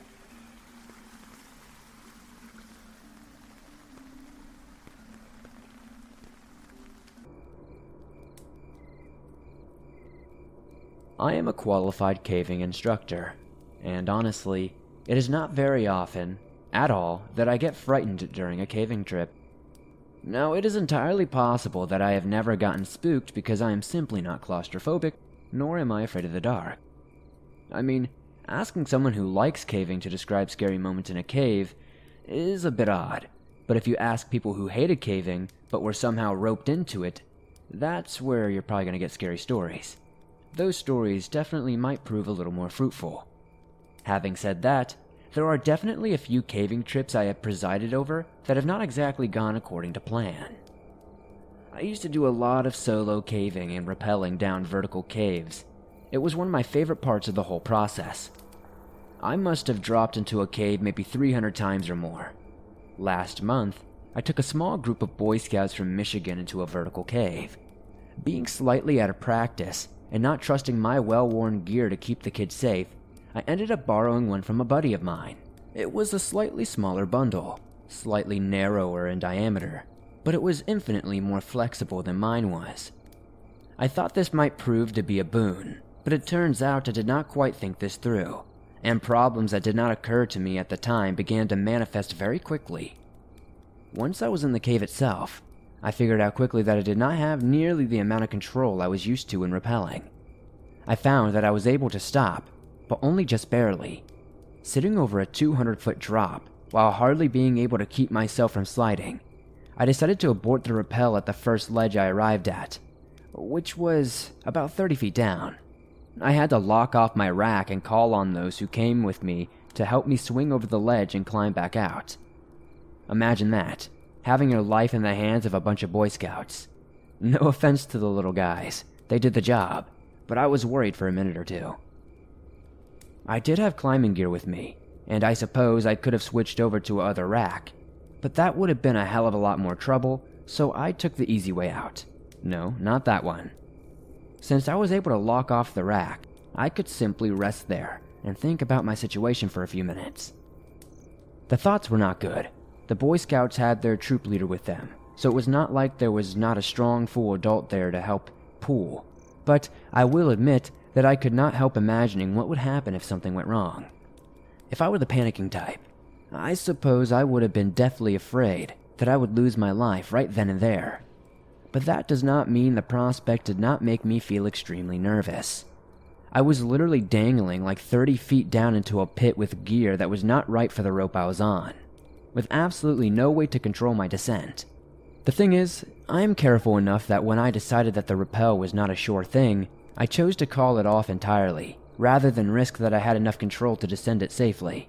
I am a qualified caving instructor, and honestly, it is not very often, at all, that I get frightened during a caving trip. Now, it is entirely possible that I have never gotten spooked because I am simply not claustrophobic, nor am I afraid of the dark. I mean, asking someone who likes caving to describe scary moments in a cave is a bit odd, but if you ask people who hated caving but were somehow roped into it, that's where you're probably going to get scary stories. Those stories definitely might prove a little more fruitful. Having said that, there are definitely a few caving trips I have presided over that have not exactly gone according to plan. I used to do a lot of solo caving and rappelling down vertical caves. It was one of my favorite parts of the whole process. I must have dropped into a cave maybe 300 times or more. Last month, I took a small group of Boy Scouts from Michigan into a vertical cave. Being slightly out of practice and not trusting my well worn gear to keep the kids safe, I ended up borrowing one from a buddy of mine. It was a slightly smaller bundle, slightly narrower in diameter, but it was infinitely more flexible than mine was. I thought this might prove to be a boon, but it turns out I did not quite think this through, and problems that did not occur to me at the time began to manifest very quickly. Once I was in the cave itself, I figured out quickly that I did not have nearly the amount of control I was used to in rappelling. I found that I was able to stop but only just barely. Sitting over a 200 foot drop, while hardly being able to keep myself from sliding, I decided to abort the rappel at the first ledge I arrived at, which was about 30 feet down. I had to lock off my rack and call on those who came with me to help me swing over the ledge and climb back out. Imagine that, having your life in the hands of a bunch of Boy Scouts. No offense to the little guys, they did the job, but I was worried for a minute or two. I did have climbing gear with me, and I suppose I could have switched over to a other rack, but that would have been a hell of a lot more trouble, so I took the easy way out. No, not that one. Since I was able to lock off the rack, I could simply rest there and think about my situation for a few minutes. The thoughts were not good. The Boy Scouts had their troop leader with them, so it was not like there was not a strong full adult there to help pull. But I will admit that I could not help imagining what would happen if something went wrong. If I were the panicking type, I suppose I would have been deathly afraid that I would lose my life right then and there. But that does not mean the prospect did not make me feel extremely nervous. I was literally dangling like 30 feet down into a pit with gear that was not right for the rope I was on, with absolutely no way to control my descent. The thing is, I am careful enough that when I decided that the rappel was not a sure thing, I chose to call it off entirely, rather than risk that I had enough control to descend it safely.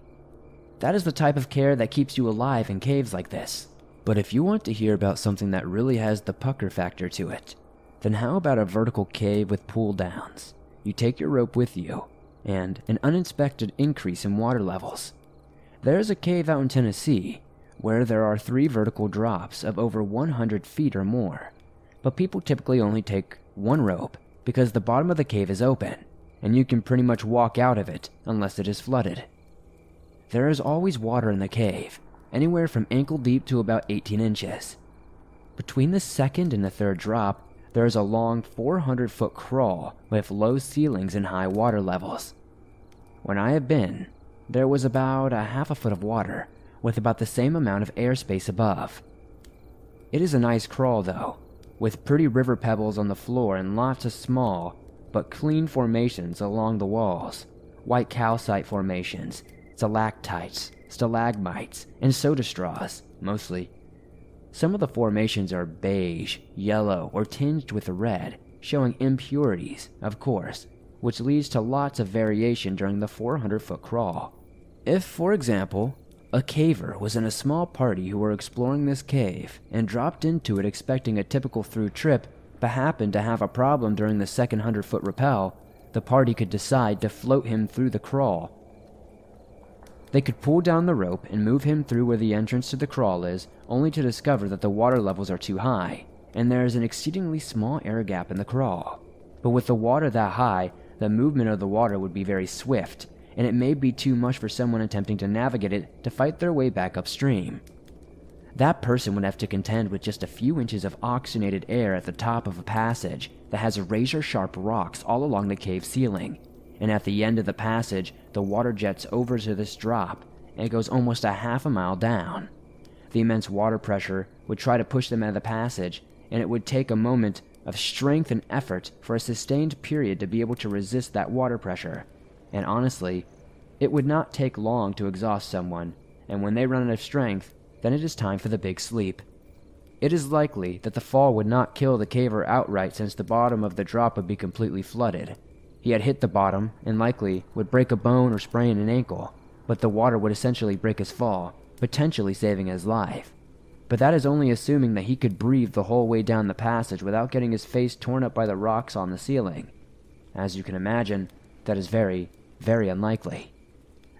That is the type of care that keeps you alive in caves like this. But if you want to hear about something that really has the pucker factor to it, then how about a vertical cave with pull downs? You take your rope with you, and an uninspected increase in water levels. There is a cave out in Tennessee where there are three vertical drops of over 100 feet or more, but people typically only take one rope because the bottom of the cave is open, and you can pretty much walk out of it unless it is flooded. There is always water in the cave, anywhere from ankle deep to about 18 inches. Between the second and the third drop, there is a long 400 foot crawl with low ceilings and high water levels. When I have been, there was about a half a foot of water, with about the same amount of airspace above. It is a nice crawl, though, with pretty river pebbles on the floor and lots of small but clean formations along the walls white calcite formations, stalactites, stalagmites, and soda straws, mostly. Some of the formations are beige, yellow, or tinged with red, showing impurities, of course, which leads to lots of variation during the 400 foot crawl. If, for example, a caver was in a small party who were exploring this cave and dropped into it expecting a typical through trip, but happened to have a problem during the second 100 foot rappel, the party could decide to float him through the crawl. They could pull down the rope and move him through where the entrance to the crawl is, only to discover that the water levels are too high, and there is an exceedingly small air gap in the crawl. But with the water that high, the movement of the water would be very swift, and it may be too much for someone attempting to navigate it to fight their way back upstream. That person would have to contend with just a few inches of oxygenated air at the top of a passage that has razor sharp rocks all along the cave ceiling, and at the end of the passage, the water jets over to this drop and goes almost a half a mile down. The immense water pressure would try to push them out of the passage, and it would take a moment of strength and effort for a sustained period to be able to resist that water pressure and honestly, it would not take long to exhaust someone, and when they run out of strength, then it is time for the big sleep. It is likely that the fall would not kill the caver outright since the bottom of the drop would be completely flooded. He had hit the bottom and likely would break a bone or sprain an ankle, but the water would essentially break his fall, potentially saving his life. But that is only assuming that he could breathe the whole way down the passage without getting his face torn up by the rocks on the ceiling. As you can imagine, that is very, very unlikely.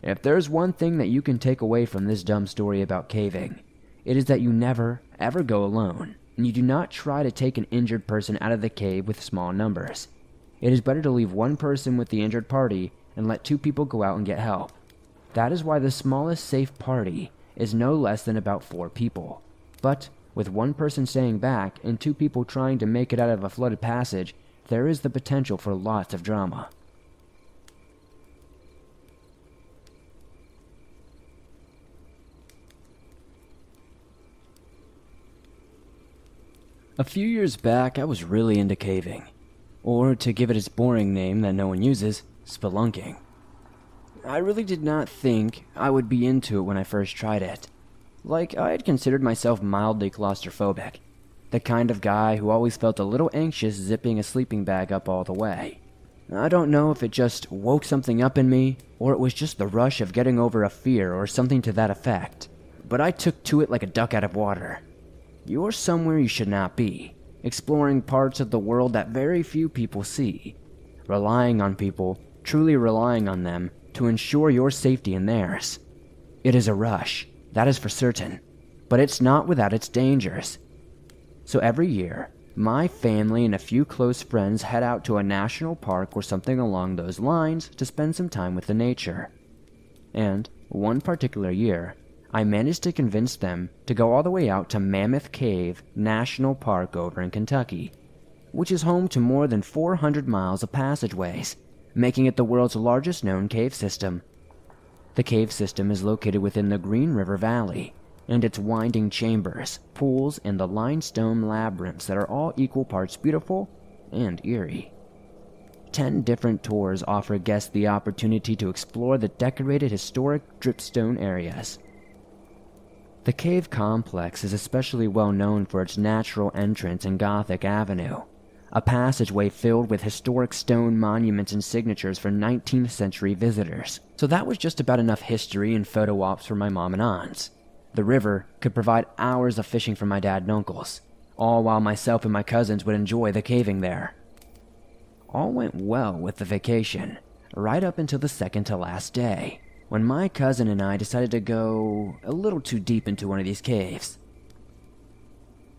If there's one thing that you can take away from this dumb story about caving, it is that you never, ever go alone, and you do not try to take an injured person out of the cave with small numbers. It is better to leave one person with the injured party and let two people go out and get help. That is why the smallest safe party is no less than about four people. But with one person staying back and two people trying to make it out of a flooded passage, there is the potential for lots of drama. A few years back, I was really into caving. Or, to give it its boring name that no one uses, spelunking. I really did not think I would be into it when I first tried it. Like, I had considered myself mildly claustrophobic. The kind of guy who always felt a little anxious zipping a sleeping bag up all the way. I don't know if it just woke something up in me, or it was just the rush of getting over a fear or something to that effect. But I took to it like a duck out of water. You're somewhere you should not be, exploring parts of the world that very few people see, relying on people, truly relying on them, to ensure your safety and theirs. It is a rush, that is for certain, but it's not without its dangers. So every year, my family and a few close friends head out to a national park or something along those lines to spend some time with the nature. And one particular year, I managed to convince them to go all the way out to Mammoth Cave National Park over in Kentucky, which is home to more than 400 miles of passageways, making it the world's largest known cave system. The cave system is located within the Green River Valley, and its winding chambers, pools, and the limestone labyrinths that are all equal parts beautiful and eerie. Ten different tours offer guests the opportunity to explore the decorated historic dripstone areas the cave complex is especially well known for its natural entrance in Gothic Avenue, a passageway filled with historic stone monuments and signatures for 19th century visitors. So that was just about enough history and photo ops for my mom and aunts. The river could provide hours of fishing for my dad and uncles, all while myself and my cousins would enjoy the caving there. All went well with the vacation, right up until the second to last day when my cousin and I decided to go a little too deep into one of these caves.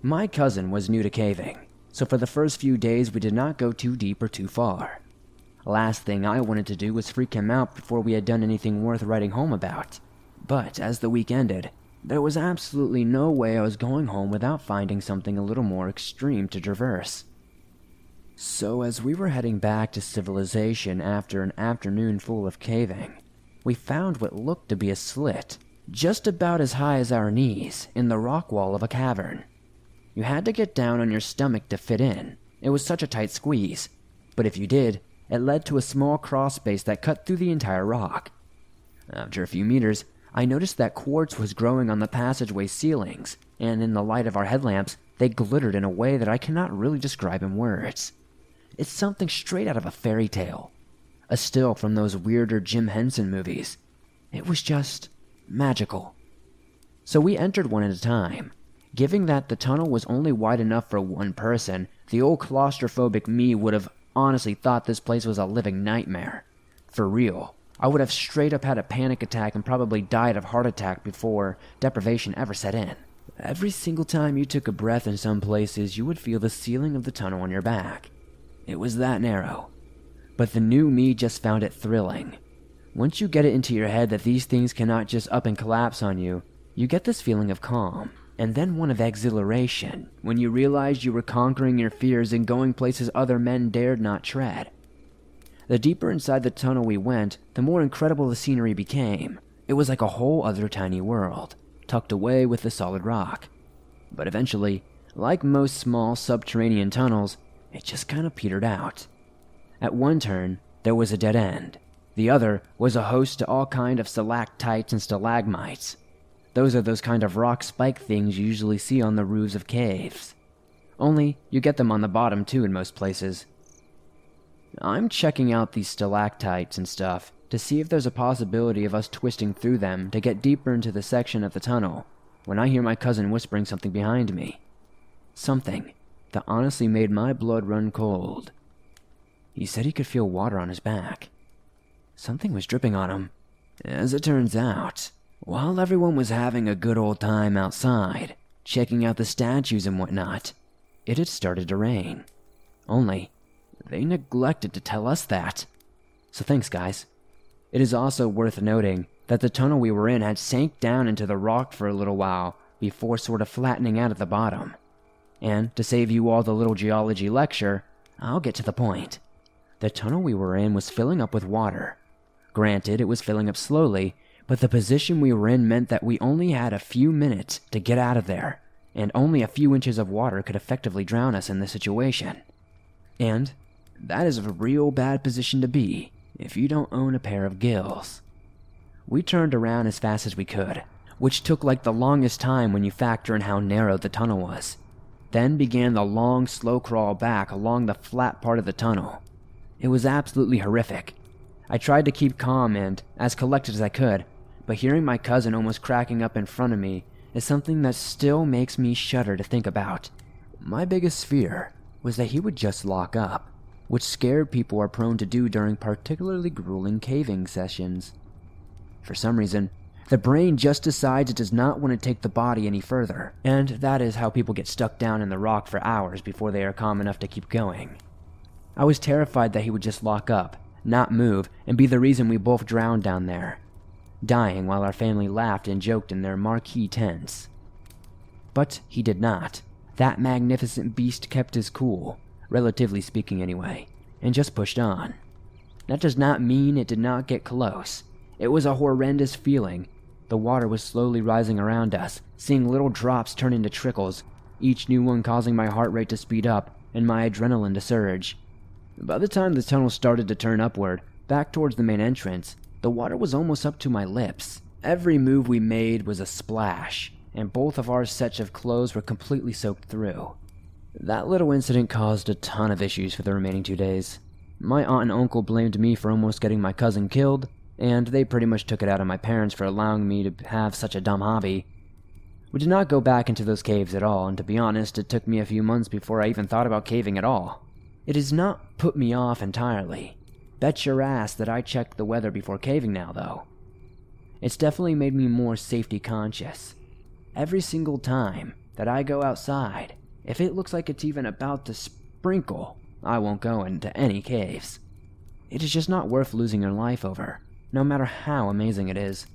My cousin was new to caving, so for the first few days we did not go too deep or too far. Last thing I wanted to do was freak him out before we had done anything worth writing home about. But as the week ended, there was absolutely no way I was going home without finding something a little more extreme to traverse. So, as we were heading back to civilization after an afternoon full of caving, we found what looked to be a slit, just about as high as our knees, in the rock wall of a cavern. You had to get down on your stomach to fit in. It was such a tight squeeze. But if you did, it led to a small cross space that cut through the entire rock. After a few meters, I noticed that quartz was growing on the passageway ceilings, and in the light of our headlamps, they glittered in a way that I cannot really describe in words. It's something straight out of a fairy tale. A still from those weirder Jim Henson movies. It was just magical. So we entered one at a time. Given that the tunnel was only wide enough for one person, the old claustrophobic me would have honestly thought this place was a living nightmare. For real. I would have straight up had a panic attack and probably died of heart attack before deprivation ever set in. Every single time you took a breath in some places, you would feel the ceiling of the tunnel on your back. It was that narrow. But the new me just found it thrilling. Once you get it into your head that these things cannot just up and collapse on you, you get this feeling of calm, and then one of exhilaration when you realize you were conquering your fears and going places other men dared not tread. The deeper inside the tunnel we went, the more incredible the scenery became. It was like a whole other tiny world, tucked away with the solid rock. But eventually, like most small subterranean tunnels, it just kind of petered out. At one turn, there was a dead end. The other was a host to all kind of stalactites and stalagmites. Those are those kind of rock spike things you usually see on the roofs of caves. Only, you get them on the bottom too in most places. I'm checking out these stalactites and stuff to see if there's a possibility of us twisting through them to get deeper into the section of the tunnel when I hear my cousin whispering something behind me. Something that honestly made my blood run cold. He said he could feel water on his back. Something was dripping on him. As it turns out, while everyone was having a good old time outside, checking out the statues and whatnot, it had started to rain. Only, they neglected to tell us that. So thanks, guys. It is also worth noting that the tunnel we were in had sank down into the rock for a little while before sort of flattening out at the bottom. And to save you all the little geology lecture, I'll get to the point. The tunnel we were in was filling up with water. Granted, it was filling up slowly, but the position we were in meant that we only had a few minutes to get out of there, and only a few inches of water could effectively drown us in this situation. And that is a real bad position to be if you don't own a pair of gills. We turned around as fast as we could, which took like the longest time when you factor in how narrow the tunnel was. Then began the long, slow crawl back along the flat part of the tunnel. It was absolutely horrific. I tried to keep calm and as collected as I could, but hearing my cousin almost cracking up in front of me is something that still makes me shudder to think about. My biggest fear was that he would just lock up, which scared people are prone to do during particularly grueling caving sessions. For some reason, the brain just decides it does not want to take the body any further, and that is how people get stuck down in the rock for hours before they are calm enough to keep going. I was terrified that he would just lock up, not move, and be the reason we both drowned down there dying while our family laughed and joked in their marquee tents. But he did not. That magnificent beast kept his cool, relatively speaking anyway, and just pushed on. That does not mean it did not get close. It was a horrendous feeling. The water was slowly rising around us, seeing little drops turn into trickles, each new one causing my heart rate to speed up and my adrenaline to surge. By the time the tunnel started to turn upward, back towards the main entrance, the water was almost up to my lips. Every move we made was a splash, and both of our sets of clothes were completely soaked through. That little incident caused a ton of issues for the remaining two days. My aunt and uncle blamed me for almost getting my cousin killed, and they pretty much took it out on my parents for allowing me to have such a dumb hobby. We did not go back into those caves at all, and to be honest, it took me a few months before I even thought about caving at all. It has not put me off entirely, Bet your ass that I checked the weather before caving now, though. It's definitely made me more safety conscious. Every single time that I go outside, if it looks like it's even about to sprinkle, I won't go into any caves. It is just not worth losing your life over, no matter how amazing it is.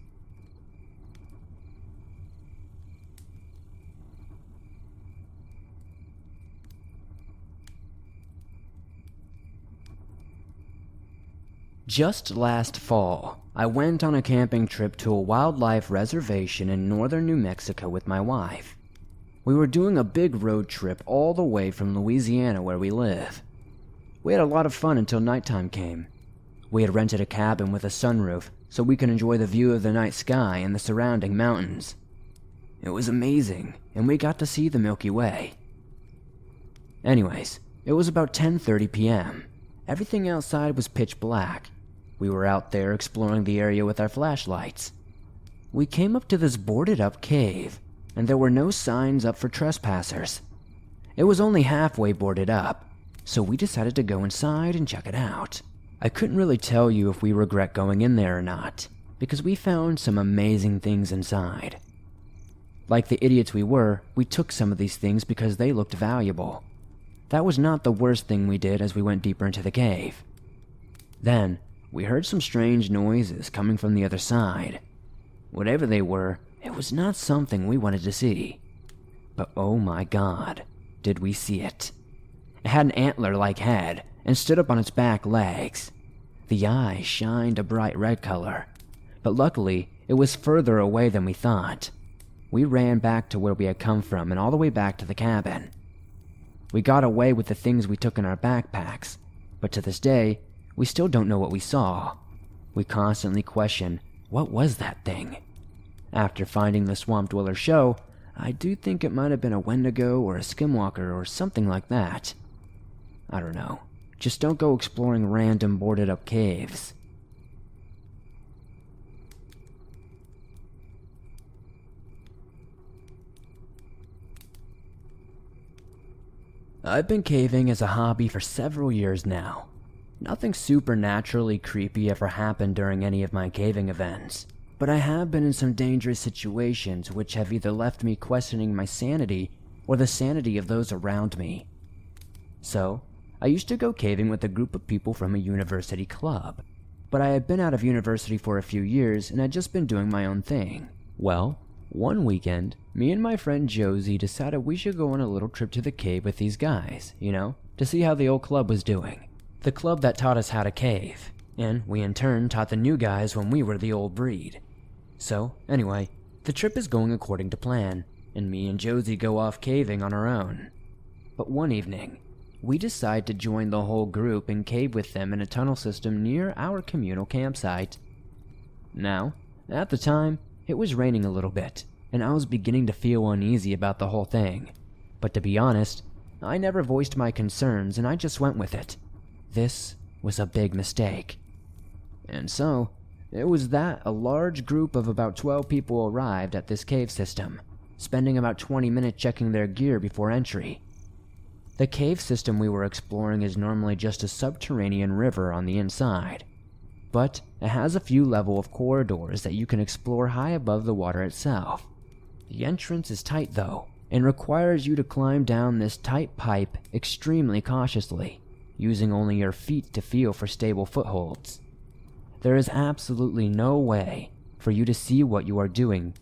Just last fall, I went on a camping trip to a wildlife reservation in northern New Mexico with my wife. We were doing a big road trip all the way from Louisiana where we live. We had a lot of fun until nighttime came. We had rented a cabin with a sunroof, so we could enjoy the view of the night sky and the surrounding mountains. It was amazing, and we got to see the Milky Way. Anyways, it was about 10:30 p.m. Everything outside was pitch black. We were out there exploring the area with our flashlights. We came up to this boarded up cave, and there were no signs up for trespassers. It was only halfway boarded up, so we decided to go inside and check it out. I couldn't really tell you if we regret going in there or not, because we found some amazing things inside. Like the idiots we were, we took some of these things because they looked valuable. That was not the worst thing we did as we went deeper into the cave. Then, we heard some strange noises coming from the other side. Whatever they were, it was not something we wanted to see. But oh my god, did we see it. It had an antler like head and stood up on its back legs. The eyes shined a bright red color, but luckily it was further away than we thought. We ran back to where we had come from and all the way back to the cabin. We got away with the things we took in our backpacks, but to this day, we still don't know what we saw. We constantly question what was that thing? After finding the Swamp Dweller show, I do think it might have been a Wendigo or a Skinwalker or something like that. I don't know. Just don't go exploring random boarded up caves. I've been caving as a hobby for several years now. Nothing supernaturally creepy ever happened during any of my caving events, but I have been in some dangerous situations which have either left me questioning my sanity or the sanity of those around me. So, I used to go caving with a group of people from a university club, but I had been out of university for a few years and had just been doing my own thing. Well, one weekend, me and my friend Josie decided we should go on a little trip to the cave with these guys, you know, to see how the old club was doing. The club that taught us how to cave, and we in turn taught the new guys when we were the old breed. So, anyway, the trip is going according to plan, and me and Josie go off caving on our own. But one evening, we decide to join the whole group and cave with them in a tunnel system near our communal campsite. Now, at the time, it was raining a little bit, and I was beginning to feel uneasy about the whole thing. But to be honest, I never voiced my concerns and I just went with it. This was a big mistake. And so, it was that a large group of about 12 people arrived at this cave system, spending about 20 minutes checking their gear before entry. The cave system we were exploring is normally just a subterranean river on the inside, but it has a few level of corridors that you can explore high above the water itself. The entrance is tight though, and requires you to climb down this tight pipe extremely cautiously, using only your feet to feel for stable footholds. There is absolutely no way for you to see what you are doing,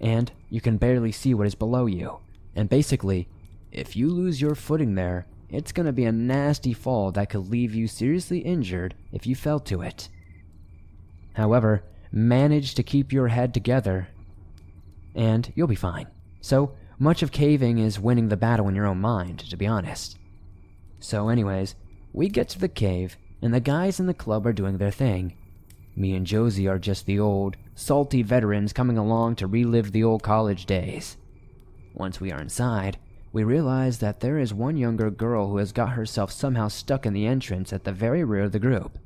and you can barely see what is below you. And basically, if you lose your footing there, it's gonna be a nasty fall that could leave you seriously injured if you fell to it. However, manage to keep your head together, and you'll be fine. So, much of caving is winning the battle in your own mind, to be honest. So, anyways, we get to the cave, and the guys in the club are doing their thing. Me and Josie are just the old, salty veterans coming along to relive the old college days. Once we are inside, we realize that there is one younger girl who has got herself somehow stuck in the entrance at the very rear of the group.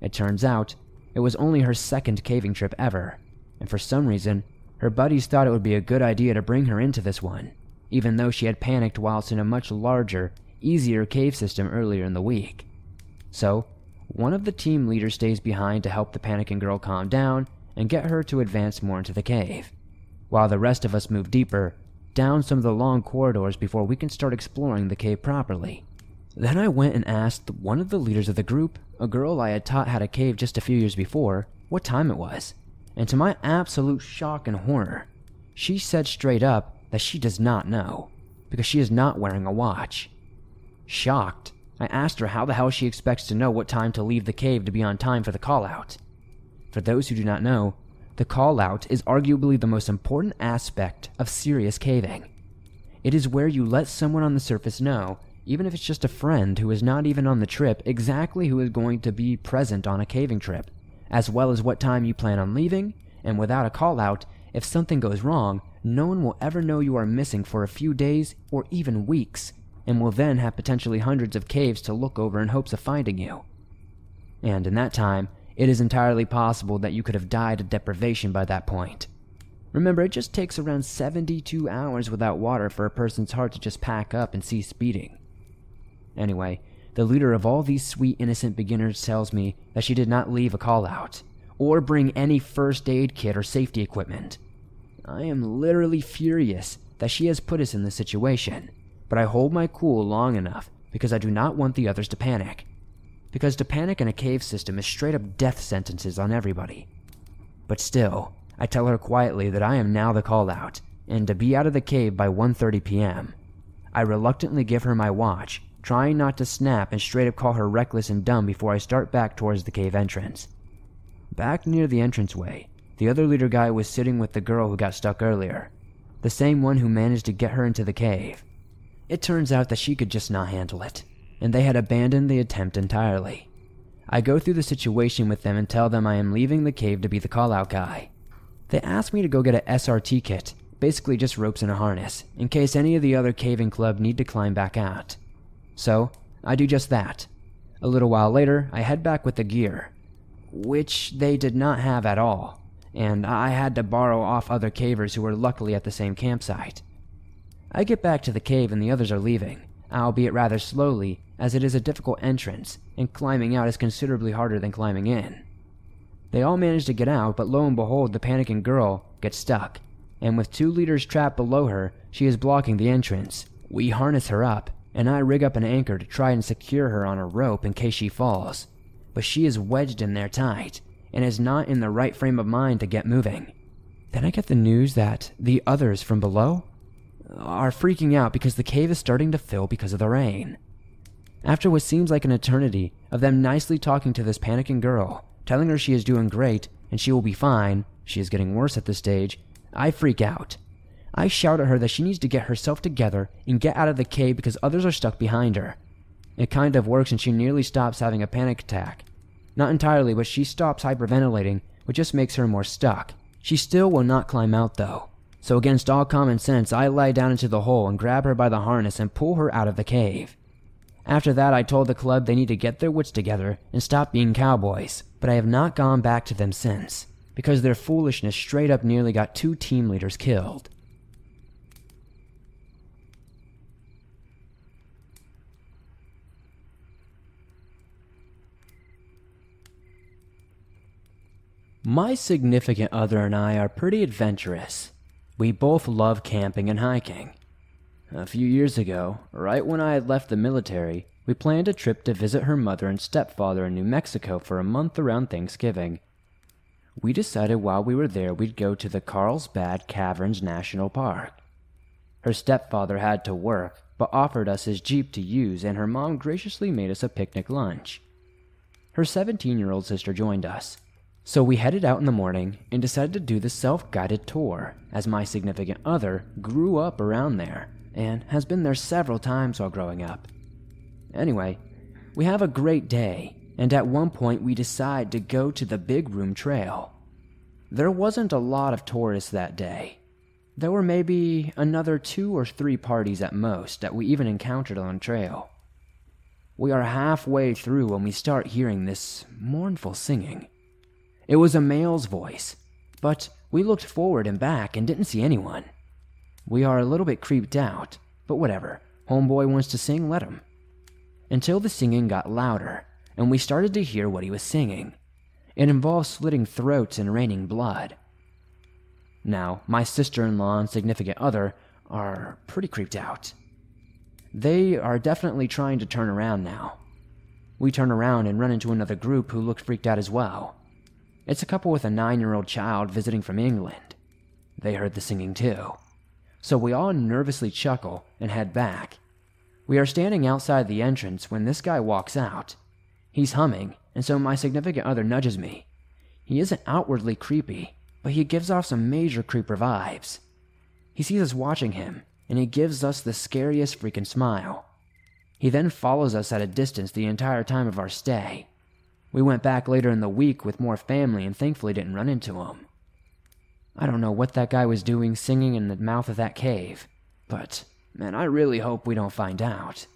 It turns out it was only her second caving trip ever, and for some reason, her buddies thought it would be a good idea to bring her into this one, even though she had panicked whilst in a much larger, easier cave system earlier in the week. So, one of the team leaders stays behind to help the panicking girl calm down and get her to advance more into the cave, while the rest of us move deeper, down some of the long corridors before we can start exploring the cave properly. Then I went and asked one of the leaders of the group, a girl I had taught how to cave just a few years before, what time it was. And to my absolute shock and horror, she said straight up that she does not know, because she is not wearing a watch. Shocked, I asked her how the hell she expects to know what time to leave the cave to be on time for the call out. For those who do not know, the call out is arguably the most important aspect of serious caving. It is where you let someone on the surface know even if it's just a friend who is not even on the trip, exactly who is going to be present on a caving trip, as well as what time you plan on leaving, and without a call out, if something goes wrong, no one will ever know you are missing for a few days or even weeks, and will then have potentially hundreds of caves to look over in hopes of finding you. And in that time, it is entirely possible that you could have died of deprivation by that point. Remember, it just takes around 72 hours without water for a person's heart to just pack up and cease beating. Anyway, the leader of all these sweet innocent beginners tells me that she did not leave a call out, or bring any first aid kit or safety equipment. I am literally furious that she has put us in this situation, but I hold my cool long enough because I do not want the others to panic. Because to panic in a cave system is straight up death sentences on everybody. But still, I tell her quietly that I am now the call out, and to be out of the cave by 1:30 p.m. I reluctantly give her my watch, trying not to snap and straight up call her reckless and dumb before I start back towards the cave entrance. Back near the entranceway, the other leader guy was sitting with the girl who got stuck earlier, the same one who managed to get her into the cave. It turns out that she could just not handle it, and they had abandoned the attempt entirely. I go through the situation with them and tell them I am leaving the cave to be the call out guy. They ask me to go get a SRT kit, basically just ropes and a harness, in case any of the other caving club need to climb back out. So, I do just that. A little while later, I head back with the gear, which they did not have at all, and I had to borrow off other cavers who were luckily at the same campsite. I get back to the cave and the others are leaving, albeit rather slowly, as it is a difficult entrance, and climbing out is considerably harder than climbing in. They all manage to get out, but lo and behold, the panicking girl gets stuck, and with two leaders trapped below her, she is blocking the entrance. We harness her up, and I rig up an anchor to try and secure her on a rope in case she falls. But she is wedged in there tight, and is not in the right frame of mind to get moving. Then I get the news that the others from below are freaking out because the cave is starting to fill because of the rain. After what seems like an eternity of them nicely talking to this panicking girl, telling her she is doing great and she will be fine, she is getting worse at this stage, I freak out. I shout at her that she needs to get herself together and get out of the cave because others are stuck behind her. It kind of works and she nearly stops having a panic attack. Not entirely, but she stops hyperventilating, which just makes her more stuck. She still will not climb out though. So, against all common sense, I lie down into the hole and grab her by the harness and pull her out of the cave. After that, I told the club they need to get their wits together and stop being cowboys, but I have not gone back to them since, because their foolishness straight up nearly got two team leaders killed. My significant other and I are pretty adventurous. We both love camping and hiking. A few years ago, right when I had left the military, we planned a trip to visit her mother and stepfather in New Mexico for a month around Thanksgiving. We decided while we were there we'd go to the Carlsbad Caverns National Park. Her stepfather had to work, but offered us his Jeep to use, and her mom graciously made us a picnic lunch. Her 17 year old sister joined us. So we headed out in the morning and decided to do the self guided tour, as my significant other grew up around there and has been there several times while growing up. Anyway, we have a great day, and at one point we decide to go to the Big Room Trail. There wasn't a lot of tourists that day. There were maybe another two or three parties at most that we even encountered on the trail. We are halfway through when we start hearing this mournful singing. It was a male's voice, but we looked forward and back and didn't see anyone. We are a little bit creeped out, but whatever. Homeboy wants to sing, let him. Until the singing got louder, and we started to hear what he was singing. It involved slitting throats and raining blood. Now, my sister in law and significant other are pretty creeped out. They are definitely trying to turn around now. We turn around and run into another group who looked freaked out as well. It's a couple with a nine year old child visiting from England. They heard the singing too so we all nervously chuckle and head back. We are standing outside the entrance when this guy walks out. He's humming, and so my significant other nudges me. He isn't outwardly creepy, but he gives off some major creeper vibes. He sees us watching him, and he gives us the scariest freaking smile. He then follows us at a distance the entire time of our stay. We went back later in the week with more family and thankfully didn't run into him. I don't know what that guy was doing singing in the mouth of that cave, but man, I really hope we don't find out.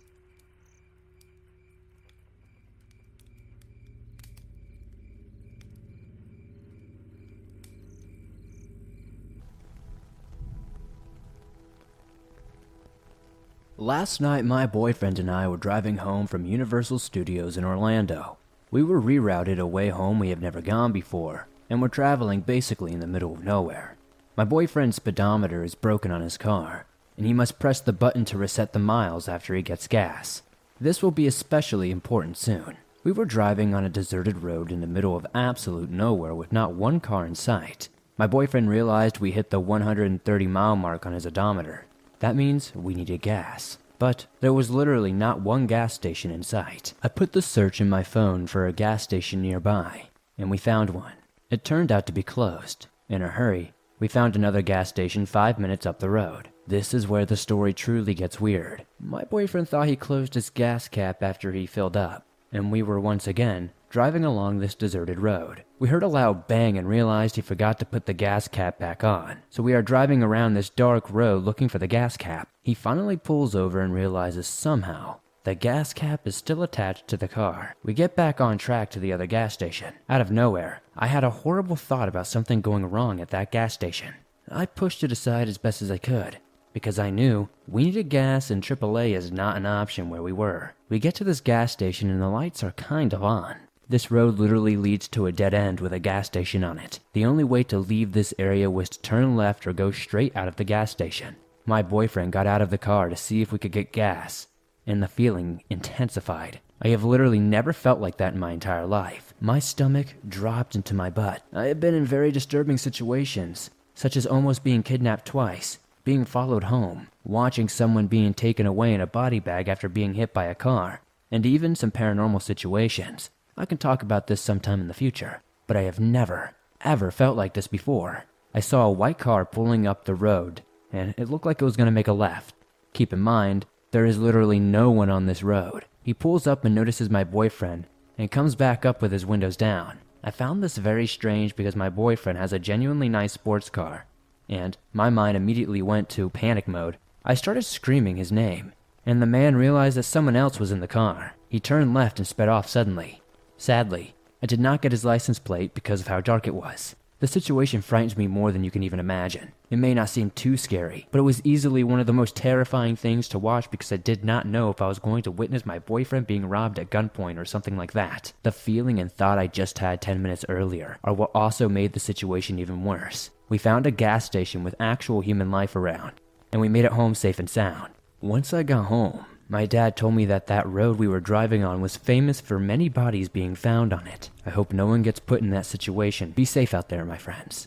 Last night, my boyfriend and I were driving home from Universal Studios in Orlando. We were rerouted away home we have never gone before, and we're traveling basically in the middle of nowhere. My boyfriend's speedometer is broken on his car, and he must press the button to reset the miles after he gets gas. This will be especially important soon. We were driving on a deserted road in the middle of absolute nowhere with not one car in sight. My boyfriend realized we hit the 130 mile mark on his odometer. That means we needed gas. But there was literally not one gas station in sight. I put the search in my phone for a gas station nearby, and we found one. It turned out to be closed. In a hurry, we found another gas station five minutes up the road. This is where the story truly gets weird. My boyfriend thought he closed his gas cap after he filled up, and we were once again driving along this deserted road. We heard a loud bang and realized he forgot to put the gas cap back on. So we are driving around this dark road looking for the gas cap. He finally pulls over and realizes somehow the gas cap is still attached to the car. We get back on track to the other gas station. Out of nowhere, I had a horrible thought about something going wrong at that gas station. I pushed it aside as best as I could because I knew we needed gas and AAA is not an option where we were. We get to this gas station and the lights are kind of on. This road literally leads to a dead end with a gas station on it. The only way to leave this area was to turn left or go straight out of the gas station. My boyfriend got out of the car to see if we could get gas, and the feeling intensified. I have literally never felt like that in my entire life. My stomach dropped into my butt. I have been in very disturbing situations, such as almost being kidnapped twice, being followed home, watching someone being taken away in a body bag after being hit by a car, and even some paranormal situations. I can talk about this sometime in the future, but I have never, ever felt like this before. I saw a white car pulling up the road, and it looked like it was going to make a left. Keep in mind, there is literally no one on this road. He pulls up and notices my boyfriend, and comes back up with his windows down. I found this very strange because my boyfriend has a genuinely nice sports car, and my mind immediately went to panic mode. I started screaming his name, and the man realized that someone else was in the car. He turned left and sped off suddenly. Sadly, I did not get his license plate because of how dark it was. The situation frightens me more than you can even imagine. It may not seem too scary, but it was easily one of the most terrifying things to watch because I did not know if I was going to witness my boyfriend being robbed at gunpoint or something like that. The feeling and thought I just had 10 minutes earlier are what also made the situation even worse. We found a gas station with actual human life around, and we made it home safe and sound. Once I got home, my dad told me that that road we were driving on was famous for many bodies being found on it. I hope no one gets put in that situation. Be safe out there, my friends.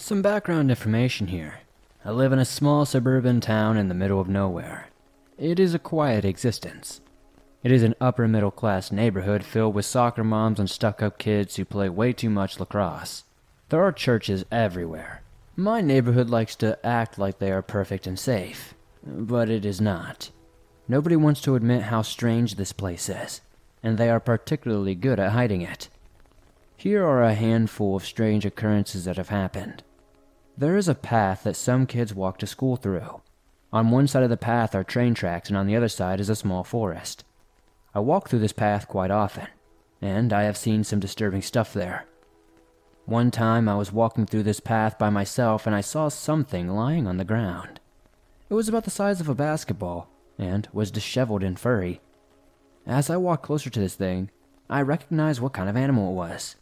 Some background information here. I live in a small suburban town in the middle of nowhere. It is a quiet existence. It is an upper middle class neighborhood filled with soccer moms and stuck up kids who play way too much lacrosse. There are churches everywhere. My neighborhood likes to act like they are perfect and safe, but it is not. Nobody wants to admit how strange this place is, and they are particularly good at hiding it. Here are a handful of strange occurrences that have happened. There is a path that some kids walk to school through. On one side of the path are train tracks, and on the other side is a small forest. I walk through this path quite often, and I have seen some disturbing stuff there. One time I was walking through this path by myself and I saw something lying on the ground. It was about the size of a basketball and was disheveled and furry. As I walked closer to this thing, I recognized what kind of animal it was.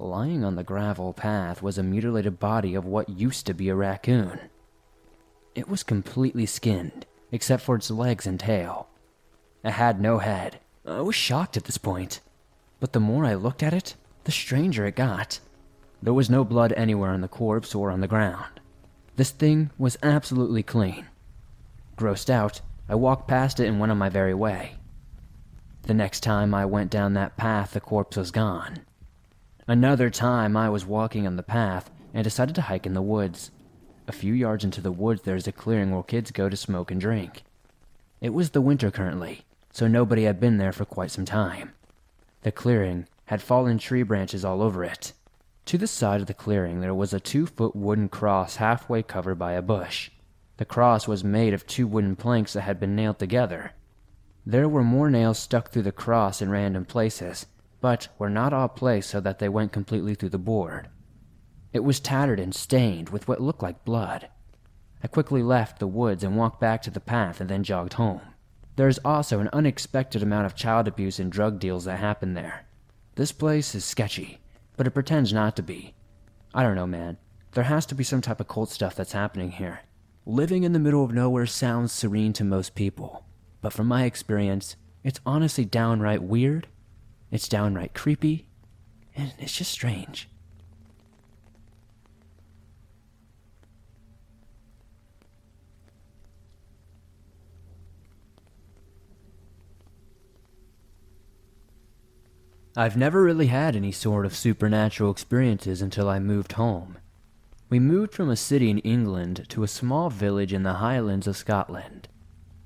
Lying on the gravel path was a mutilated body of what used to be a raccoon. It was completely skinned, except for its legs and tail. It had no head. I was shocked at this point. But the more I looked at it, the stranger it got. There was no blood anywhere on the corpse or on the ground. This thing was absolutely clean. Grossed out, I walked past it and went on my very way. The next time I went down that path, the corpse was gone. Another time I was walking on the path and decided to hike in the woods. A few yards into the woods, there is a clearing where kids go to smoke and drink. It was the winter currently, so nobody had been there for quite some time. The clearing had fallen tree branches all over it. To the side of the clearing, there was a two foot wooden cross halfway covered by a bush. The cross was made of two wooden planks that had been nailed together. There were more nails stuck through the cross in random places, but were not all placed so that they went completely through the board. It was tattered and stained with what looked like blood. I quickly left the woods and walked back to the path and then jogged home. There is also an unexpected amount of child abuse and drug deals that happen there. This place is sketchy, but it pretends not to be. I don't know, man. There has to be some type of cult stuff that's happening here. Living in the middle of nowhere sounds serene to most people, but from my experience, it's honestly downright weird, it's downright creepy, and it's just strange. I've never really had any sort of supernatural experiences until I moved home. We moved from a city in England to a small village in the Highlands of Scotland.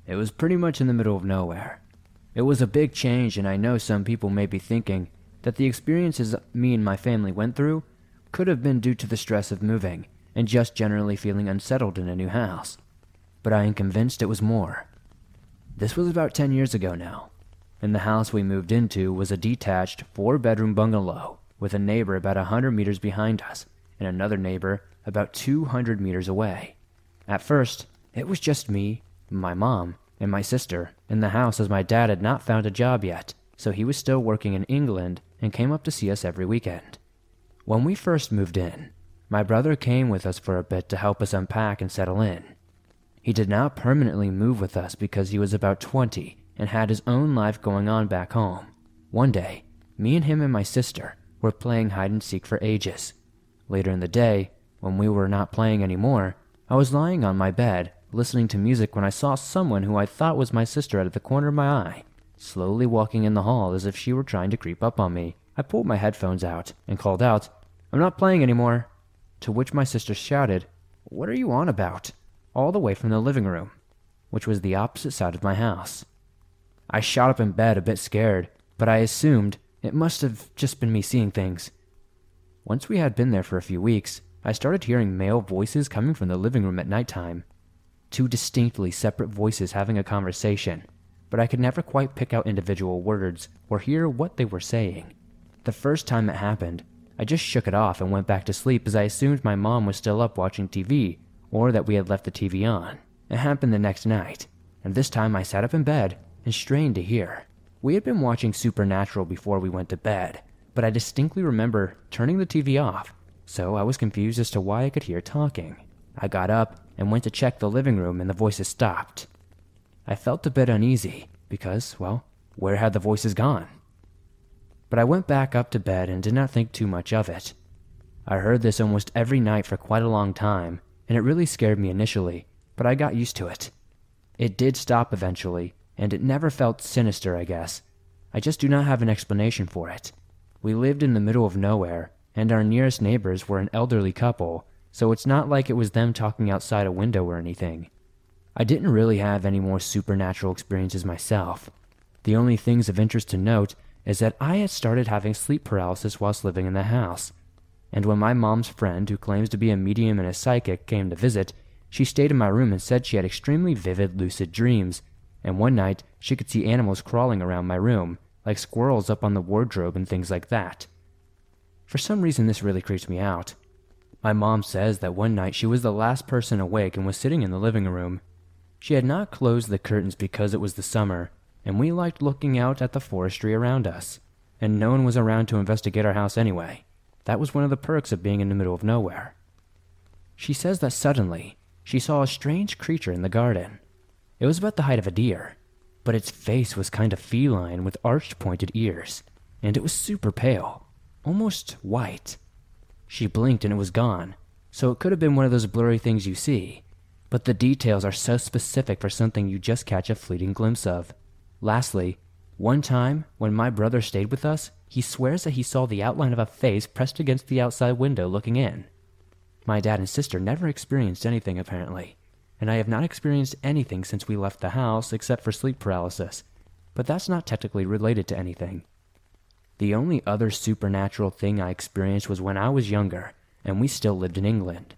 It was pretty much in the middle of nowhere. It was a big change, and I know some people may be thinking that the experiences me and my family went through could have been due to the stress of moving and just generally feeling unsettled in a new house. But I am convinced it was more. This was about 10 years ago now, and the house we moved into was a detached four bedroom bungalow with a neighbor about a 100 meters behind us and another neighbor about 200 meters away. At first, it was just me, my mom, and my sister in the house as my dad had not found a job yet, so he was still working in England and came up to see us every weekend. When we first moved in, my brother came with us for a bit to help us unpack and settle in. He did not permanently move with us because he was about 20 and had his own life going on back home. One day, me and him and my sister were playing hide and seek for ages. Later in the day, when we were not playing anymore, I was lying on my bed, listening to music when I saw someone who I thought was my sister out of the corner of my eye, slowly walking in the hall as if she were trying to creep up on me. I pulled my headphones out and called out, I'm not playing anymore. To which my sister shouted, What are you on about? all the way from the living room, which was the opposite side of my house. I shot up in bed a bit scared, but I assumed it must have just been me seeing things. Once we had been there for a few weeks, I started hearing male voices coming from the living room at night time. Two distinctly separate voices having a conversation, but I could never quite pick out individual words or hear what they were saying. The first time it happened, I just shook it off and went back to sleep as I assumed my mom was still up watching TV or that we had left the TV on. It happened the next night, and this time I sat up in bed and strained to hear. We had been watching Supernatural before we went to bed, but I distinctly remember turning the TV off, so I was confused as to why I could hear talking. I got up and went to check the living room, and the voices stopped. I felt a bit uneasy because, well, where had the voices gone? But I went back up to bed and did not think too much of it. I heard this almost every night for quite a long time, and it really scared me initially, but I got used to it. It did stop eventually, and it never felt sinister, I guess. I just do not have an explanation for it. We lived in the middle of nowhere, and our nearest neighbors were an elderly couple, so it's not like it was them talking outside a window or anything. I didn't really have any more supernatural experiences myself. The only things of interest to note is that I had started having sleep paralysis whilst living in the house. And when my mom's friend, who claims to be a medium and a psychic, came to visit, she stayed in my room and said she had extremely vivid lucid dreams and one night she could see animals crawling around my room, like squirrels up on the wardrobe and things like that. For some reason, this really creeps me out. My mom says that one night she was the last person awake and was sitting in the living room. She had not closed the curtains because it was the summer, and we liked looking out at the forestry around us, and no one was around to investigate our house anyway. That was one of the perks of being in the middle of nowhere. She says that suddenly she saw a strange creature in the garden. It was about the height of a deer, but its face was kind of feline with arched pointed ears, and it was super pale, almost white. She blinked and it was gone, so it could have been one of those blurry things you see, but the details are so specific for something you just catch a fleeting glimpse of. Lastly, one time when my brother stayed with us, he swears that he saw the outline of a face pressed against the outside window looking in. My dad and sister never experienced anything apparently, and I have not experienced anything since we left the house except for sleep paralysis, but that's not technically related to anything. The only other supernatural thing I experienced was when I was younger and we still lived in England.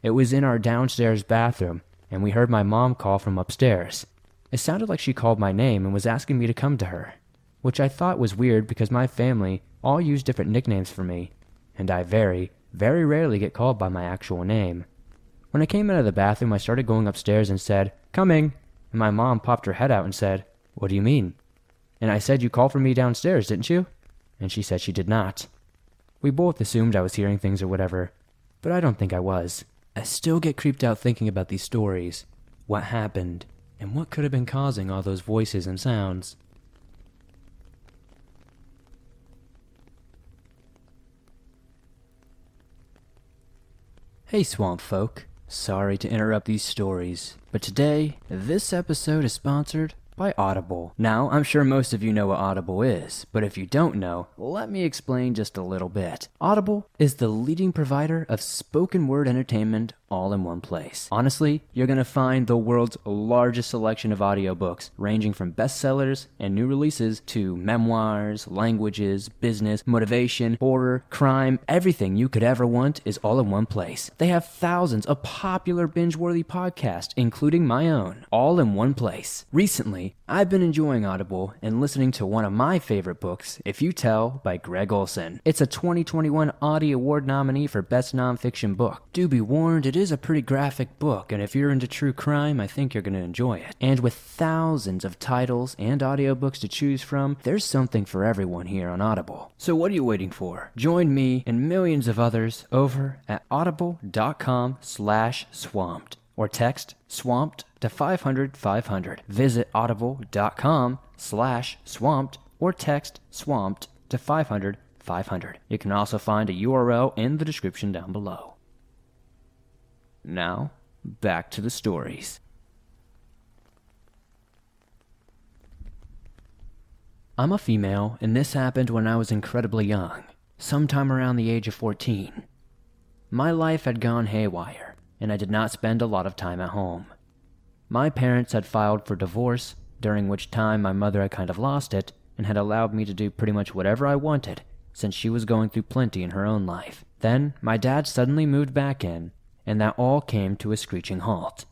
It was in our downstairs bathroom, and we heard my mom call from upstairs. It sounded like she called my name and was asking me to come to her, which I thought was weird because my family all use different nicknames for me, and I very, very rarely get called by my actual name. When I came out of the bathroom, I started going upstairs and said, Coming! And my mom popped her head out and said, What do you mean? And I said, You called for me downstairs, didn't you? And she said she did not. We both assumed I was hearing things or whatever, but I don't think I was. I still get creeped out thinking about these stories, what happened, and what could have been causing all those voices and sounds. Hey, swamp folk. Sorry to interrupt these stories, but today, this episode is sponsored by Audible. Now, I'm sure most of you know what Audible is, but if you don't know, let me explain just a little bit. Audible is the leading provider of spoken word entertainment all in one place. Honestly, you're going to find the world's largest selection of audiobooks, ranging from bestsellers and new releases to memoirs, languages, business, motivation, horror, crime, everything you could ever want is all in one place. They have thousands of popular binge-worthy podcasts, including my own, all in one place. Recently, I've been enjoying Audible and listening to one of my favorite books, If You Tell by Gregg Olsen. It's a 2021 Audie Award nominee for Best Nonfiction Book. Do be warned, it is a pretty graphic book, and if you're into true crime, I think you're going to enjoy it. And with thousands of titles and audiobooks to choose from, there's something for everyone here on Audible. So what are you waiting for? Join me and millions of others over at audible.com slash swamped or text swamped to 500 500. Visit audible.com slash swamped or text swamped to 500 500. You can also find a URL in the description down below. Now, back to the stories. I'm a female, and this happened when I was incredibly young, sometime around the age of 14. My life had gone haywire, and I did not spend a lot of time at home. My parents had filed for divorce, during which time my mother had kind of lost it and had allowed me to do pretty much whatever I wanted since she was going through plenty in her own life. Then my dad suddenly moved back in, and that all came to a screeching halt.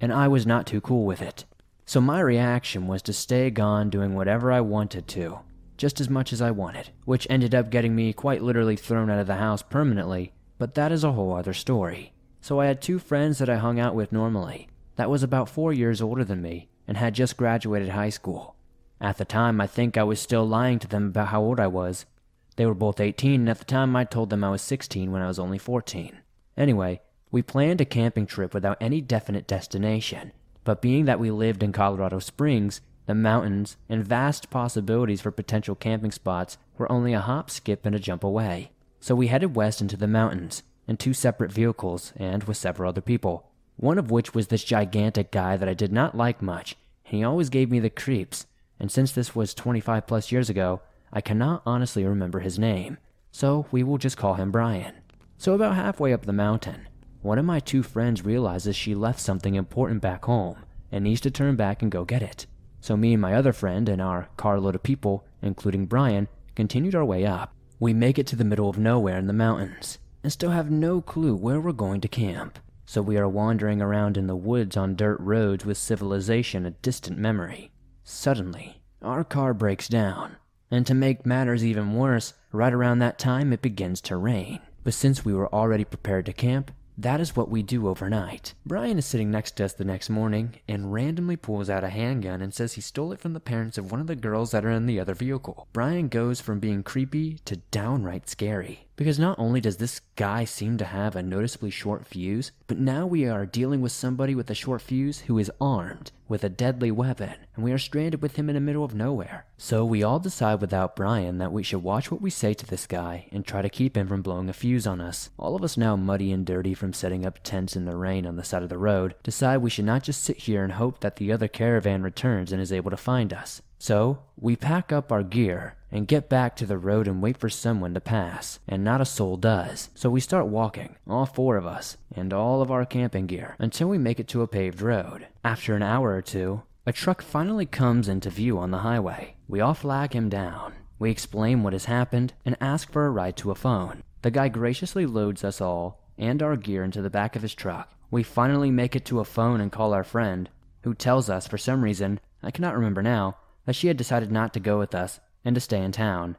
And I was not too cool with it. So my reaction was to stay gone doing whatever I wanted to, just as much as I wanted, which ended up getting me quite literally thrown out of the house permanently, but that is a whole other story. So I had two friends that I hung out with normally, that was about four years older than me, and had just graduated high school. At the time, I think I was still lying to them about how old I was. They were both 18, and at the time I told them I was 16 when I was only 14. Anyway, we planned a camping trip without any definite destination, but being that we lived in Colorado Springs, the mountains, and vast possibilities for potential camping spots were only a hop, skip, and a jump away. So we headed west into the mountains, in two separate vehicles, and with several other people. One of which was this gigantic guy that I did not like much, and he always gave me the creeps, and since this was 25 plus years ago, I cannot honestly remember his name, so we will just call him Brian. So, about halfway up the mountain, one of my two friends realizes she left something important back home and needs to turn back and go get it. So, me and my other friend and our carload of people, including Brian, continued our way up. We make it to the middle of nowhere in the mountains and still have no clue where we're going to camp. So, we are wandering around in the woods on dirt roads with civilization a distant memory. Suddenly, our car breaks down, and to make matters even worse, right around that time it begins to rain. But since we were already prepared to camp, that is what we do overnight. Brian is sitting next to us the next morning and randomly pulls out a handgun and says he stole it from the parents of one of the girls that are in the other vehicle. Brian goes from being creepy to downright scary. Because not only does this guy seem to have a noticeably short fuse, but now we are dealing with somebody with a short fuse who is armed with a deadly weapon, and we are stranded with him in the middle of nowhere. So we all decide without Brian that we should watch what we say to this guy and try to keep him from blowing a fuse on us. All of us now muddy and dirty from setting up tents in the rain on the side of the road decide we should not just sit here and hope that the other caravan returns and is able to find us. So, we pack up our gear and get back to the road and wait for someone to pass, and not a soul does. So we start walking, all four of us, and all of our camping gear, until we make it to a paved road. After an hour or two, a truck finally comes into view on the highway. We all flag him down. We explain what has happened and ask for a ride to a phone. The guy graciously loads us all and our gear into the back of his truck. We finally make it to a phone and call our friend, who tells us for some reason, I cannot remember now, that she had decided not to go with us and to stay in town.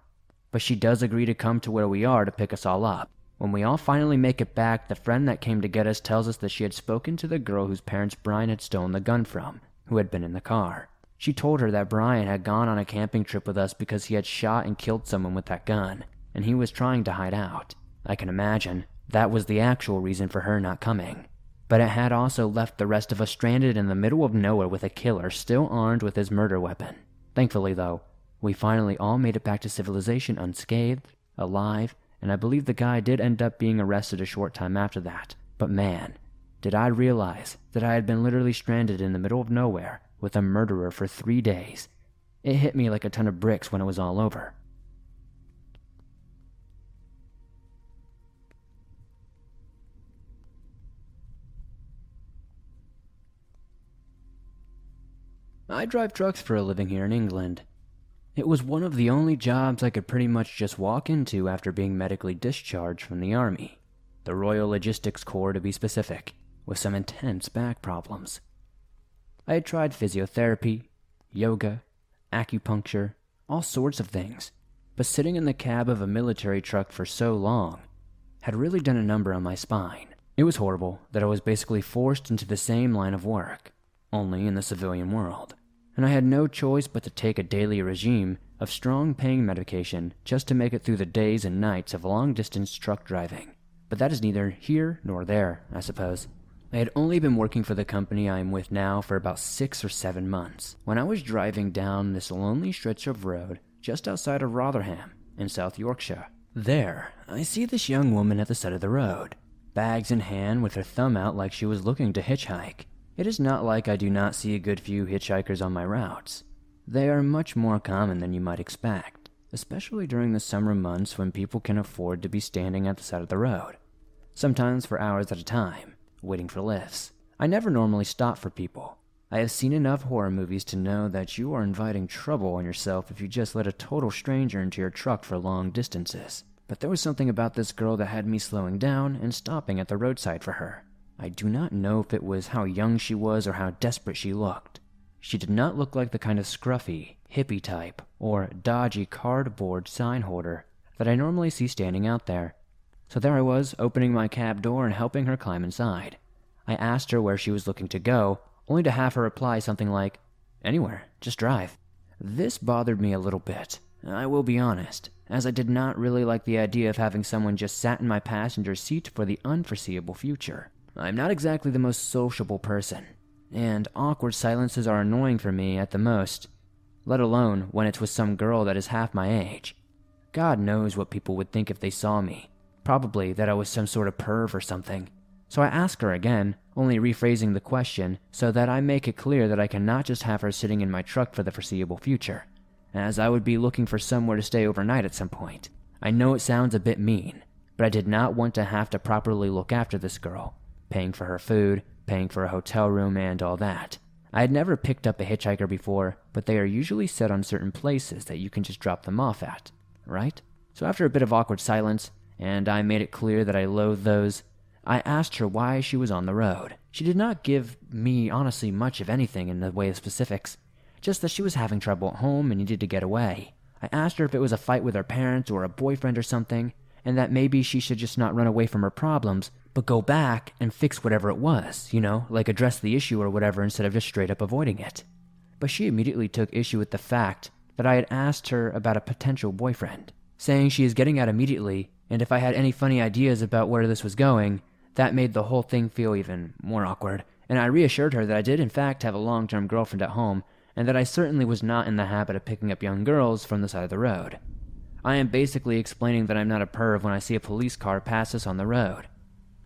But she does agree to come to where we are to pick us all up. When we all finally make it back, the friend that came to get us tells us that she had spoken to the girl whose parents Brian had stolen the gun from who had been in the car. She told her that Brian had gone on a camping trip with us because he had shot and killed someone with that gun, and he was trying to hide out. I can imagine that was the actual reason for her not coming. But it had also left the rest of us stranded in the middle of nowhere with a killer still armed with his murder weapon. Thankfully, though, we finally all made it back to civilization unscathed, alive, and I believe the guy did end up being arrested a short time after that. But man, did I realize that I had been literally stranded in the middle of nowhere with a murderer for three days. It hit me like a ton of bricks when it was all over. I drive trucks for a living here in England. It was one of the only jobs I could pretty much just walk into after being medically discharged from the Army. The Royal Logistics Corps, to be specific with some intense back problems. I had tried physiotherapy, yoga, acupuncture, all sorts of things, but sitting in the cab of a military truck for so long had really done a number on my spine. It was horrible that I was basically forced into the same line of work, only in the civilian world, and I had no choice but to take a daily regime of strong pain medication just to make it through the days and nights of long distance truck driving. But that is neither here nor there, I suppose. I had only been working for the company I am with now for about six or seven months when I was driving down this lonely stretch of road just outside of Rotherham in South Yorkshire. There, I see this young woman at the side of the road, bags in hand with her thumb out like she was looking to hitchhike. It is not like I do not see a good few hitchhikers on my routes. They are much more common than you might expect, especially during the summer months when people can afford to be standing at the side of the road, sometimes for hours at a time waiting for lifts. I never normally stop for people. I have seen enough horror movies to know that you are inviting trouble on yourself if you just let a total stranger into your truck for long distances. But there was something about this girl that had me slowing down and stopping at the roadside for her. I do not know if it was how young she was or how desperate she looked. She did not look like the kind of scruffy, hippie type, or dodgy cardboard sign hoarder that I normally see standing out there. So there I was, opening my cab door and helping her climb inside. I asked her where she was looking to go, only to have her reply something like, Anywhere, just drive. This bothered me a little bit, I will be honest, as I did not really like the idea of having someone just sat in my passenger seat for the unforeseeable future. I'm not exactly the most sociable person, and awkward silences are annoying for me at the most, let alone when it's with some girl that is half my age. God knows what people would think if they saw me, Probably that I was some sort of perv or something. So I ask her again, only rephrasing the question so that I make it clear that I cannot just have her sitting in my truck for the foreseeable future, as I would be looking for somewhere to stay overnight at some point. I know it sounds a bit mean, but I did not want to have to properly look after this girl, paying for her food, paying for a hotel room, and all that. I had never picked up a hitchhiker before, but they are usually set on certain places that you can just drop them off at, right? So after a bit of awkward silence, and I made it clear that I loathed those. I asked her why she was on the road. She did not give me, honestly, much of anything in the way of specifics, just that she was having trouble at home and needed to get away. I asked her if it was a fight with her parents or a boyfriend or something, and that maybe she should just not run away from her problems, but go back and fix whatever it was, you know, like address the issue or whatever instead of just straight up avoiding it. But she immediately took issue with the fact that I had asked her about a potential boyfriend, saying she is getting out immediately and if I had any funny ideas about where this was going, that made the whole thing feel even more awkward. And I reassured her that I did, in fact, have a long term girlfriend at home, and that I certainly was not in the habit of picking up young girls from the side of the road. I am basically explaining that I'm not a perv when I see a police car pass us on the road.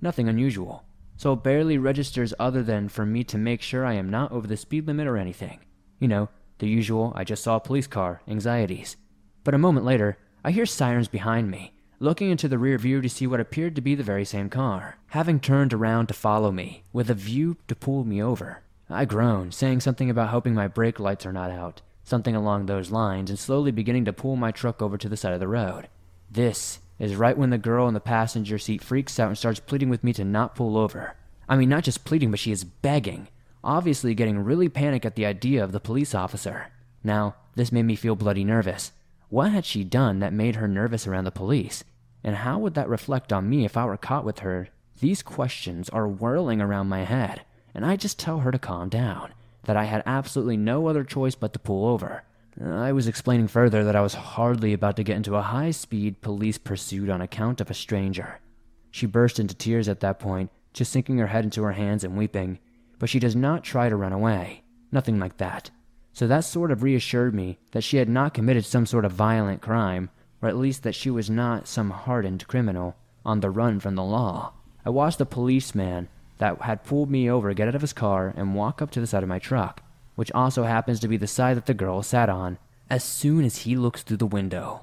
Nothing unusual. So it barely registers other than for me to make sure I am not over the speed limit or anything. You know, the usual I just saw a police car anxieties. But a moment later, I hear sirens behind me, looking into the rear view to see what appeared to be the very same car, having turned around to follow me, with a view to pull me over. I groan, saying something about hoping my brake lights are not out, something along those lines, and slowly beginning to pull my truck over to the side of the road. This is right when the girl in the passenger seat freaks out and starts pleading with me to not pull over. I mean, not just pleading, but she is begging, obviously getting really panicked at the idea of the police officer. Now, this made me feel bloody nervous. What had she done that made her nervous around the police? And how would that reflect on me if I were caught with her? These questions are whirling around my head, and I just tell her to calm down, that I had absolutely no other choice but to pull over. I was explaining further that I was hardly about to get into a high speed police pursuit on account of a stranger. She burst into tears at that point, just sinking her head into her hands and weeping, but she does not try to run away. Nothing like that. So that sort of reassured me that she had not committed some sort of violent crime, or at least that she was not some hardened criminal on the run from the law. I watched the policeman that had pulled me over get out of his car and walk up to the side of my truck, which also happens to be the side that the girl sat on. As soon as he looks through the window,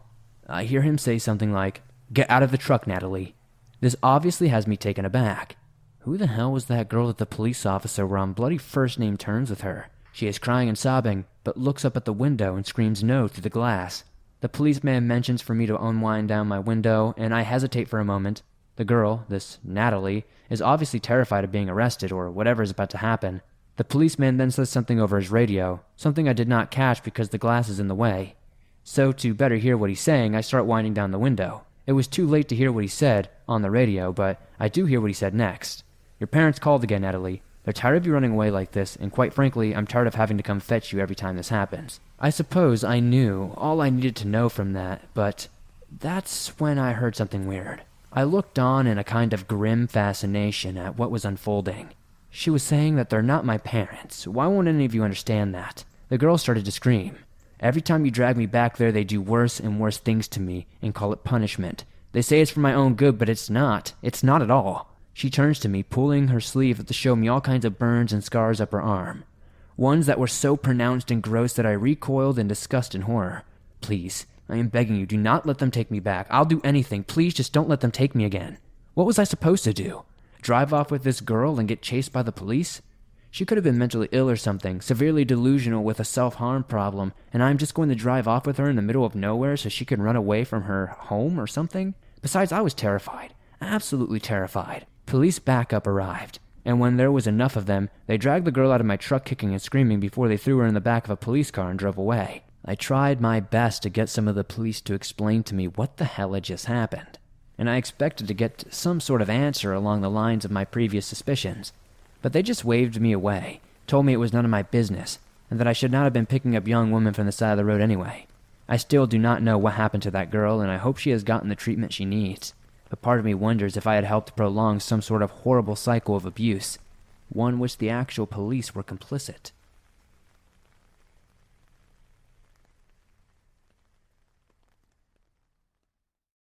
I hear him say something like, Get out of the truck, Natalie. This obviously has me taken aback. Who the hell was that girl that the police officer were on bloody first name terms with her? She is crying and sobbing, but looks up at the window and screams no through the glass. The policeman mentions for me to unwind down my window, and I hesitate for a moment. The girl, this Natalie, is obviously terrified of being arrested or whatever is about to happen. The policeman then says something over his radio, something I did not catch because the glass is in the way. So, to better hear what he's saying, I start winding down the window. It was too late to hear what he said on the radio, but I do hear what he said next. Your parents called again, Natalie. They're tired of you running away like this, and quite frankly, I'm tired of having to come fetch you every time this happens. I suppose I knew all I needed to know from that, but that's when I heard something weird. I looked on in a kind of grim fascination at what was unfolding. She was saying that they're not my parents. Why won't any of you understand that? The girl started to scream. Every time you drag me back there, they do worse and worse things to me and call it punishment. They say it's for my own good, but it's not. It's not at all. She turns to me, pulling her sleeve to show me all kinds of burns and scars up her arm. Ones that were so pronounced and gross that I recoiled in disgust and horror. Please, I am begging you, do not let them take me back. I'll do anything. Please just don't let them take me again. What was I supposed to do? Drive off with this girl and get chased by the police? She could have been mentally ill or something, severely delusional with a self harm problem, and I'm just going to drive off with her in the middle of nowhere so she can run away from her home or something? Besides, I was terrified. Absolutely terrified. Police backup arrived, and when there was enough of them, they dragged the girl out of my truck kicking and screaming before they threw her in the back of a police car and drove away. I tried my best to get some of the police to explain to me what the hell had just happened, and I expected to get some sort of answer along the lines of my previous suspicions. But they just waved me away, told me it was none of my business, and that I should not have been picking up young women from the side of the road anyway. I still do not know what happened to that girl, and I hope she has gotten the treatment she needs but part of me wonders if I had helped prolong some sort of horrible cycle of abuse, one which the actual police were complicit.